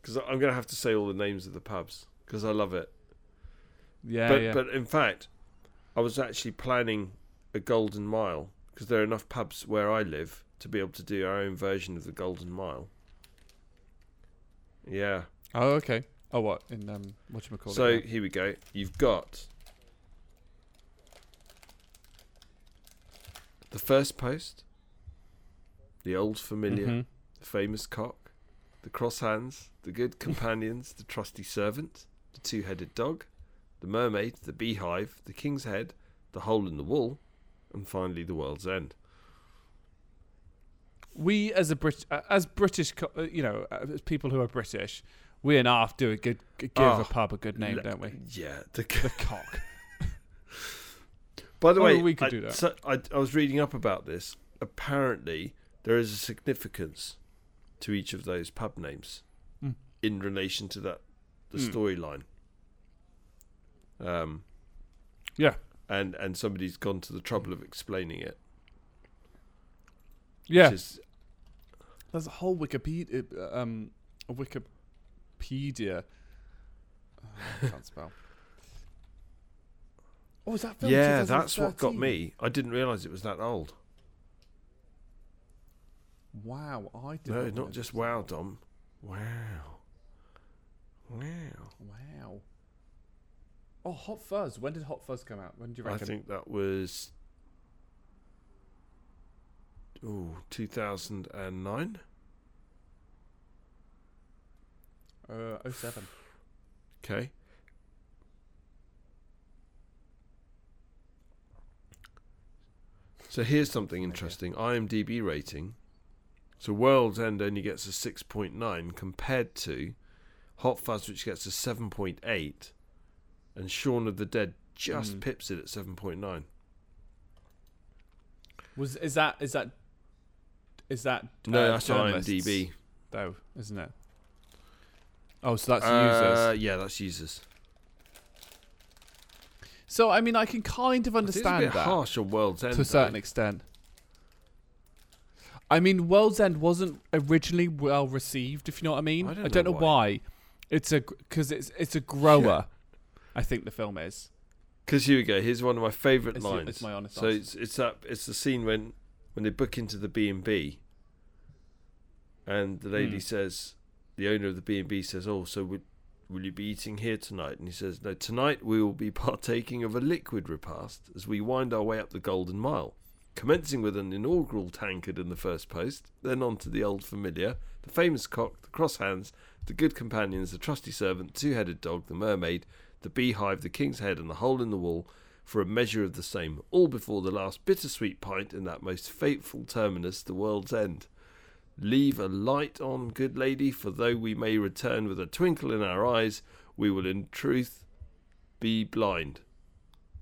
S2: Because I'm gonna have to say all the names of the pubs because I love it.
S1: Yeah,
S2: but
S1: yeah.
S2: but in fact, I was actually planning a Golden Mile because there are enough pubs where I live to be able to do our own version of the Golden Mile. Yeah.
S1: oh, okay. Oh, what? In, um, whatchamacallit?
S2: so
S1: yeah.
S2: here we go. You've got the first post, the old familiar,
S1: Mhm.
S2: the famous cock, the cross hands, the good companions, the trusty servant, the two headed dog, the mermaid, the beehive, the king's head, the hole in the wall, and finally the world's end.
S1: we as a Brit, uh, as British, co- uh, you know, uh, as people who are British, we and half do a good give
S2: Oh,
S1: a pub a good name,
S2: Le-
S1: don't we?
S2: Yeah. The,
S1: The cock.
S2: by the
S1: Oh,
S2: way,
S1: we could
S2: I,
S1: do that.
S2: So I, I was reading up about this. Apparently, there is a significance to each of those pub names
S1: Mm.
S2: in relation to that the
S1: Mm.
S2: storyline. Um,
S1: Yeah.
S2: and and somebody's gone to the trouble of explaining it.
S1: Yeah,
S2: Which is,
S1: there's a whole Wikipedia, uh, um, a Wikipedia. Oh, I can't spell. Oh, is that film?
S2: yeah, that's what got me. I didn't realise it was that old.
S1: Wow, I did
S2: No,
S1: not,
S2: not just wow, Dom. Wow. Wow.
S1: Wow. Oh, Hot Fuzz. When did Hot Fuzz come out? When do you reckon?
S2: I think that was. Ooh, 2009?
S1: Uh, 07.
S2: Okay. So here's something interesting. IMDb rating. So World's End only gets a 6.9 compared to Hot Fuzz, which gets a 7.8, and Shaun of the Dead just
S1: Mm.
S2: pips it at 7.9.
S1: Was is that is that is that
S2: No,
S1: uh,
S2: that's IMDb.
S1: though, isn't it? Oh, so that's
S2: Uh,
S1: users.
S2: yeah, that's users.
S1: So I mean, I can kind of
S2: I
S1: understand
S2: a bit
S1: that
S2: harsh on World's End
S1: to a certain
S2: though.
S1: extent. I mean, World's End wasn't originally well received, if you know what I mean.
S2: I don't
S1: don't
S2: know
S1: know why. It's a because it's it's a grower. I think the film is.
S2: Because here we go. Here's one of my favourite
S1: It's,
S2: lines.
S1: it's my honest
S2: so
S1: answer.
S2: it's it's that it's the scene when when they book into the B and B, and the lady
S1: Hmm.
S2: says, the owner of the B and B says, "Oh, so would, will you be eating here tonight?" And he says, "No, tonight we will be partaking of a liquid repast as we wind our way up the Golden Mile." Commencing with an inaugural tankard in the first post, then on to the old familiar, the famous cock, the cross hands, the good companions, the trusty servant, two headed dog, the mermaid, the beehive, the king's head, and the hole in the wall, for a measure of the same, all before the last bittersweet pint in that most fateful terminus, the world's end. Leave a light on, good lady, for though we may return with a twinkle in our eyes, we will in truth be blind,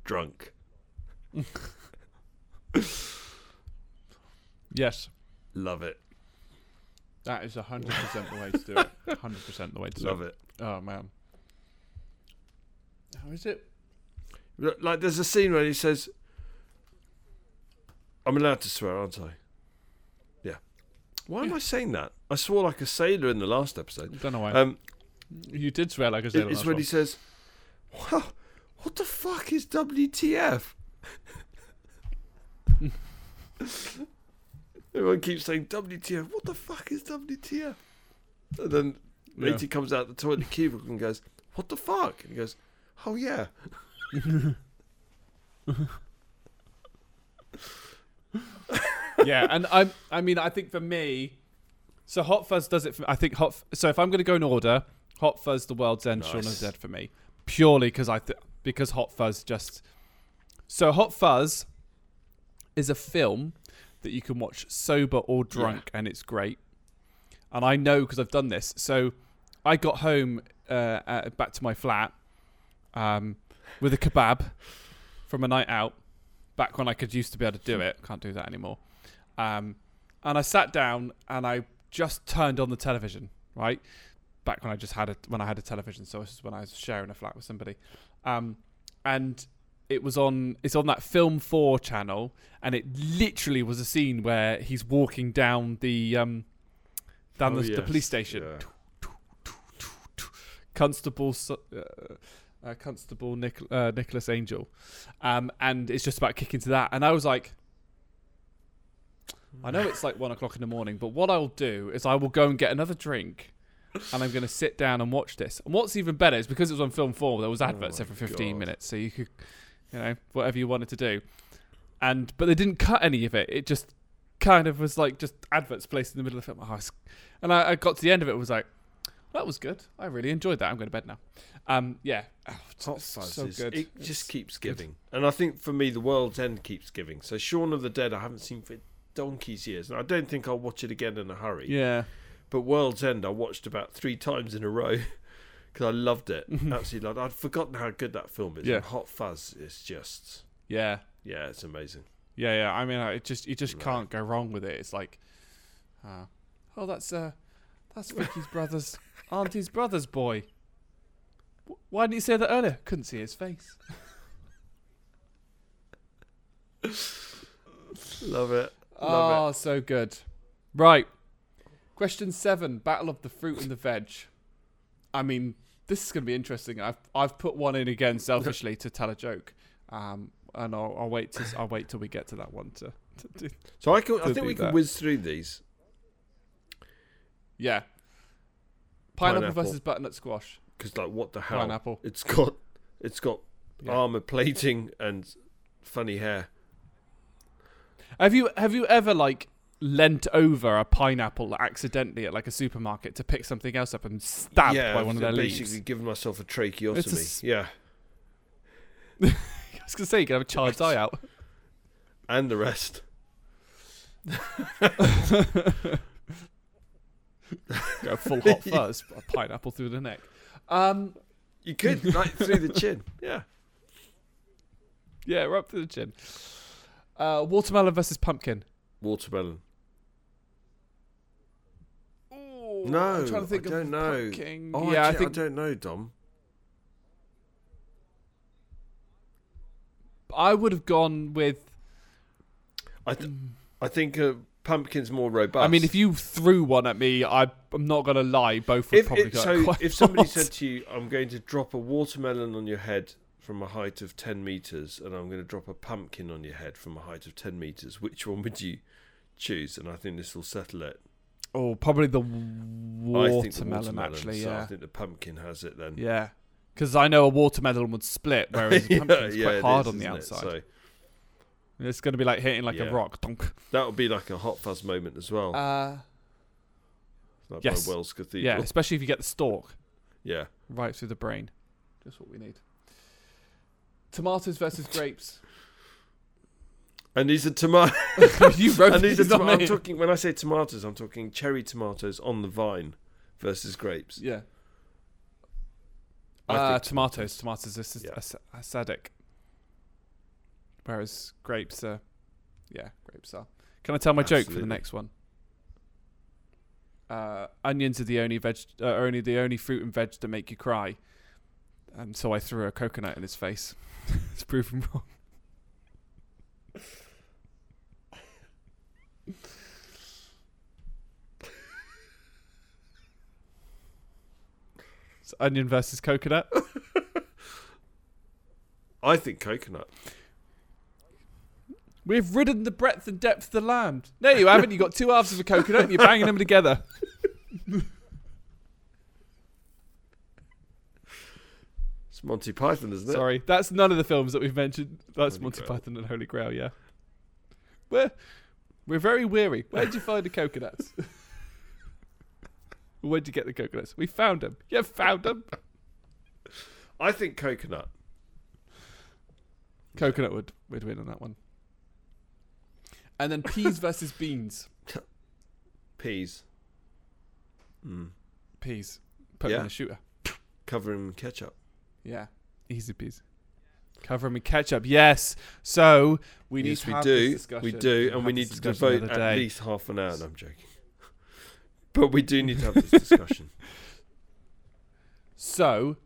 S2: drunk.
S1: Yes,
S2: Love it,
S1: that is hundred percent the way to do it. Hundred percent the way to
S2: love
S1: do
S2: it.
S1: Love it. Oh man, how is it?
S2: Like there's a scene where he says, "I'm allowed to swear, aren't I?" Yeah. Why am I saying that? I swore like a sailor in the last episode.
S1: Don't know why.
S2: Um,
S1: you did swear like a sailor.
S2: it's when
S1: one.
S2: he says, "Wow, what the fuck is WTF?" Everyone keeps saying WTF. What the fuck is WTF? And then
S1: Yeah.
S2: Matey comes out the toilet cubicle and goes, "What the fuck?" And he goes, "Oh yeah."
S1: yeah, and I I mean I think for me, so Hot Fuzz does it. For, I think Hot. So if I'm going to go in order, Hot Fuzz, The World's End, Shaun of
S2: Nice.
S1: the Dead for me, purely because I th- because Hot Fuzz just. So Hot Fuzz is a film that you can watch sober or drunk, and it's great. And I know because I've done this. So I got home uh, uh, back to my flat um, with a kebab from a night out. Back when I could used to be able to do it, can't do that anymore. Um, and I sat down and I just turned on the television. Right, back when I just had a when I had a television. So this is when I was sharing a flat with somebody, um, and it was on. It's on that Film Four channel, and it literally was a scene where he's walking down the um, down
S2: Oh,
S1: the, the police station.
S2: yeah.
S1: Constable uh, uh, Constable Nic- uh, Nicholas Angel, um, and it's just about kicking to that. And I was like, I know it's like one o'clock in the morning, but what I'll do is I will go and get another drink, and I'm going to sit down and watch this. And what's even better is because it was on Film Four, there was adverts
S2: my
S1: every 15
S2: God.
S1: minutes, so you could, you know, whatever you wanted to do. And but they didn't cut any of it. It just kind of was like just adverts placed in the middle of the film. Oh, and I, I got to the end of it, was like, that was good. I really enjoyed that. I'm going to bed now. Um, yeah, oh, it's
S2: Hot
S1: so
S2: Fuzz is,
S1: good.
S2: it
S1: It's
S2: just keeps
S1: good.
S2: giving. And I think for me, The World's End keeps giving. So Shaun of the Dead, I haven't seen for donkey's years. And I don't think I'll watch it again in a hurry.
S1: Yeah,
S2: But World's End, I watched about three times in a row because I loved it. Absolutely loved it. I'd forgotten how good that film is.
S1: Yeah.
S2: And Hot Fuzz is just,
S1: yeah,
S2: yeah, it's amazing.
S1: yeah, yeah. I mean, it just you just
S2: Right.
S1: can't go wrong with it. It's like, uh, oh, that's uh, that's Vicky's brother's auntie's brother's boy. Why didn't you say that earlier? Couldn't see his face.
S2: Love it. Love
S1: oh, so good. Right. Question seven: Battle of the fruit and the veg. I mean, this is going to be interesting. I've I've put one in again selfishly to tell a joke, um, and I'll, I'll wait to I'll wait till we get to that one to, to do.
S2: So I, can, I think we can whiz through these.
S1: Yeah. Pineapple,
S2: Pineapple.
S1: versus butternut squash.
S2: Because, like, what the hell?
S1: Pineapple.
S2: It's got, it's got
S1: Yeah.
S2: armor plating and funny hair.
S1: Have you have you ever like leant over a pineapple accidentally at like a supermarket to pick something else up and stabbed
S2: yeah,
S1: by one of their
S2: I've
S1: leaves?
S2: basically given myself a tracheotomy. yeah,
S1: I was gonna say you can have a child's eye out.
S2: and the rest.
S1: Go full hot fuzz, a pineapple through the neck. Um,
S2: You could right through the chin. Yeah.
S1: yeah, right up to the chin. Uh, watermelon versus pumpkin.
S2: Watermelon.
S1: Ooh,
S2: No,
S1: I'm trying to think
S2: I don't know.
S1: pumpkin.
S2: Oh,
S1: yeah, I
S2: actually,
S1: think
S2: I don't know, Dom.
S1: I would have gone with.
S2: I th- I think uh, pumpkin's more robust.
S1: I mean, if you threw one at me, I, I'm not gonna lie. Both would
S2: if
S1: probably
S2: it,
S1: go
S2: so,
S1: quite
S2: if somebody
S1: fast.
S2: said to you, "I'm going to drop a watermelon on your head from a height of 10 meters and I'm going to drop a pumpkin on your head from a height of 10 meters, which one would you choose? And I think this will settle it.
S1: Oh, probably the
S2: I
S1: watermelon,
S2: think the watermelon.
S1: actually.
S2: so
S1: Yeah.
S2: I think the pumpkin has it then.
S1: Yeah. Because I know a watermelon would split, whereas a pumpkin's quite
S2: it
S1: hard
S2: is,
S1: on the
S2: isn't it?
S1: outside.
S2: So
S1: It's going to be like hitting like
S2: Yeah.
S1: a rock. Donk.
S2: that would be like a hot fuzz moment as well.
S1: Uh,
S2: like
S1: yes.
S2: by Wells Cathedral.
S1: yeah, especially if you get the stalk
S2: yeah.
S1: right through the brain. Just what we need. Tomatoes versus grapes.
S2: And these are tomatoes.
S1: you wrote
S2: and these are
S1: these, not
S2: tom- I'm
S1: me.
S2: talking when I say tomatoes, I'm talking cherry tomatoes on the vine versus grapes.
S1: Yeah.
S2: I
S1: Uh,
S2: think
S1: tomatoes. Tomatoes are ac-
S2: Yeah.
S1: ac- acidic. Whereas grapes are, yeah, grapes are. Can I tell my joke for the next one? Uh, onions are the only veg, uh, only the only fruit and veg that make you cry, and so I threw a coconut in his face. it's proven wrong. It's onion versus coconut.
S2: I think coconut.
S1: We've ridden the breadth and depth of the land. No, you haven't. You've got two halves of a coconut and you're banging them together.
S2: It's Monty Python, isn't it?
S1: Sorry, that's none of the films that we've mentioned. That's
S2: Holy
S1: Monty
S2: Grail.
S1: Python and Holy Grail. Yeah, we're we're very weary. Where'd you find the coconuts? Where'd you get the coconuts? We found them. You found them.
S2: I think coconut.
S1: Coconut would would win on that one. And then peas versus beans.
S2: Peas. Mm.
S1: Peas. Put them
S2: Yeah.
S1: in a shooter.
S2: Cover 'em in ketchup.
S1: Yeah, easy peas. Cover them in ketchup. Yes. So we need to
S2: we
S1: have
S2: do.
S1: this discussion.
S2: We do, and we
S1: have
S2: need to devote at
S1: day.
S2: least half an hour. No, I'm joking. But we do need to have this discussion.
S1: So,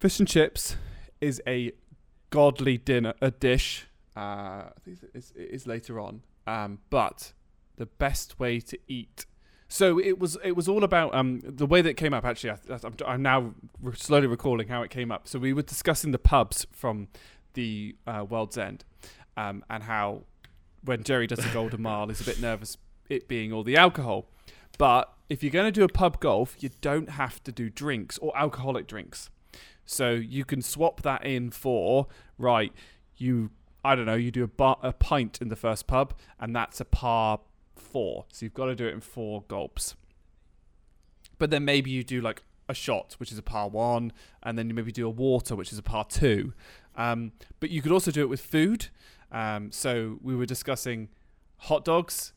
S1: fish and chips is a godly dinner, a dish. Uh, I think it's, it is later on. Um, but the best way to eat. So it was. It was all about um, the way that it came up. Actually, I, I'm, I'm now slowly recalling how it came up. So we were discussing the pubs from the uh, World's End, um, and how when Jerry does a Golden Mile, he's a bit nervous it being all the alcohol. But if you're going to do a pub golf, you don't have to do drinks or alcoholic drinks. So you can swap that in for right. You I don't know. You do a, bar, a pint in the first pub, and that's a par four. So you've got to do it in four gulps. But then maybe you do like a shot, which is a par one, and then you maybe do a water, which is a par two. Um, but you could also do it with food. Um, so we were discussing hot dogs,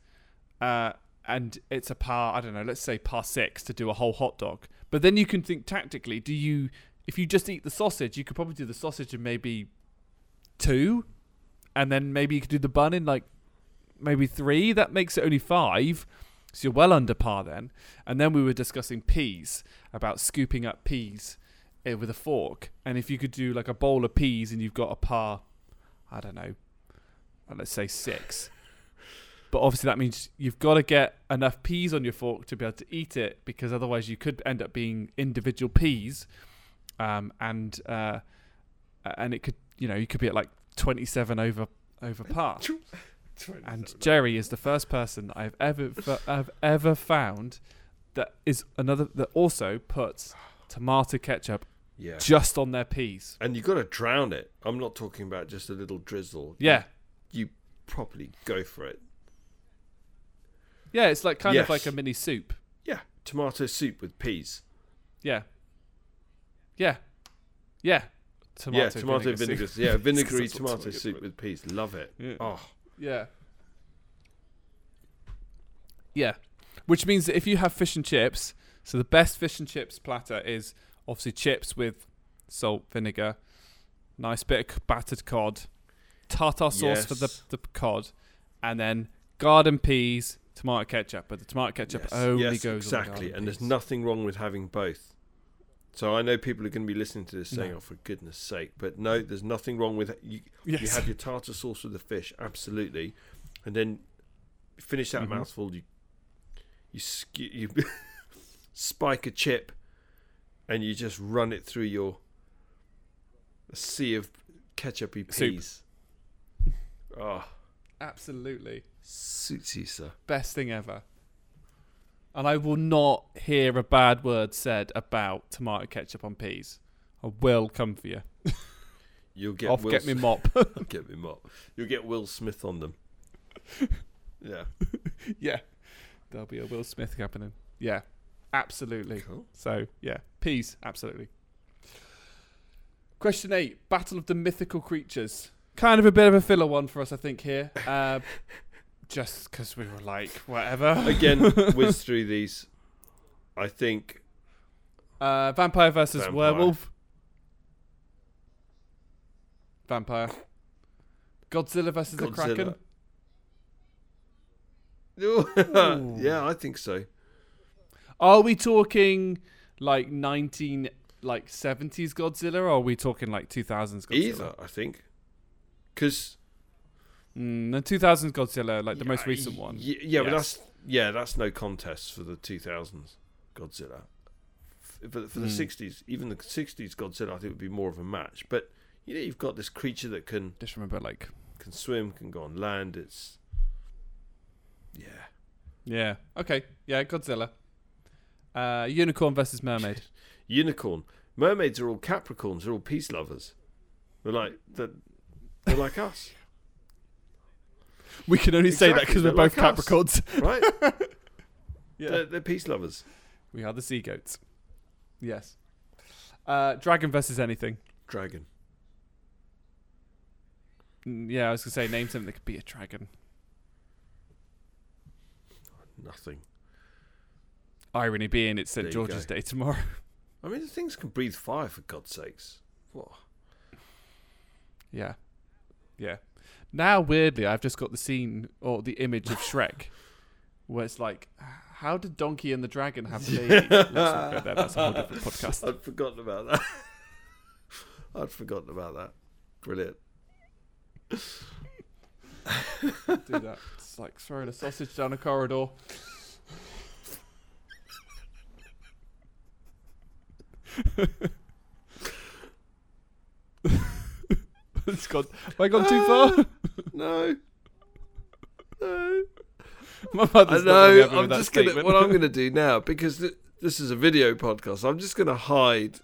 S1: uh, and it's a par. I don't know. Let's say par six to do a whole hot dog. But then you can think tactically. Do you, if you just eat the sausage, you could probably do the sausage in maybe two, and then maybe you could do the bun in like maybe three. That makes it only five. So you're well under par then. And then we were discussing peas about scooping up peas eh, with a fork. And if you could do like a bowl of peas and you've got a par, I don't know, let's say six. But obviously that means you've got to get enough peas on your fork to be able to eat it because otherwise you could end up being individual peas. Um, and uh, and it could you know you could be at like 27 over over par. And Jerry is the first person I've ever I've ever found that is another that also puts tomato ketchup
S2: Yeah.
S1: just on their peas.
S2: And you got to drown it. I'm not talking about just a little drizzle.
S1: Yeah,
S2: You properly go for it.
S1: yeah, it's like kind of like a mini soup.
S2: Yeah. Tomato soup with peas.
S1: Yeah, yeah, yeah. Tomato
S2: yeah, tomato
S1: vinegar
S2: vinegar.
S1: soup.
S2: Yeah, vinegary tomato
S1: tomato
S2: soup with peas. Love it.
S1: Yeah.
S2: Oh,
S1: Yeah. Yeah. Which means that if you have fish and chips, so the best fish and chips platter is obviously chips with salt, vinegar, nice bit of battered cod, tartar sauce for the, the cod, and then garden peas, tomato ketchup. But the tomato ketchup
S2: yes,
S1: only
S2: yes,
S1: goes on the
S2: exactly. And there's nothing wrong with having both. So I know people are going to be listening to this saying,
S1: No.
S2: "Oh, for goodness' sake!" But no, there's nothing wrong with you. You
S1: Yes.
S2: have your tartar sauce with the fish, absolutely, and then finish that
S1: Mhm.
S2: mouthful. You you you spike a chip, and you just run it through your sea of ketchupy
S1: Soup.
S2: peas. Oh,
S1: Absolutely.
S2: suits you, sir.
S1: Best thing ever. And I will not hear a bad word said about tomato ketchup on peas. I will come for you.
S2: You'll get
S1: Off,
S2: Will
S1: get me mop.
S2: get me mop. You'll get Will Smith on them. Yeah.
S1: yeah. There'll be a Will Smith happening. Yeah. Absolutely.
S2: Cool.
S1: So, yeah. Peas. Absolutely. Question eight Battle of the Mythical Creatures. Kind of a bit of a filler one for us, I think, here. Uh, just because we were like, whatever.
S2: Again, whiz through these. I think
S1: Uh, vampire versus
S2: Vampire.
S1: werewolf. Vampire. Godzilla versus the Kraken.
S2: Yeah, I think so.
S1: Are we talking like 19 like 70s Godzilla or are we talking like 2000s Godzilla?
S2: Either, I think. Because
S1: Mm, the 2000s Godzilla, like the most recent one.
S2: Yeah, yeah but that's yeah, that's no contest for the 2000s Godzilla. F- For, for the
S1: Mm.
S2: 60s, even the 60s Godzilla, I think would be more of a match. But you know, you've got this creature that can
S1: Just remember like
S2: can swim, can go on land. It's yeah,
S1: yeah. Okay. Yeah, Godzilla. Uh, unicorn versus mermaid.
S2: unicorn. Mermaids are all Capricorns. They're all peace lovers. They're like they're, they're like us,
S1: We can only say that because we're both
S2: like.
S1: Capricorns.
S2: right?
S1: yeah.
S2: they're, they're peace lovers.
S1: We are the sea goats. Yes. Uh, dragon versus anything.
S2: Dragon.
S1: Yeah, I was gonna say name something that could be a dragon.
S2: Nothing.
S1: Irony being it's St George's
S2: go.
S1: Day tomorrow.
S2: I mean, the things can breathe fire for God's sakes. What?
S1: yeah, yeah. Now weirdly, I've just got the scene or the image of Shrek, where it's like, how did Donkey and the Dragon have a baby? Let's not go there. That's a whole different podcast.
S2: I'd forgotten about that. I'd forgotten about that. Brilliant.
S1: Do that. It's like throwing a sausage down a corridor. it's gone. Have I gone too far?
S2: No. No.
S1: My mother's be
S2: know. I'm just gonna.
S1: statement.
S2: What I'm gonna do now because th- this is a video podcast. I'm just gonna hide.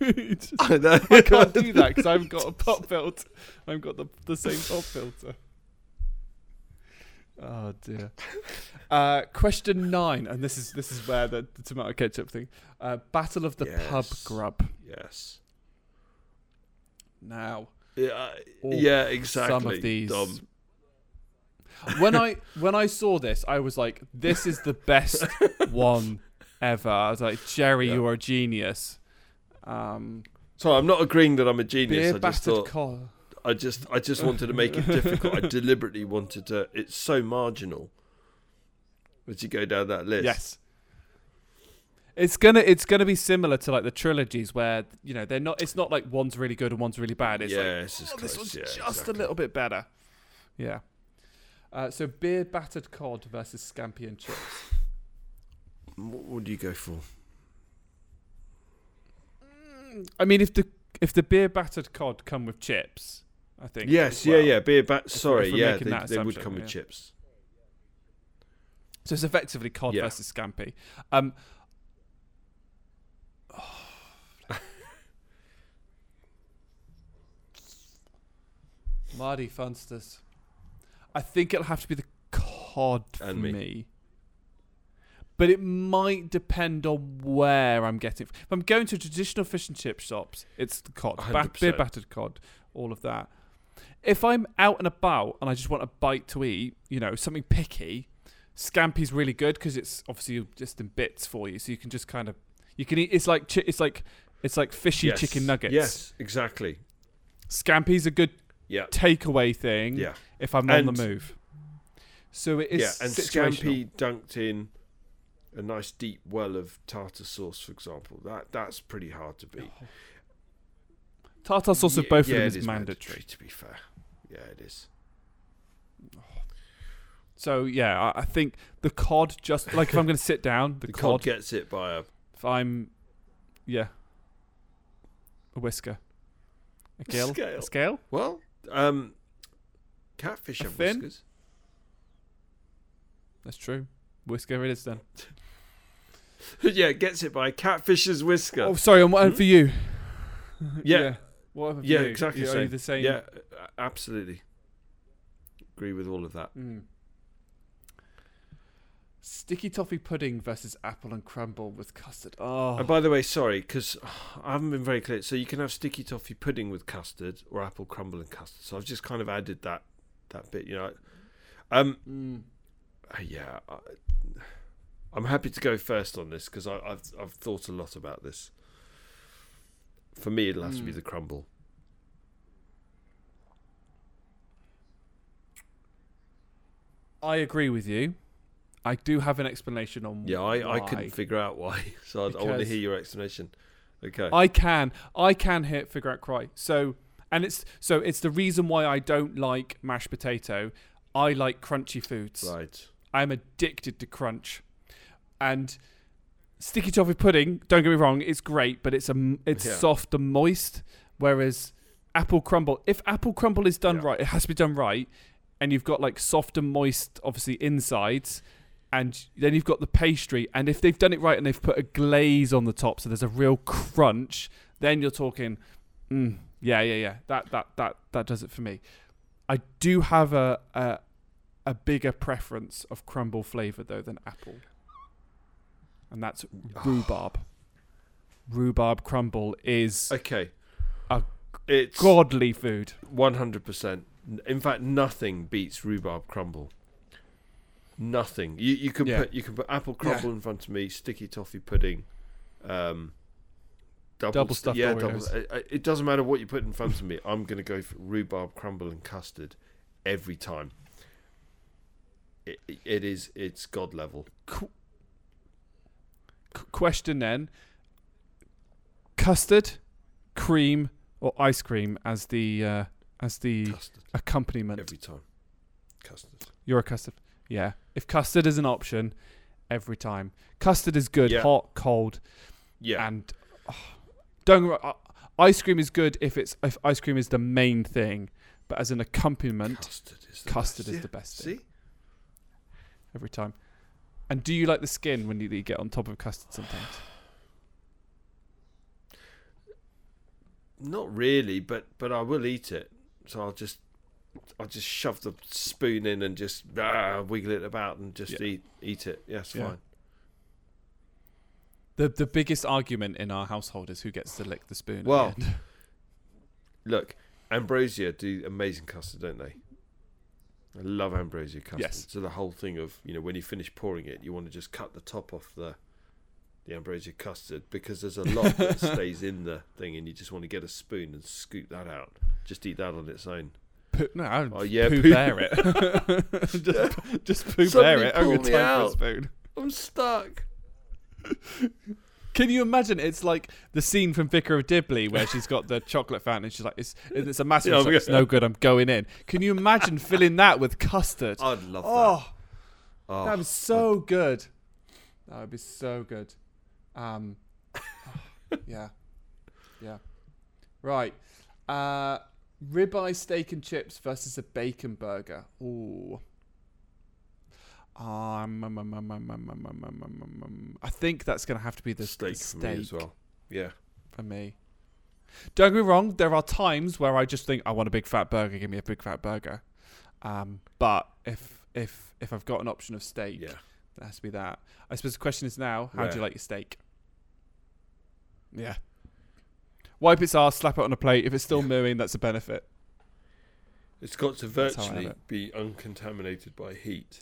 S1: Just-
S2: I know.
S1: I can't do that because I've got a pop filter. I've got the the same pop filter. Oh dear. Uh, question nine, and this is this is where the, the tomato ketchup thing. Uh, Battle of the pub grub.
S2: Yes.
S1: Now,
S2: Yeah. Yeah. Exactly.
S1: some of these.
S2: Dom.
S1: when I when I saw this, I was like, "This is the best one ever." I was like, "Jerry,
S2: Yeah.
S1: you are a genius." Um,
S2: So I'm not agreeing that I'm a genius. I just thought. I just. I just wanted to make it difficult. I deliberately wanted to. It's so marginal. As you go down that list.
S1: Yes. It's gonna it's gonna be similar to like the trilogies where you know they're not it's not like one's really good and one's really bad. It's
S2: yeah.
S1: like
S2: it's just
S1: oh, this one's
S2: yeah,
S1: just
S2: exactly.
S1: a little bit better. Yeah. Uh, so beer battered cod versus scampi and chips.
S2: What would you go for?
S1: I mean, if the if the beer battered cod come with chips, I think.
S2: Yes,
S1: as
S2: yeah, yeah. Beer bat. Sorry, yeah,
S1: making
S2: they,
S1: that
S2: they would come with
S1: yeah.
S2: chips.
S1: So it's effectively cod
S2: Yeah.
S1: versus scampi. Um, Marty Funsters. I think it'll have to be the cod for
S2: And me.
S1: me. But it might depend on where I'm getting. If I'm going to traditional fish and chip shops, it's the cod, ba- beer
S2: 100%.
S1: battered cod, all of that. If I'm out and about and I just want a bite to eat, you know, something picky, Scampi's really good because it's obviously just in bits for you, so you can just kind of you can eat. It's like chi- it's like it's like fishy
S2: Yes,
S1: chicken nuggets.
S2: Yes, exactly.
S1: Scampi's a good
S2: Yeah,
S1: takeaway thing
S2: yeah,
S1: if I'm on the move. So it is
S2: yeah. And scampi dunked in a nice deep well of tartar sauce, for example. That that's pretty hard to beat.
S1: Tartar sauce of
S2: Ye-
S1: both
S2: yeah,
S1: of them is,
S2: is
S1: mandatory.
S2: To be fair, yeah, it is.
S1: So yeah, I, I think the cod just like if I'm going to sit down, the,
S2: The
S1: cod.
S2: cod gets it by a
S1: If I'm, yeah. A whisker. A gill.
S2: Scale.
S1: A scale.
S2: Well, um, catfish have
S1: fin?
S2: whiskers.
S1: That's true. Whisker it is then.
S2: yeah, gets it by catfish's whisker.
S1: Oh, sorry. And what
S2: Hmm?
S1: for you?
S2: Yeah.
S1: What
S2: yeah,
S1: you?
S2: exactly.
S1: Are you
S2: same.
S1: the same?
S2: Yeah, absolutely. Agree with all of that.
S1: Mm. Sticky toffee pudding versus apple and crumble with custard. Oh,
S2: And by the way, sorry, because I haven't been very clear. So you can have sticky toffee pudding with custard or apple crumble and custard. So I've just kind of added that that bit, you know. Um,
S1: Mm.
S2: uh, yeah, I, I'm happy to go first on this because I've I've thought a lot about this. For me, it'll have to be
S1: Mm.
S2: the crumble.
S1: I agree with you. I do have an explanation on
S2: Yeah, I, I couldn't figure out why, so I'd, I want to hear your explanation. Okay.
S1: I can. I can hit figure out cry. So and it's so it's the reason why I don't like mashed potato. I like crunchy foods.
S2: right.
S1: I'm addicted to crunch. And sticky toffee pudding, don't get me wrong, it's great, but it's a it's
S2: Yeah.
S1: soft and moist. Whereas apple crumble, if apple crumble is done
S2: Yeah.
S1: right, it has to be done right, and you've got like soft and moist, obviously insides, and then you've got the pastry, and if they've done it right and they've put a glaze on the top, so there's a real crunch, then you're talking, mm, yeah, yeah, yeah, that that that that does it for me. I do have a a, a bigger preference of crumble flavour though than apple, and that's rhubarb. rhubarb crumble is
S2: Okay.
S1: A
S2: it's
S1: godly food.
S2: One hundred percent. In fact, nothing beats rhubarb crumble. Nothing. You you can
S1: Yeah.
S2: put you can put apple crumble in front of me, sticky toffee pudding, um, double,
S1: Double
S2: st-
S1: stuffed
S2: yeah, double. I- I- It doesn't matter what you put in front of me. I'm gonna go for rhubarb crumble and custard every time. It, it- it is it's god level.
S1: Qu- question then: custard, cream, or ice cream as the uh, as the
S2: Custard
S1: accompaniment.
S2: every time. Custard.
S1: You're a custard. Yeah. If custard is an option, every time. Custard is good,
S2: Yeah.
S1: hot, cold,
S2: Yeah.
S1: and oh, don't. get me wrong, uh, ice cream is good if it's if ice cream is the main thing, but as an accompaniment,
S2: custard is the
S1: custard
S2: best.
S1: is
S2: Yeah.
S1: the best thing
S2: See.
S1: every time. And do you like the skin when you, you get on top of custard sometimes?
S2: Not really, but but I will eat it. So I'll just I'll just shove the spoon in and just ah, wiggle it about and just
S1: Yeah.
S2: eat eat it. Yes,
S1: Yeah.
S2: fine.
S1: The the biggest argument in our household is who gets to lick the spoon. at the
S2: Well. Look, Ambrosia do amazing custard, don't they? I love Ambrosia custard.
S1: Yes.
S2: So the whole thing of you know when you finish pouring it, you want to just cut the top off the the Ambrosia custard because there's a lot that stays in the thing, and you just want to get a spoon and scoop that out. Just eat that on its own.
S1: Poo, no, I
S2: Oh, yeah,
S1: poo bear it. just, just poo bear it.
S2: pull
S1: Only
S2: me
S1: time for a spoon.
S2: I'm stuck.
S1: Can you imagine? It's like the scene from Vicar of Dibley where she's got the chocolate fountain. and She's like, "It's it's a massive.
S2: Yeah,
S1: it's, like, it's no good. I'm going in." Can you imagine filling that with custard?
S2: I'd love that.
S1: Oh,
S2: Oh,
S1: that was so good. That would be so good. Um, yeah, yeah. Right. Uh, Ribeye steak and chips versus a bacon burger. Ooh. I think that's going to have to be the
S2: steak,
S1: steak
S2: for me as well. Yeah.
S1: For me. Don't get me wrong, there are times where I just think I want a big fat burger, give me a big fat burger. but if if if I've got an option of steak,
S2: yeah.
S1: it has to be that. I suppose the question is now, how yeah.
S2: do
S1: you like your steak? Yeah. Wipe its ass, slap it on a plate. If it's still mooing, that's a benefit.
S2: It's got to
S1: That's how I have
S2: virtually be uncontaminated by heat.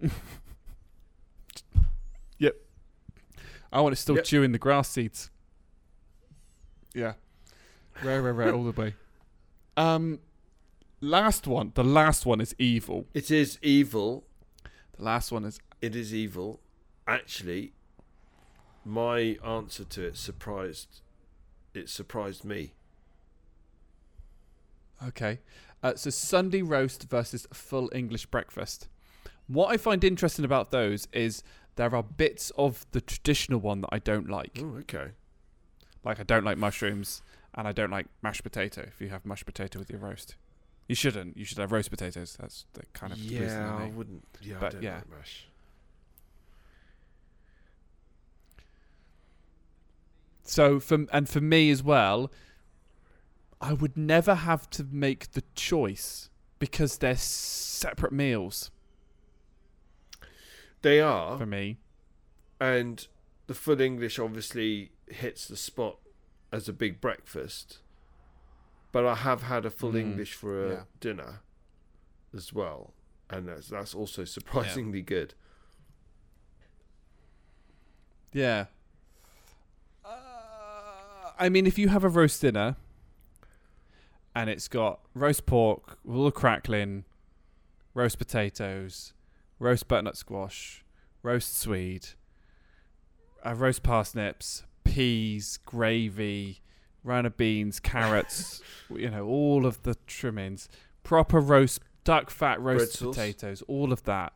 S2: Yep.
S1: I want it still
S2: Yep.
S1: chewing the grass seeds. Yeah. Rare, rare, rare, all the way. Um, last one. The last one is evil.
S2: It is evil.
S1: The last one is
S2: It is evil. Actually, my answer to it surprised. It surprised me.
S1: Okay. Uh, so Sunday roast versus full English breakfast. What I find interesting about those is there are bits of the traditional one that I don't like.
S2: Oh, okay.
S1: Like I don't like mushrooms and I don't like mashed potato. If you have mashed potato with your roast, you shouldn't. You should have roast potatoes. That's the kind of
S2: yeah,
S1: I
S2: I wouldn't. Yeah,
S1: But
S2: I don't
S1: yeah.
S2: like mash.
S1: So for and for me as well, I would never have to make the choice because they're separate meals
S2: They are,
S1: for me.
S2: and the full English obviously hits the spot as a big breakfast. But I have had a full
S1: Mm,
S2: English for a
S1: yeah.
S2: dinner as well, and that's that's also surprisingly good.
S1: Yeah. I mean, if you have a roast dinner and it's got roast pork, with all the crackling, roast potatoes, roast butternut squash, roast swede, uh, roast parsnips, peas, gravy, round of beans, carrots, you know, all of the trimmings, proper roast duck fat roast potatoes, all of that.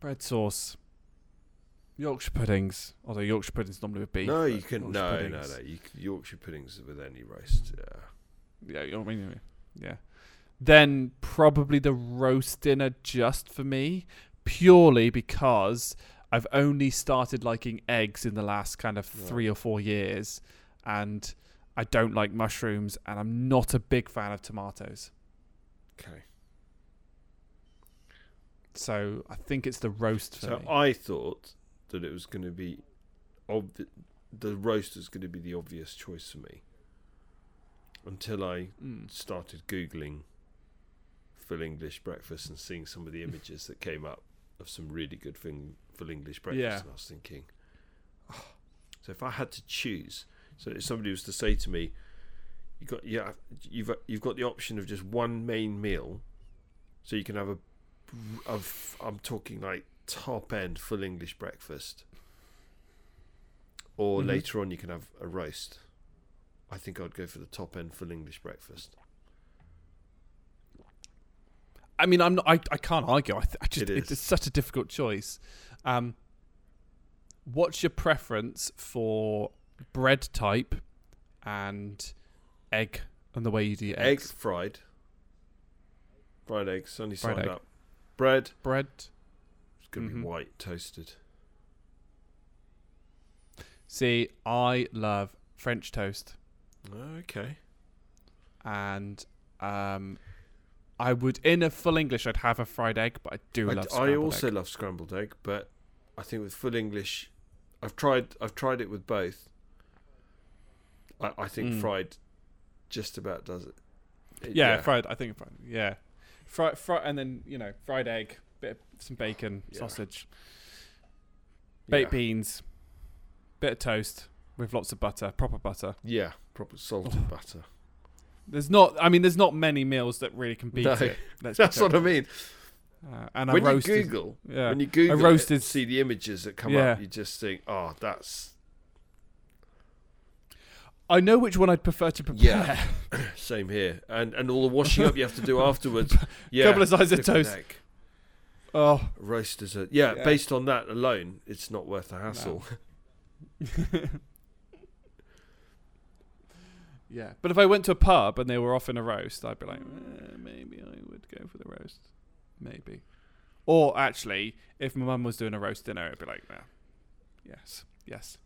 S1: Bread sauce. Yorkshire puddings, although Yorkshire puddings normally with beef.
S2: no, you
S1: but
S2: can
S1: Yorkshire
S2: no, no,
S1: puddings-
S2: no. You, Yorkshire puddings with any roast. Yeah.
S1: Yeah, you know what I mean, yeah. Then probably the roast dinner just for me, purely because I've only started liking eggs in the last kind of
S2: Right.
S1: three or four years, and I don't like mushrooms, and I'm not a big fan of tomatoes.
S2: Okay.
S1: So I think it's the roast for
S2: So
S1: me.
S2: I thought that it was going to be, ob- the roast was going to be the obvious choice for me. Until I
S1: Mm.
S2: started googling full English breakfast and seeing some of the images that came up of some really good thing full English breakfast,
S1: Yeah.
S2: and I was thinking, oh. so if I had to choose, so if somebody was to say to me, you got yeah, you've you've got the option of just one main meal, so you can have a, of I'm talking like top end full English breakfast, or
S1: Mhm.
S2: later on you can have a roast. I think I'd go for the top end full English breakfast.
S1: I mean, I'm not, I, I can't argue. I, th- I just
S2: It is.
S1: it's such a difficult choice. Um, what's your preference for bread type and egg and the way you do your
S2: Egg
S1: eggs?
S2: fried. Fried eggs, sunny
S1: Fried
S2: side
S1: egg.
S2: up. Bread,
S1: Bread.
S2: Going to
S1: Mhm.
S2: be white, toasted.
S1: See, I love French toast,
S2: Okay.
S1: and um, I would in a full English I'd have a fried egg, but I do
S2: I,
S1: love.
S2: I also
S1: egg.
S2: love scrambled egg, but I think with full English, I've tried. I've tried it with both. I, I think
S1: Mm.
S2: fried just about does it. It-
S1: yeah, fried. I think fried. Yeah, fried, fried, and then you know fried egg, bit of some bacon,
S2: Yeah.
S1: sausage. baked
S2: yeah.
S1: beans, bit of toast with lots of butter, proper butter.
S2: Yeah, proper salted
S1: Oh.
S2: butter.
S1: There's not, I mean, there's not many meals that really can beat
S2: No,
S1: it.
S2: That's what I mean.
S1: Uh, and
S2: when
S1: a roasted,
S2: you Google,
S1: yeah,
S2: when you Google it,
S1: roasted-
S2: see the images that come
S1: Yeah.
S2: up, you just think, "Oh, that's
S1: I know which one I'd prefer to prepare.
S2: Yeah. same here." And and all the washing up you have to do afterwards. Yeah,
S1: Couple of slices of toast.
S2: egg.
S1: Oh,
S2: Roast is a yeah,
S1: Yeah.
S2: Based on that alone, it's not worth the hassle.
S1: yeah. But if I went to a pub and they were offering a roast, I'd be like, eh, maybe I would go for the roast. Maybe. Or actually, if my mum was doing a roast dinner, it'd be like, nah, yes, yes.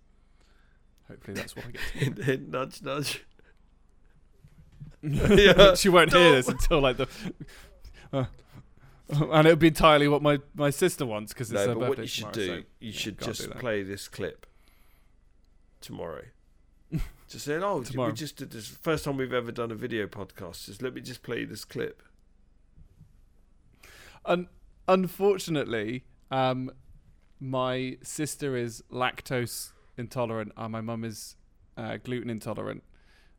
S1: Hopefully that's what I get.
S2: Hint, hint, nudge, nudge. Yeah.
S1: she won't hear this until like the. Uh, and it would be entirely what my, my sister wants because it's
S2: No,
S1: her
S2: but
S1: birthday
S2: what you should
S1: tomorrow,
S2: do,
S1: so,
S2: you should just play this clip tomorrow. just saying, oh,
S1: Tomorrow.
S2: we just did this first time we've ever done a video podcast. Just let me just play this clip.
S1: Un- unfortunately, um, my sister is lactose intolerant, and my mum is uh, gluten intolerant.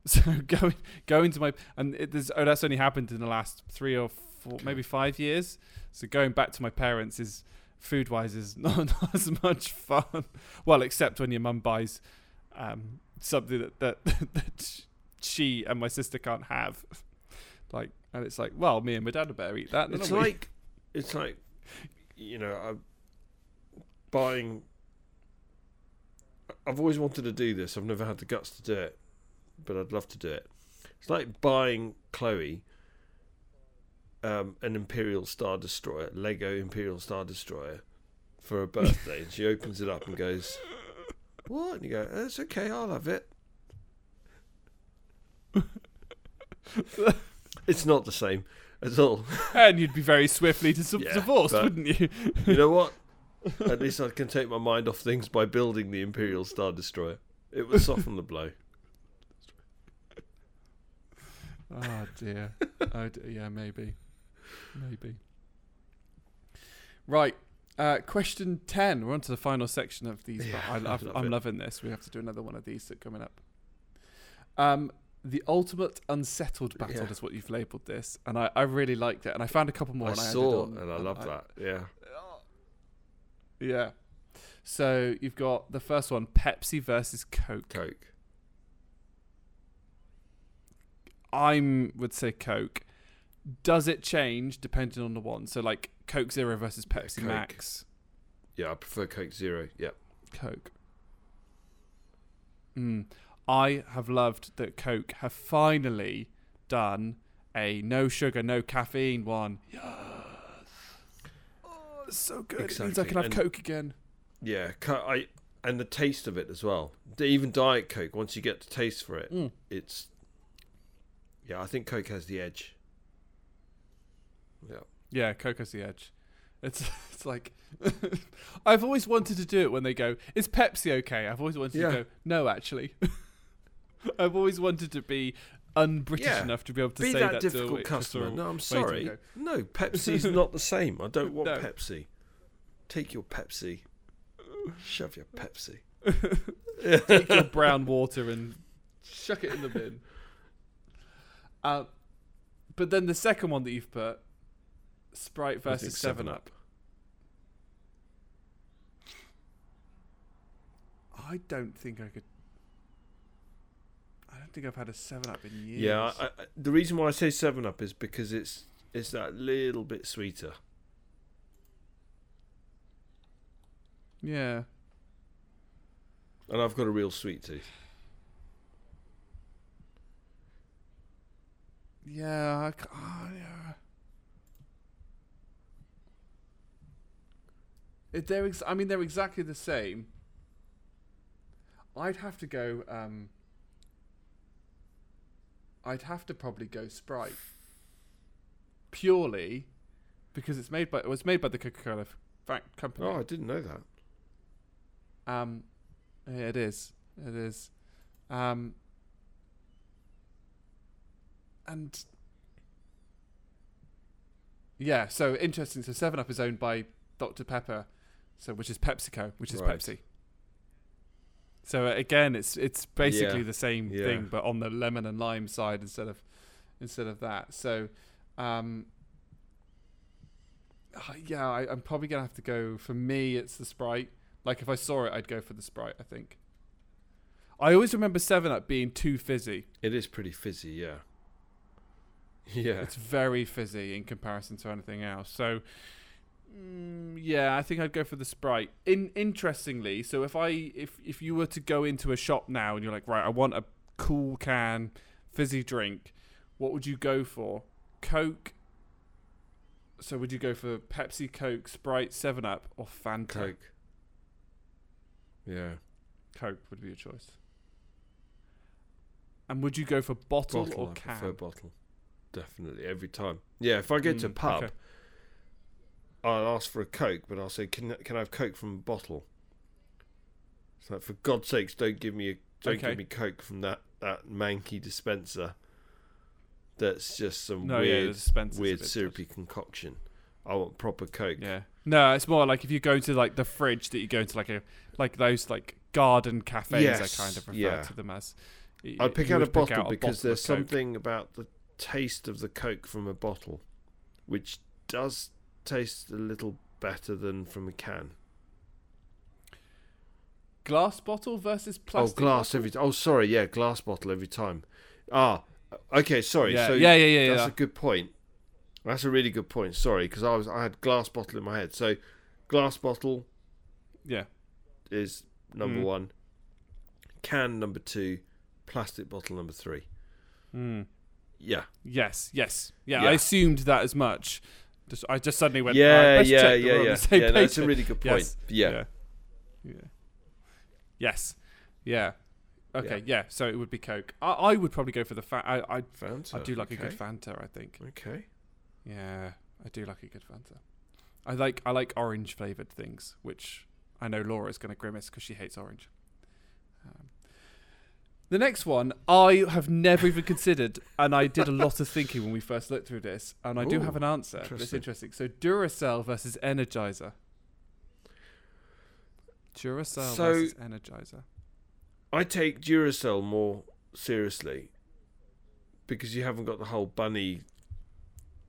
S1: So going going to my and it, there's, oh, that's only happened in the last three or four, maybe five years. So going back to my parents is food wise is not, not as much fun. Well, except when your mum buys um, something that, that that she and my sister can't have. Like, and it's like, well, me and my dad better eat that.
S2: It's
S1: don't we?
S2: like, it's like, you know, I'm buying I've always wanted to do this. I've never had the guts to do it, but I'd love to do it. It's like buying Chloe um, an Imperial Star Destroyer, Lego Imperial Star Destroyer, for her birthday, and she opens it up and goes, "What?" And you go, "It's okay. I'll have it." it's not the same at all.
S1: and you'd be very swiftly dis-
S2: Yeah,
S1: divorced, wouldn't you?
S2: You know what? At least I can take my mind off things by building the Imperial Star Destroyer. It would soften the blow.
S1: Oh dear. oh d- yeah, maybe, maybe. Right. Uh, question ten. We're on to the final section of these.
S2: Yeah,
S1: I
S2: I
S1: love, I'm
S2: it.
S1: loving this. We have to do another one of these that coming up. Um, the ultimate unsettled battle
S2: Yeah.
S1: is what you've labelled this, and I, I really liked it. And I found a couple more.
S2: I
S1: and I added
S2: saw,
S1: on,
S2: and I love that. Yeah.
S1: Yeah. So you've got the first one: Pepsi versus Coke.
S2: Coke.
S1: I'm would say Coke. Does it change depending on the one? So like Coke Zero versus Pepsi
S2: Coke.
S1: Max.
S2: Yeah, I prefer Coke Zero. Yeah.
S1: Coke. Mm. I have loved that Coke have finally done a no sugar, no caffeine one. Yes. Oh, it's so good. It means I can have
S2: and-
S1: Coke again.
S2: Yeah, I and the taste of it as well. Even Diet Coke, once you get the taste for it,
S1: Mm.
S2: it's yeah. I think Coke has the edge. Yeah,
S1: Yeah, has the edge. It's it's like I've always wanted to do it when they go, "Is Pepsi okay?" I've always wanted
S2: Yeah.
S1: to go, "No, actually." I've always wanted to be un-British
S2: Yeah.
S1: enough to be able to
S2: be
S1: say
S2: that
S1: that,
S2: difficult customer. No, I'm sorry. No, Pepsi's not the same. I don't want
S1: No.
S2: Pepsi. Take your Pepsi. Shove your Pepsi.
S1: Take your brown water and chuck it in the bin. Uh, but then the second one that you've put, Sprite versus Seven Up. I don't think I could. I don't think I've had a Seven Up in years.
S2: Yeah, I, I, the reason why I say Seven Up is because it's it's that little bit sweeter.
S1: yeah.
S2: And I've got a real sweet tooth.
S1: Yeah, I, c- oh, yeah. They're ex- I mean, they're exactly the same. I'd have to go. Um, I'd have to probably go Sprite. Purely because it's made by it was made by the Coca Cola company.
S2: Oh, I didn't know that.
S1: Um, it is. It is. Um, and yeah, so interesting. So Seven Up is owned by Dr Pepper, so which is PepsiCo, which is
S2: Right.
S1: Pepsi. So uh, again, it's it's basically
S2: Yeah.
S1: the same
S2: Yeah.
S1: thing, but on the lemon and lime side instead of instead of that. So, um, uh, yeah, I, I'm probably gonna have to go. For me, it's the Sprite. Like if I saw it, I'd go for the Sprite. I think. I always remember Seven Up being too fizzy.
S2: It is pretty fizzy, yeah. Yeah.
S1: It's very fizzy in comparison to anything else. So, mm, yeah, I think I'd go for the Sprite. In interestingly, so if I if if you were to go into a shop now and you're like, right, I want a cool can fizzy drink, what would you go for? Coke. So would you go for Pepsi, Coke, Sprite, Seven Up, or Fanta?
S2: Coke. Yeah.
S1: Coke would be your choice. And would you go for bottle,
S2: Bottle.
S1: or
S2: I
S1: can?
S2: prefer bottle. Definitely every time. Yeah, if I go to a
S1: Mm,
S2: pub,
S1: okay.
S2: I'll ask for a Coke, but I'll say, "Can can I have Coke from a bottle?" It's like, for God's sakes, don't give me a don't
S1: Okay.
S2: give me Coke from that that manky dispenser. That's just some
S1: No,
S2: weird
S1: a
S2: weird syrupy concoction. I want proper Coke.
S1: Yeah. No, it's more like if you go to like the fridge that you go into like a like those like garden cafes.
S2: Yes,
S1: I kind of refer
S2: yeah.
S1: to them as. Y-
S2: I'd pick out a bottle
S1: out
S2: because
S1: bottle
S2: there's something about the taste of the Coke from a bottle, which does taste a little better than from a can.
S1: glass bottle versus plastic.
S2: oh, glass
S1: bottle?
S2: every. Oh, sorry, yeah, glass bottle every time. Ah, okay, sorry.
S1: Yeah,
S2: so
S1: yeah, yeah, yeah.
S2: that's
S1: yeah.
S2: a good point. That's a really good point. Sorry, because I was I had glass bottle in my head. So, glass bottle
S1: yeah.
S2: is number
S1: Mm.
S2: one. can number two, plastic bottle number three.
S1: Mm.
S2: Yeah,
S1: Yes, yes, yeah,
S2: Yeah.
S1: I assumed that as much. Just, I just suddenly went.
S2: yeah,
S1: "Right,
S2: yeah, yeah, yeah. yeah that's a really good point.
S1: Yes.
S2: Yeah,
S1: yeah, yeah. Yes, yeah. Okay, yeah. So it would be Coke. I, I would probably go for the fa- I, I,
S2: Fanta.
S1: I do like a good
S2: okay.
S1: Fanta. I think.
S2: Okay.
S1: Yeah, I do like a good Fanta. I like I like orange flavored things, which I know Laura is going to grimace because she hates orange. The next one I have never even considered, and I did a lot of thinking when we first looked through this, and I do have an answer. But it's
S2: interesting.
S1: interesting. So Duracell versus Energizer. Duracell
S2: So-
S1: versus Energizer.
S2: I take Duracell more seriously because you haven't got the whole bunny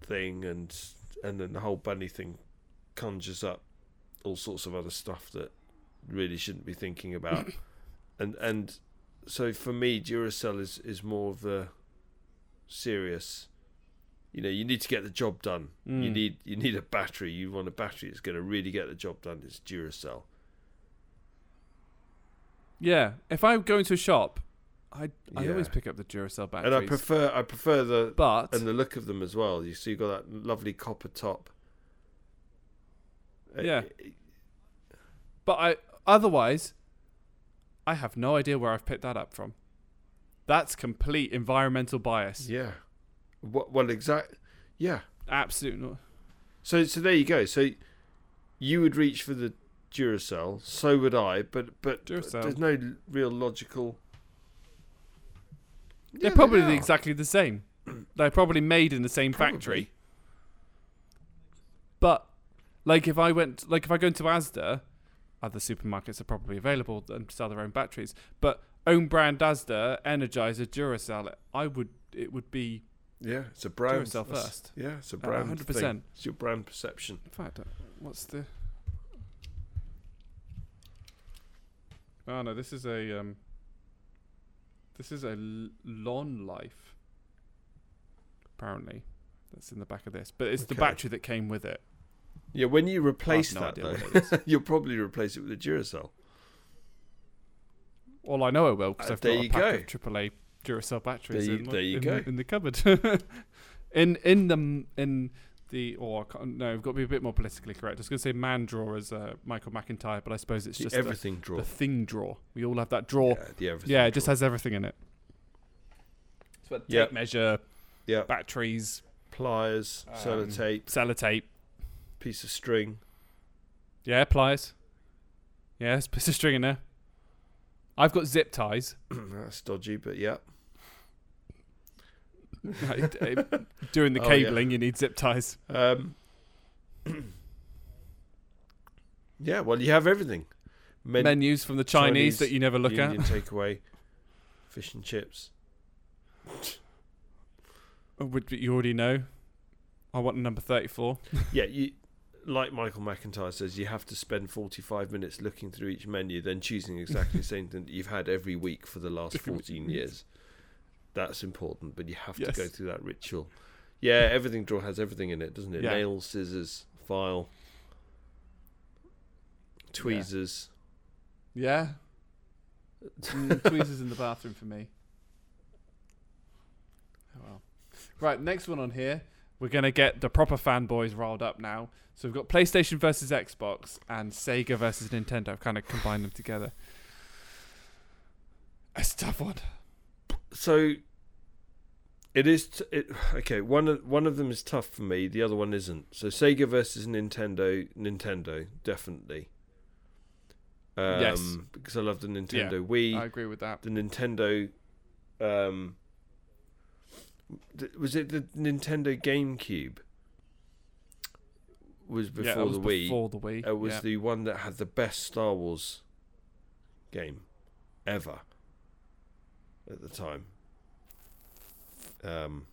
S2: thing, and and then the whole bunny thing conjures up all sorts of other stuff that really shouldn't be thinking about, and and so for me, Duracell is is more of the serious. You know, you need to get the job done. You
S1: Mm.
S2: need you need a battery. You want a battery that's going to really get the job done. It's Duracell.
S1: Yeah, if I go into a shop, I I
S2: Yeah.
S1: always pick up the Duracell batteries.
S2: And I prefer I prefer the
S1: but
S2: and the look of them as well. You see, you got that lovely copper top. Uh,
S1: Yeah. But I otherwise, I have no idea where I've picked that up from. That's complete environmental bias.
S2: yeah. What? Well, exact. Yeah.
S1: Absolutely not.
S2: So, so there you go. So, you would reach for the Duracell. So would I. But, but, but there's no real logical.
S1: They're
S2: Yeah,
S1: probably
S2: they
S1: exactly the same. They're probably made in the same factory. But like if I went, like if I go into Asda, other supermarkets are probably available and sell their own batteries. But own brand Asda, Energizer, Duracell, I would it would be
S2: Yeah, it's a brand.
S1: Duracell first.
S2: Yeah, it's a
S1: Uh,
S2: brand.
S1: 100%.
S2: thing. It's your brand perception.
S1: In fact, uh, what's the? Oh no, this is a um. This is a Lon Life. Apparently, that's in the back of this, but it's the battery that came with it.
S2: Yeah, when you replace
S1: no
S2: that though,
S1: what
S2: you'll probably replace it with a Duracell.
S1: Well, I know I will because
S2: Uh,
S1: I've
S2: there
S1: got a pack
S2: go.
S1: of AAA Duracell batteries
S2: There you-
S1: in,
S2: there you
S1: in,
S2: go.
S1: in the cupboard. in in the in the or I no, I've got to be a bit more politically correct. I was going to say man drawer as uh, Michael McIntyre, but I suppose it's
S2: The
S1: just the,
S2: everything drawer.
S1: the thing drawer. We all have that drawer.
S2: yeah, the everything.
S1: Yeah, it just has everything in it. It's what
S2: Yeah.
S1: tape measure,
S2: yeah
S1: batteries,
S2: pliers,
S1: Um,
S2: sellotape,
S1: sellotape.
S2: Piece of string.
S1: Yeah, pliers. Yeah, there's a piece of string in there. I've got zip ties.
S2: That's dodgy, but yeah.
S1: Doing the
S2: Oh, yeah.
S1: cabling, you need zip ties.
S2: Um, yeah, well, you have everything. Men-
S1: Menus from the Chinese,
S2: Chinese,
S1: that you never look
S2: Union
S1: at.
S2: takeaway, fish and chips.
S1: Oh, Would you already know? I want number thirty-four.
S2: Yeah, you like Michael McIntyre says, you have to spend forty-five minutes looking through each menu, then choosing exactly the same thing that you've had every week for the last fourteen years. That's important, but you have to go through that ritual. Yeah, everything drawer has everything in it, doesn't it?
S1: Yeah.
S2: Nails, scissors, file, tweezers.
S1: Yeah. Mm, tweezers in the bathroom for me. Oh well. Right, next one on here. We're gonna get the proper fanboys riled up now. So we've got PlayStation versus Xbox and Sega versus Nintendo. I've kind of combined them together. It's a tough one.
S2: So it is t- it, okay. One of one of them is tough for me. The other one isn't. So Sega versus Nintendo. Nintendo definitely. Um,
S1: Yes.
S2: because I love the Nintendo
S1: Yeah,
S2: Wii.
S1: I agree with that.
S2: the Nintendo. Um, was it the Nintendo GameCube? Was before
S1: yeah, was
S2: the Wii.
S1: before the Wii.
S2: It was
S1: yeah.
S2: the one that had the best Star Wars game ever at the time. Um,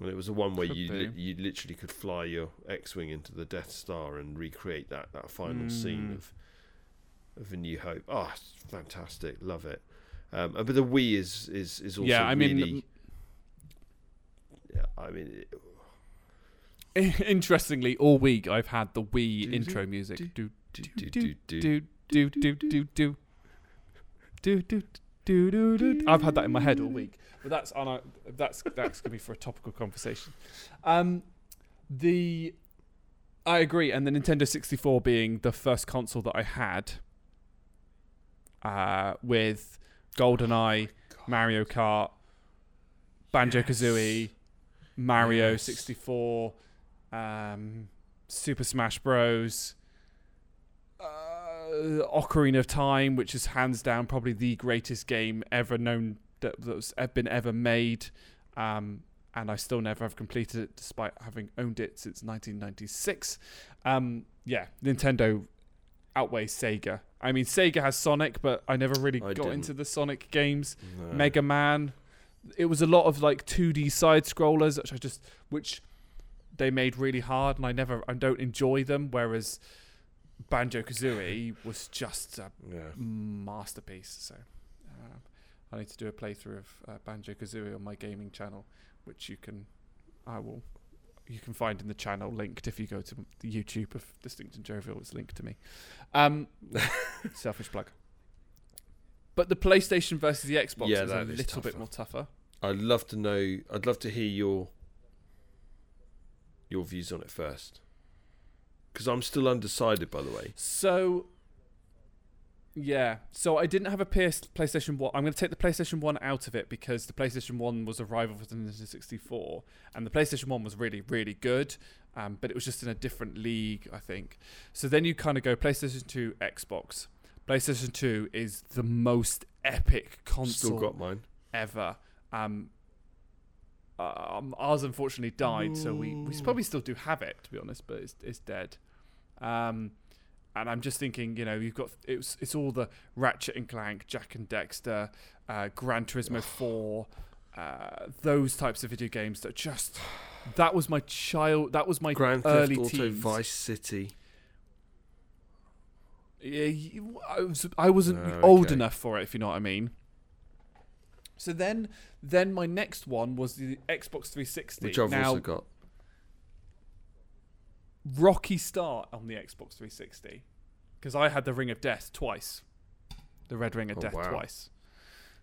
S2: and it was the one where
S1: Could
S2: you li- you literally could fly your X-wing into the Death Star and recreate that that final scene
S1: Mm.
S2: of of A New Hope. Oh, fantastic! Love it. Um, but the Wii is is is also
S1: yeah, I mean,
S2: really. yeah, I mean, it,
S1: interestingly, all week I've had the Wii
S2: Do,
S1: intro
S2: do,
S1: music. Do
S2: do,
S1: do
S2: do,
S1: do
S2: do,
S1: do do do do do. do do do do do. I've had that in my head all week, but that's on a, that's that's gonna be for a topical conversation. Um, the I agree, and the Nintendo 64 being the first console that I had, uh, with GoldenEye, Mario Kart, Banjo Kazooie, Mario
S2: Yes.
S1: 64, um, Super Smash Bros. Uh, Ocarina of Time, which is hands down probably the greatest game ever known that, that's been ever made, um, and I still never have completed it despite having owned it since 1996. Um, yeah, Nintendo outweighs Sega. I mean, Sega has Sonic, but I never really
S2: I
S1: got
S2: didn't.
S1: into the Sonic games.
S2: No.
S1: Mega Man. It was a lot of like 2D side scrollers, which I just which they made really hard, and I never I don't enjoy them. Whereas Banjo Kazooie was just a
S2: Yeah.
S1: masterpiece. So um, I need to do a playthrough of uh, Banjo Kazooie on my gaming channel, which you can I will you can find in the channel linked if you go to the YouTube of Distinct and Jovial. It's linked to me. Um, selfish plug. But the PlayStation versus the Xbox
S2: Yeah,
S1: is a
S2: that
S1: little
S2: is
S1: bit more tougher.
S2: I'd love to know. I'd love to hear your your views on it first, because I'm still undecided. By the way,
S1: So, yeah. So I didn't have a PS PlayStation One. I'm going to take the PlayStation One out of it because the PlayStation One was a rival for the Nintendo 64, and the PlayStation One was really, really good. Um, but it was just in a different league, I think. So then you kind of go PlayStation 2, Xbox. PlayStation 2 is the most epic console
S2: still got mine.
S1: ever. Um, um, ours unfortunately died, so we, we probably still do have it, to be honest, but it's, it's dead. Um, and I'm just thinking, you know, you've got it's it's all the Ratchet and Clank, Jak and Daxter, uh, Gran Turismo 4, uh, those types of video games that just that was my child, that was my
S2: Grand Theft
S1: early
S2: Auto,
S1: teens.
S2: Vice City.
S1: Yeah, I was I wasn't
S2: Oh,
S1: old enough for it, if you know what I mean. So then, then my next one was the Xbox 360.
S2: Which I've
S1: now,
S2: also got.
S1: Rocky start on the Xbox 360 because I had the Ring of Death twice, the Red Ring of
S2: Oh,
S1: Death
S2: wow.
S1: twice.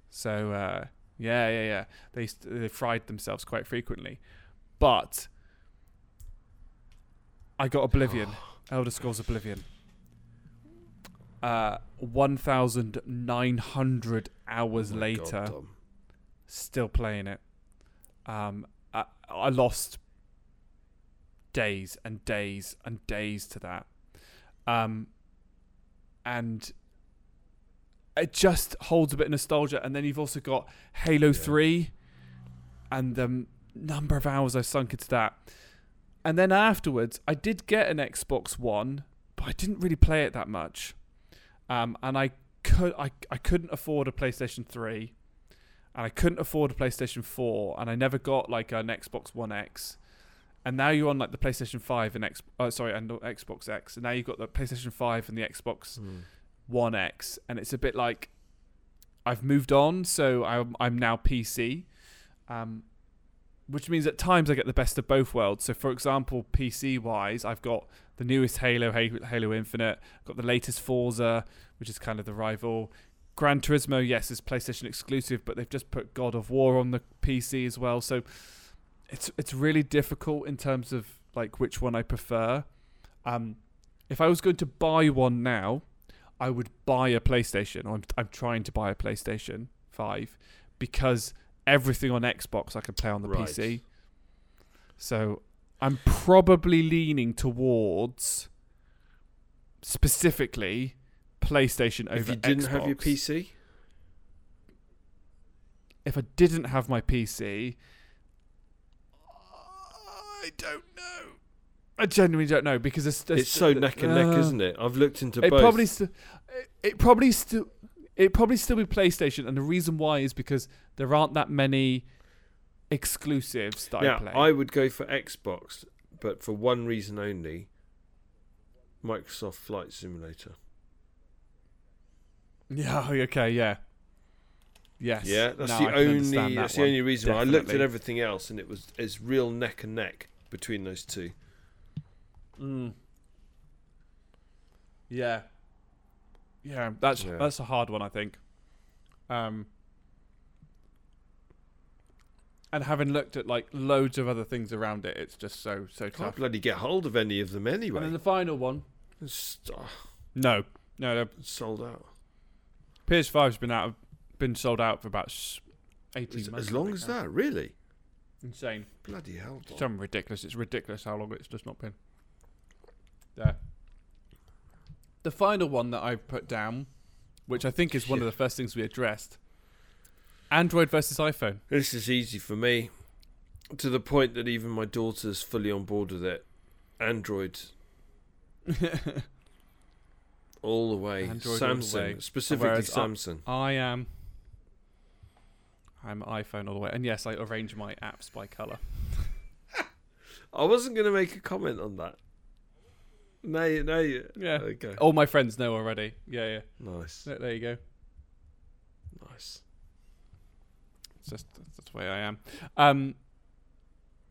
S1: So uh, yeah, yeah, yeah. They they fried themselves quite frequently, but I got Oblivion, Elder Scrolls Oblivion. Uh, 1,900 hours
S2: Oh
S1: later,
S2: God,
S1: still playing it. Um, I, I lost days and days and days to that. Um, and it just holds a bit of nostalgia. And then you've also got Halo
S2: Yeah.
S1: 3 and the number of hours I've sunk into that. And then afterwards, I did get an Xbox One, but I didn't really play it that much. Um, and I could I, I couldn't afford a PlayStation 3 and I couldn't afford a PlayStation 4 and I never got like an Xbox One X. And now you're on like the PlayStation 5 and X oh, sorry, and Xbox X. And now you've got the PlayStation 5 and the Xbox
S2: Hmm.
S1: One X and it's a bit like I've moved on, so I'm I'm now PC. Um which means at times I get the best of both worlds. So, for example, PC wise, I've got the newest Halo, Halo, Halo Infinite, I've got the latest Forza, which is kind of the rival. Gran Turismo, yes, is PlayStation exclusive, but they've just put God of War on the PC as well. So, it's it's really difficult in terms of like which one I prefer. Um, if I was going to buy one now, I would buy a PlayStation. I'm I'm trying to buy a PlayStation Five because everything on Xbox I can play on the
S2: Right.
S1: PC. So I'm probably leaning towards specifically PlayStation over
S2: If you didn't have your PC,
S1: If I didn't have my PC, I don't know. I genuinely don't know because it's,
S2: it's so neck and neck,
S1: uh,
S2: isn't it? I've looked into
S1: It
S2: both.
S1: probably still, it, it probably still, it probably still be PlayStation, and the reason why is because there aren't that many exclusives that I
S2: now,
S1: play.
S2: I would go for Xbox, but for one reason only: Microsoft Flight Simulator.
S1: yeah. Okay. Yeah. Yes.
S2: Yeah, that's
S1: No,
S2: the
S1: I
S2: only
S1: that
S2: that's the only reason. why. I looked at everything else, and it was it's real neck and neck between those two.
S1: Mm. Yeah. Yeah, that's
S2: Yeah.
S1: that's a hard one, I think. Um, and having looked at like loads of other things around it, it's just so so
S2: Can't
S1: tough.
S2: bloody get hold of any of them anyway.
S1: And then the final one,
S2: It's oh,
S1: no, no, no
S2: sold out.
S1: PS5's been out, of, been sold out for about eighteen
S2: As,
S1: months.
S2: as long as
S1: now.
S2: that, really?
S1: Insane.
S2: Bloody hell.
S1: It's
S2: Bob.
S1: something ridiculous. It's ridiculous how long it's just not been. There. The final one that I've put down, which I think is one of the first things we addressed Android versus iPhone.
S2: This is easy for me, to the point that even my daughter's fully on board with it. Android all the way.
S1: Android all the
S2: Samsung,
S1: way.
S2: specifically
S1: Whereas I-
S2: Samsung.
S1: I am. I'm an iPhone all the way. And yes, I arrange my apps by colour.
S2: I wasn't going to make a comment on that. No, you, no, you.
S1: Yeah.
S2: Okay.
S1: All my friends know already. Yeah, yeah.
S2: Nice,
S1: There, there you go.
S2: nice.
S1: It's just that's the way I am. Um,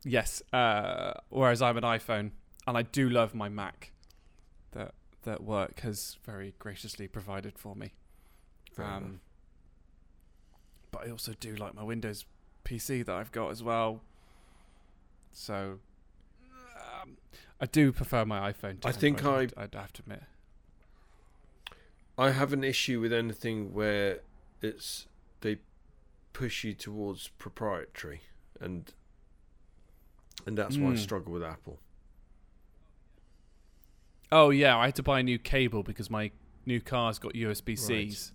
S1: yes. Uh, whereas I'm an iPhone, and I do love my Mac, that that work has very graciously provided for me.
S2: Fair enough.
S1: But I also do like my Windows PC that I've got as well. So um, I do prefer my iPhone. To
S2: I think
S1: I'd, I'd have to admit.
S2: I have an issue with anything where it's they push you towards proprietary, and and that's why I
S1: Mm.
S2: struggle with Apple.
S1: Oh yeah, I had to buy a new cable because my new car's got USB Cs.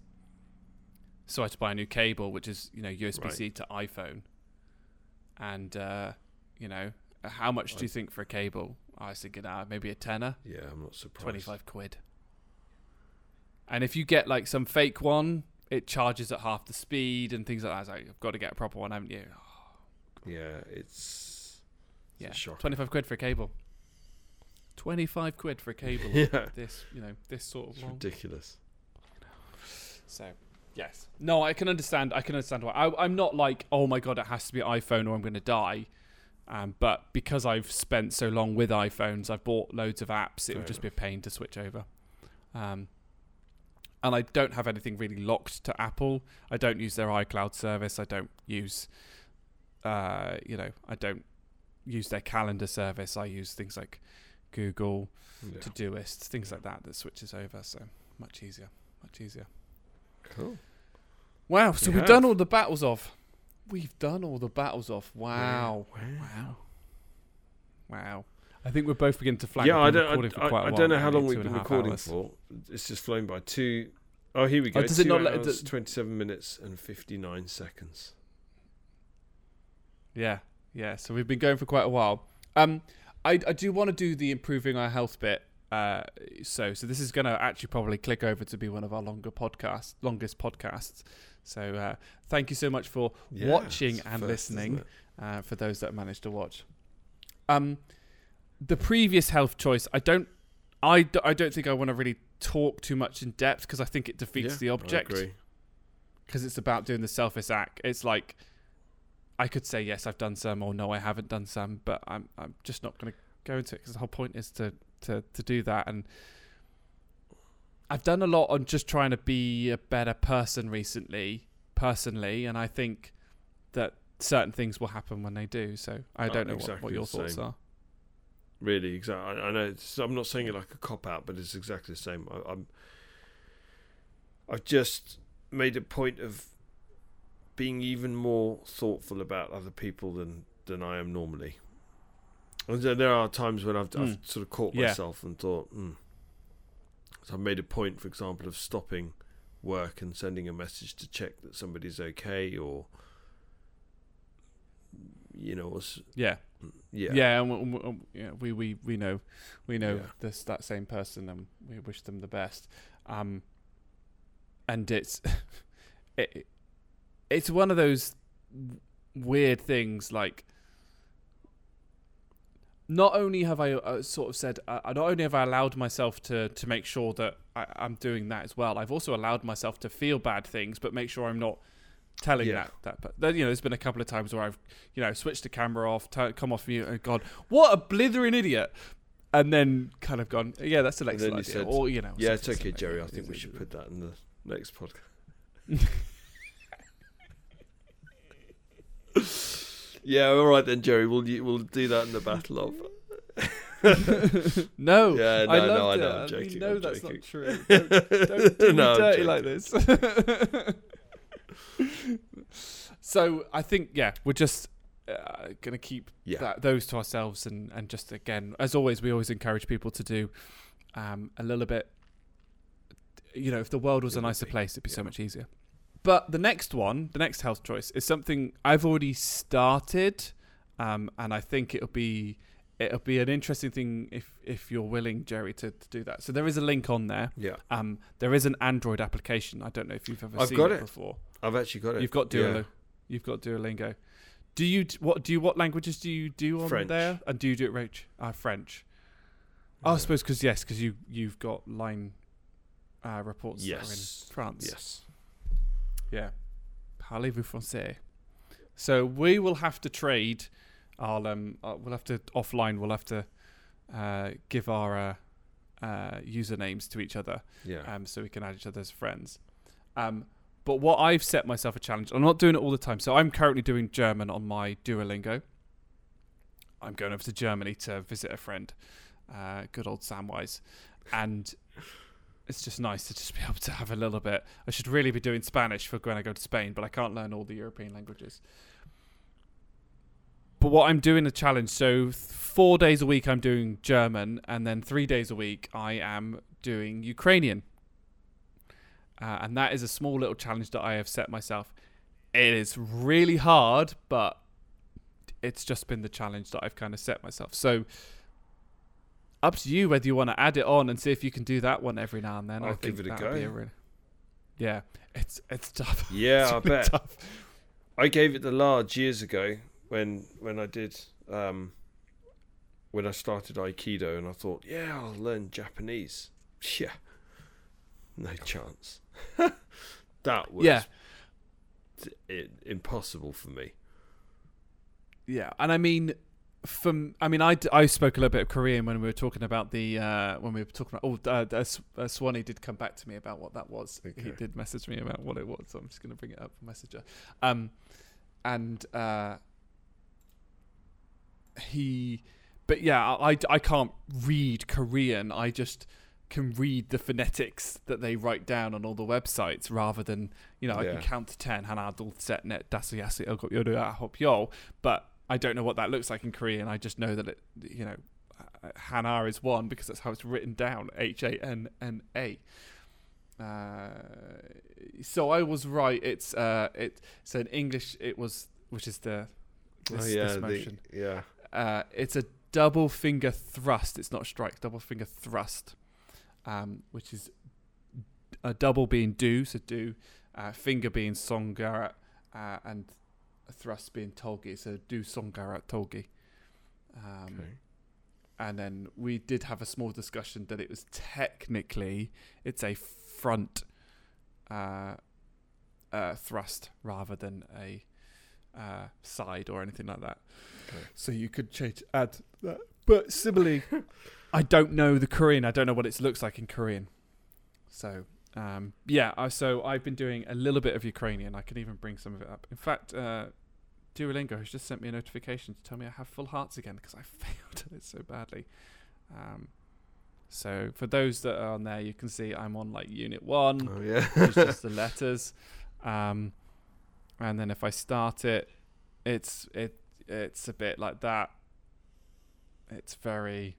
S1: So I had to buy a new cable, which is you know USB C to iPhone. And uh, you know, how much do you think for a cable? I was thinking, ah, maybe a tenner,
S2: Yeah, I'm not surprised.
S1: twenty five quid. And if you get like some fake one, it charges at half the speed and things like that. I was like, I've got to get a proper one, haven't you?
S2: Yeah, it's, it's
S1: yeah,
S2: a
S1: twenty five quid for a cable. Twenty five quid for a cable.
S2: Yeah,
S1: This, you know, this sort of
S2: it's
S1: long.
S2: ridiculous.
S1: So yes, no, I can understand. I can understand why. I, I'm not like, oh my god, it has to be iPhone or I'm going to die. Um, but because I've spent so long with iPhones, I've bought loads of apps. It
S2: Fair
S1: would just be a pain to switch over. Um, and I don't have anything really locked to Apple. I don't use their iCloud service. I don't use, uh, you know, I don't use their calendar service. I use things like Google,
S2: Yeah.
S1: Todoist, things like that that switches over. So much easier, much easier.
S2: Cool.
S1: Wow, so
S2: We
S1: we've
S2: have.
S1: done all the battles off. We've done all the battles off. Wow. Wow. Wow. I think we're both beginning to flag.
S2: Yeah, I don't.
S1: recording for
S2: I,
S1: quite
S2: I,
S1: a
S2: I
S1: while
S2: don't know how long we've been recording
S1: hours.
S2: for. It's just flown by. Two oh here we go.
S1: does it
S2: Two
S1: not let-
S2: hours,
S1: d-
S2: twenty-seven minutes and fifty-nine seconds.
S1: Yeah, yeah. So we've been going for quite a while. Um, I I do want to do the improving our health bit. Uh, so so this is going to actually probably click over to be one of our longer podcasts, longest podcasts. So uh, thank you so much for
S2: Yeah,
S1: watching and
S2: first,
S1: listening. uh, for those that managed to watch. Um, the previous health choice, I don't, I, d- I don't think I want to really talk too much in depth because I think it defeats
S2: Yeah,
S1: the object because it's about doing the selfish act. It's like I could say yes, I've done some, or no, I haven't done some, but I'm I'm just not going to go into it because the whole point is to to to do that and. I've done a lot on just trying to be a better person recently, personally, and I think that certain things will happen when they do. So I
S2: Uh,
S1: don't know what,
S2: exactly
S1: what your
S2: the
S1: thoughts
S2: same.
S1: are.
S2: Really, exactly. I, I know. I'm not saying it like a cop out, but it's exactly the same. I, I'm. I've just made a point of being even more thoughtful about other people than than I am normally. And there- are times when I've, I've
S1: Mm.
S2: sort of caught
S1: Yeah.
S2: myself and thought, hmm. So I've made a point, for example, of stopping work and sending a message to check that somebody's okay, or you know, or
S1: Yeah,
S2: yeah,
S1: yeah, and, w- w- yeah, we we we know, we know
S2: Yeah.
S1: this that same person, and we wish them the best. Um, and it's it, it's one of those weird things, like. Not only have I uh, sort of said, uh, not only have I allowed myself to to make sure that I, I'm doing that as well. I've also allowed myself to feel bad things, but make sure I'm not telling
S2: Yeah.
S1: that that. But then, you know, there's been a couple of times where I've you know switched the camera off, turn, come off mute, and gone, "What a blithering idiot!" And then kind of gone, "Yeah, that's an excellent idea."
S2: said,
S1: or you know,
S2: Yeah, it's okay. Jerry. I think we should put that in the next podcast. Yeah, all right then, Jerry. We'll we'll do that in the battle of.
S1: no,
S2: Yeah, no,
S1: I
S2: no, I know. I'm joking,
S1: You know
S2: I'm
S1: that's
S2: joking.
S1: not true. Don't, don't do
S2: No,
S1: me dirty like this. so I think yeah, we're just uh, gonna keep
S2: Yeah.
S1: that, those to ourselves, and and just again, as always, we always encourage people to do um, a little bit. You know, if the world was
S2: It
S1: a nicer
S2: be,
S1: place, it'd be so much easier. But the next one, the next health choice, is something I've already started, um, and I think it'll be it'll be an interesting thing if if you're willing, Jerry, to, to do that. So there is a link on there.
S2: Yeah,
S1: Um, there is an Android application. I don't know if you've ever
S2: I've
S1: seen
S2: got
S1: it,
S2: it.
S1: before.
S2: I've actually got it.
S1: You've got
S2: Yeah.
S1: Duolingo. You've got Duolingo. Do you what do you what languages do you do on
S2: French.
S1: there? And do you do it Roach? Uh, French. Oh, I suppose because yes, because you you've got line uh, reports
S2: Yes.
S1: in France.
S2: Yes.
S1: Yeah. Parlez-vous français? So we will have to trade. I'll um. Uh, we'll have to offline. We'll have to uh, give our uh, uh, usernames to each other,
S2: Yeah.
S1: um, so we can add each other as friends. Um, but what I've set myself a challenge. I'm not doing it all the time. So I'm currently doing German on my Duolingo. I'm going over to Germany to visit a friend, uh, good old Samwise, and it's just nice to just be able to have a little bit. I should really be doing Spanish for when I go to Spain, but I can't learn all the European languages. But what I'm doing a challenge, so four days a week I'm doing German, and then three days a week I am doing Ukrainian. Uh, and that is a small little challenge that I have set myself. It is really hard, but it's just been the challenge that I've kind of set myself. So up to you whether you want to add it on and see if you can do that one every now and then. I
S2: I'll
S1: think
S2: give it a go.
S1: really- yeah, it's it's tough.
S2: Yeah,
S1: It's
S2: I
S1: really
S2: bet.
S1: tough.
S2: I gave it the large years ago when when I did um, when I started Aikido, and I thought, yeah, I'll learn Japanese. Yeah, no chance. that was
S1: Yeah.
S2: t- i impossible for me.
S1: Yeah, and I mean, from I mean, I, I spoke a little bit of Korean when we were talking about the uh, when we were talking about. Oh, uh, uh, Swanee did come back to me about what that was. He did message me about what it was. So I'm just going to bring it up on Messenger. Um, and uh, he, but yeah, I, I, I can't read Korean. I just can read the phonetics that they write down on all the websites rather than you know I can count to ten. Hana dul set net dasayasi elgot yoru ahop yo, but I don't know what that looks like in Korean. I just know that it, you know, Hana is one because that's how it's written down. H A N N A. Uh, so I was right. It's uh, it. So in English, it was which is the this,
S2: oh yeah,
S1: this
S2: the-
S1: motion.
S2: yeah.
S1: Uh, it's a double finger thrust. It's not strike. Double finger thrust, um, which is a double being do, so do, uh, finger being songarat, uh, and thrust being tolgi, so do songarat tolgi. Um,
S2: Okay.
S1: And then we did have a small discussion that it was technically it's a front uh, uh, thrust rather than a uh, side or anything like that.
S2: Okay.
S1: So you could change add that. But similarly, I don't know the Korean. I don't know what it looks like in Korean. So um, yeah, I, so I've been doing a little bit of Ukrainian. I can even bring some of it up. In fact, uh, Duolingo has just sent me a notification to tell me I have full hearts again because I failed at it so badly. Um, so for those that are on there, you can see I'm on like unit one
S2: Oh yeah.
S1: it's just the letters. Um, and then if I start it, it's it it's a bit like that. It's very,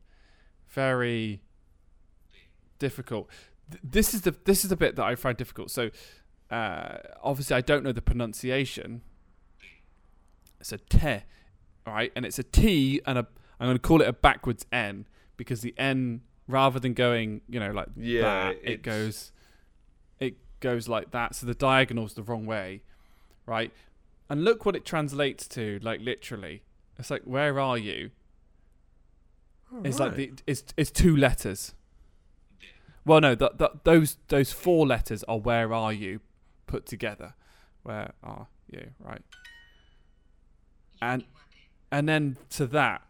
S1: very difficult. Th- This is the this is the bit that I find difficult. So, uh, obviously, I don't know the pronunciation. It's a te, right, and it's a T, and a I'm going to call it a backwards N because the N, rather than going, you know, like
S2: Yeah,
S1: that, it goes it goes like that. So the diagonal's the wrong way right? And look what it translates to like literally. It's like where are you? It's like the it's it's two letters well no th- th- those those four letters are where are you put together? Where are you right? And and then to that.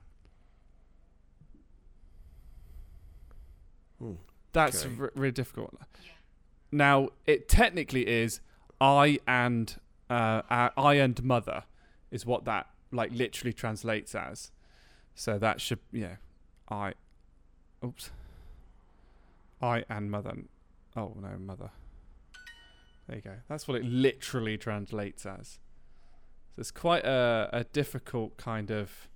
S2: Hmm,
S1: that's
S2: okay.
S1: r- really difficult. Now it technically is i and uh, uh, i and mother is what that like literally translates as. So that should yeah, I, oops, I and mother. Oh no, mother. There you go. That's what it literally translates as. So it's quite a, a difficult kind of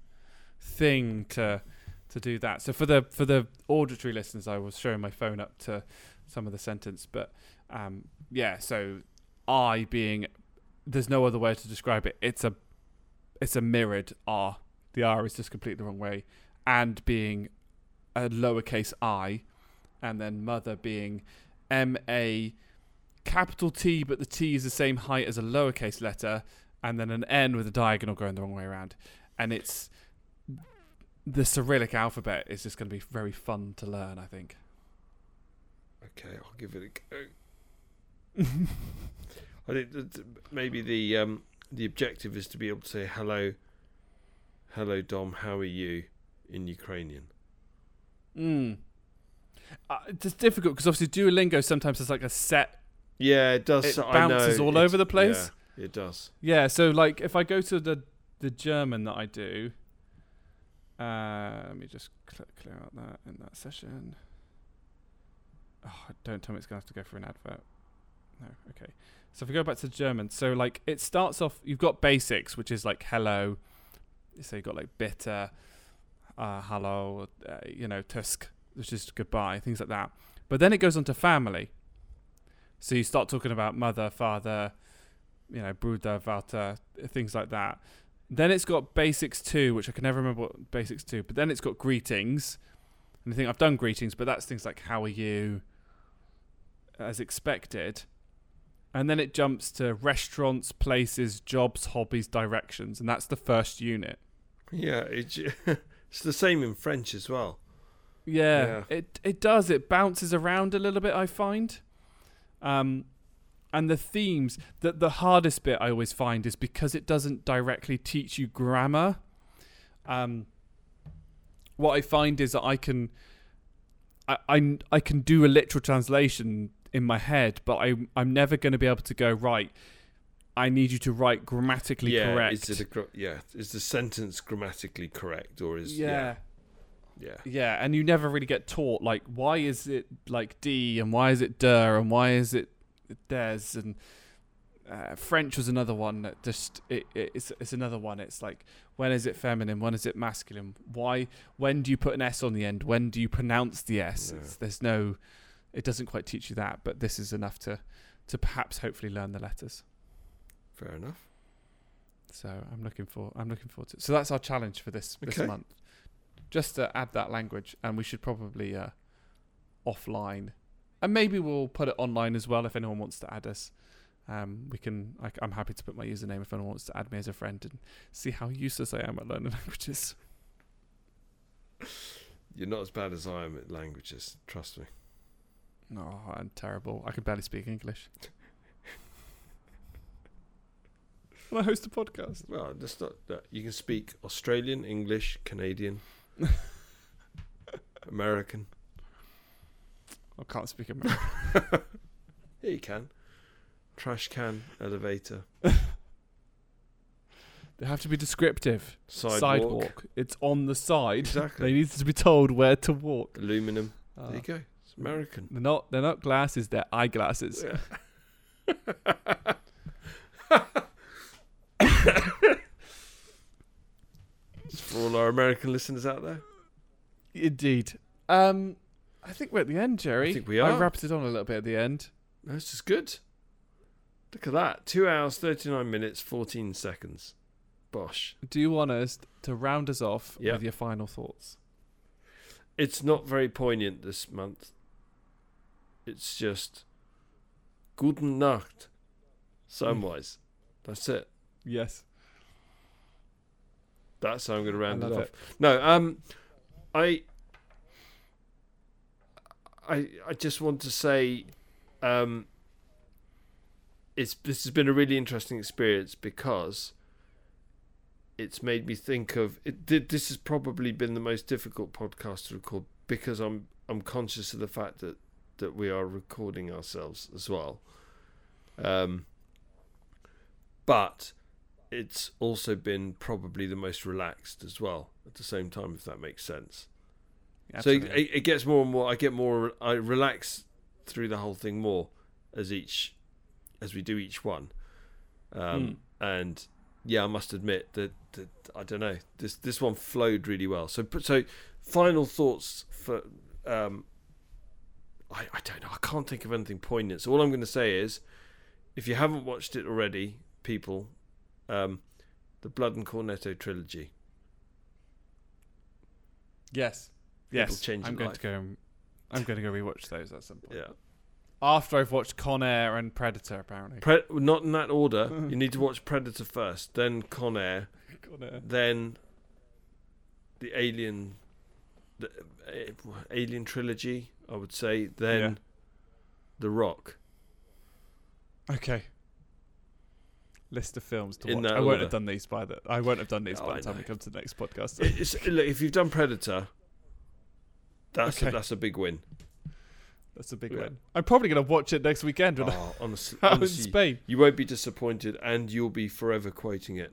S1: thing to to do that. So for the for the auditory listeners, I was showing my phone up to some of the sentence, but um, yeah. So I being there's no other way to describe it. It's a it's a mirrored R. The R is just completely the wrong way, and being a lowercase i, and then mother being M A capital T, but the T is the same height as a lowercase letter, and then an N with a diagonal going the wrong way around. And it's the Cyrillic alphabet is just going to be very fun to learn, I think.
S2: Okay, I'll give it a go. I think that maybe the um, the objective is to be able to say hello, hello Dom, how are you in Ukrainian.
S1: Mm. Uh, it's difficult because obviously Duolingo sometimes has like a set.
S2: Yeah, it does.
S1: It bounces all
S2: it's-
S1: over the place.
S2: Yeah, it does.
S1: Yeah, so like if I go to the the German that I do, uh, let me just cl- clear out that in that session. Oh, don't tell me it's gonna have to go for an advert. No, okay. So if we go back to German, so like it starts off, you've got basics, which is like hello. So you've got like bitter, uh, hello, uh, you know, tusk, which is goodbye, things like that. But then it goes on to family. So you start talking about mother, father, you know, Bruder, Vater, things like that. Then it's got basics two, which I can never remember what basics two, but then it's got greetings. And I think I've done greetings, but that's things like how are you, as expected. And then it jumps to restaurants, places, jobs, hobbies, directions, and that's the first unit.
S2: Yeah, it, it's the same in French as well.
S1: Yeah,
S2: Yeah.
S1: it it does. It bounces around a little bit. I find, um, and the themes. that the hardest bit I always find is because it doesn't directly teach you grammar. Um, what I find is that I can, I I, I can do a literal translation in my head, but I I'm never going to be able to go right. I need you to write grammatically
S2: yeah,
S1: correct.
S2: is it a yeah? Is the sentence grammatically correct or is
S1: yeah.
S2: yeah yeah
S1: Yeah, and you never really get taught like why is it like D and why is it der and why is it des and uh, French was another one that just it, it, it's it's another one. It's like when is it feminine? When is it masculine? Why? When do you put an S on the end? When do you pronounce the S?
S2: Yeah.
S1: It's, there's no, it doesn't quite teach you that, but this is enough to to perhaps hopefully learn the letters.
S2: fair enough.
S1: So I'm looking for I'm looking forward to it. So that's our challenge for this this month. Just to add that language, and we should probably uh, offline, and maybe we'll put it online as well if anyone wants to add us. Um, we can. I, I'm happy to put my username if anyone wants to add me as a friend and see how useless I am at learning languages.
S2: You're not as bad as I am at languages. Trust me.
S1: No, I'm terrible. I can barely speak English. When I host a podcast.
S2: Well, that's not that. You can speak Australian, English, Canadian, American.
S1: I can't speak American.
S2: Yeah, you can. Trash can, elevator,
S1: they have to be descriptive.
S2: sidewalk,
S1: It's on the side.
S2: Exactly.
S1: They need to be told where to walk.
S2: aluminum.
S1: Uh,
S2: There you go. It's American.
S1: They're not. They're not glasses. They're eyeglasses.
S2: Yeah. It's for all our American listeners out there.
S1: Indeed. Um, I think we're at the end, Jerry.
S2: I think we are.
S1: I wrapped it on a little bit at the end.
S2: That's just good. Look at that. Two hours, 39 minutes, 14 seconds. Bosh.
S1: Do you want us to round us off
S2: Yeah.
S1: with your final thoughts?
S2: It's not very poignant this month. It's just Guten Nacht. Samwise. That's it.
S1: Yes.
S2: That's how I'm going to round it off. No, um, I, I, I just want to say, um, it's this has been a really interesting experience because it's made me think of it. This has probably been the most difficult podcast to record because I'm I'm conscious of the fact that that we are recording ourselves as well. Um, but it's also been probably the most relaxed as well at the same time, if that makes sense. So it, it gets more and more. I get more. I relax through the whole thing more as each as we do each one. Um, And yeah, I must admit that, that I don't know this this one flowed really well. So so final thoughts for. Um, I, I don't know. I can't think of anything poignant. So all I'm going to say is, if you haven't watched it already, people, um, the Blood and Cornetto trilogy.
S1: yes, yes. I'm going
S2: life.
S1: to go. I'm going to go rewatch those at some point.
S2: Yeah.
S1: After I've watched Con Air and Predator, apparently.
S2: Pre- not in that order. you need to watch Predator first, then Con Air,
S1: Con Air.
S2: then the Alien, the uh, Alien trilogy. I would say then
S1: Yeah.
S2: The Rock.
S1: Okay. List of films to watch. I won't
S2: order.
S1: have done these by the. I won't have done these
S2: Oh,
S1: by
S2: I
S1: the time we come to the next podcast.
S2: Look, if you've done Predator, that's
S1: Okay.
S2: a, that's a big win.
S1: That's a big
S2: Yeah.
S1: one. I'm probably going to watch it next weekend when
S2: Oh, honestly,
S1: I'm in Spain.
S2: you won't be disappointed, and you'll be forever quoting it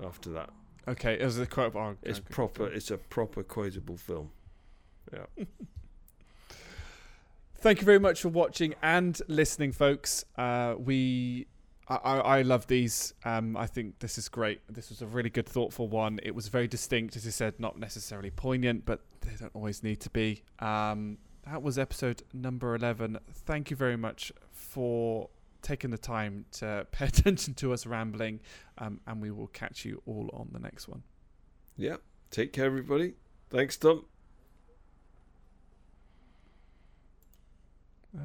S2: after that.
S1: Okay, as a quote. Oh,
S2: It's
S1: okay.
S2: proper. It's a proper quotable film. Yeah.
S1: Thank you very much for watching and listening, folks. Uh, we, I, I love these. Um, I think this is great. This was a really good, thoughtful one. It was very distinct, as you said, not necessarily poignant, but they don't always need to be. Um, that was episode number eleven. Thank you very much for taking the time to pay attention to us rambling, um, and we will catch you all on the next one.
S2: Yeah. Take care, everybody. Thanks, Tom.
S1: Uh,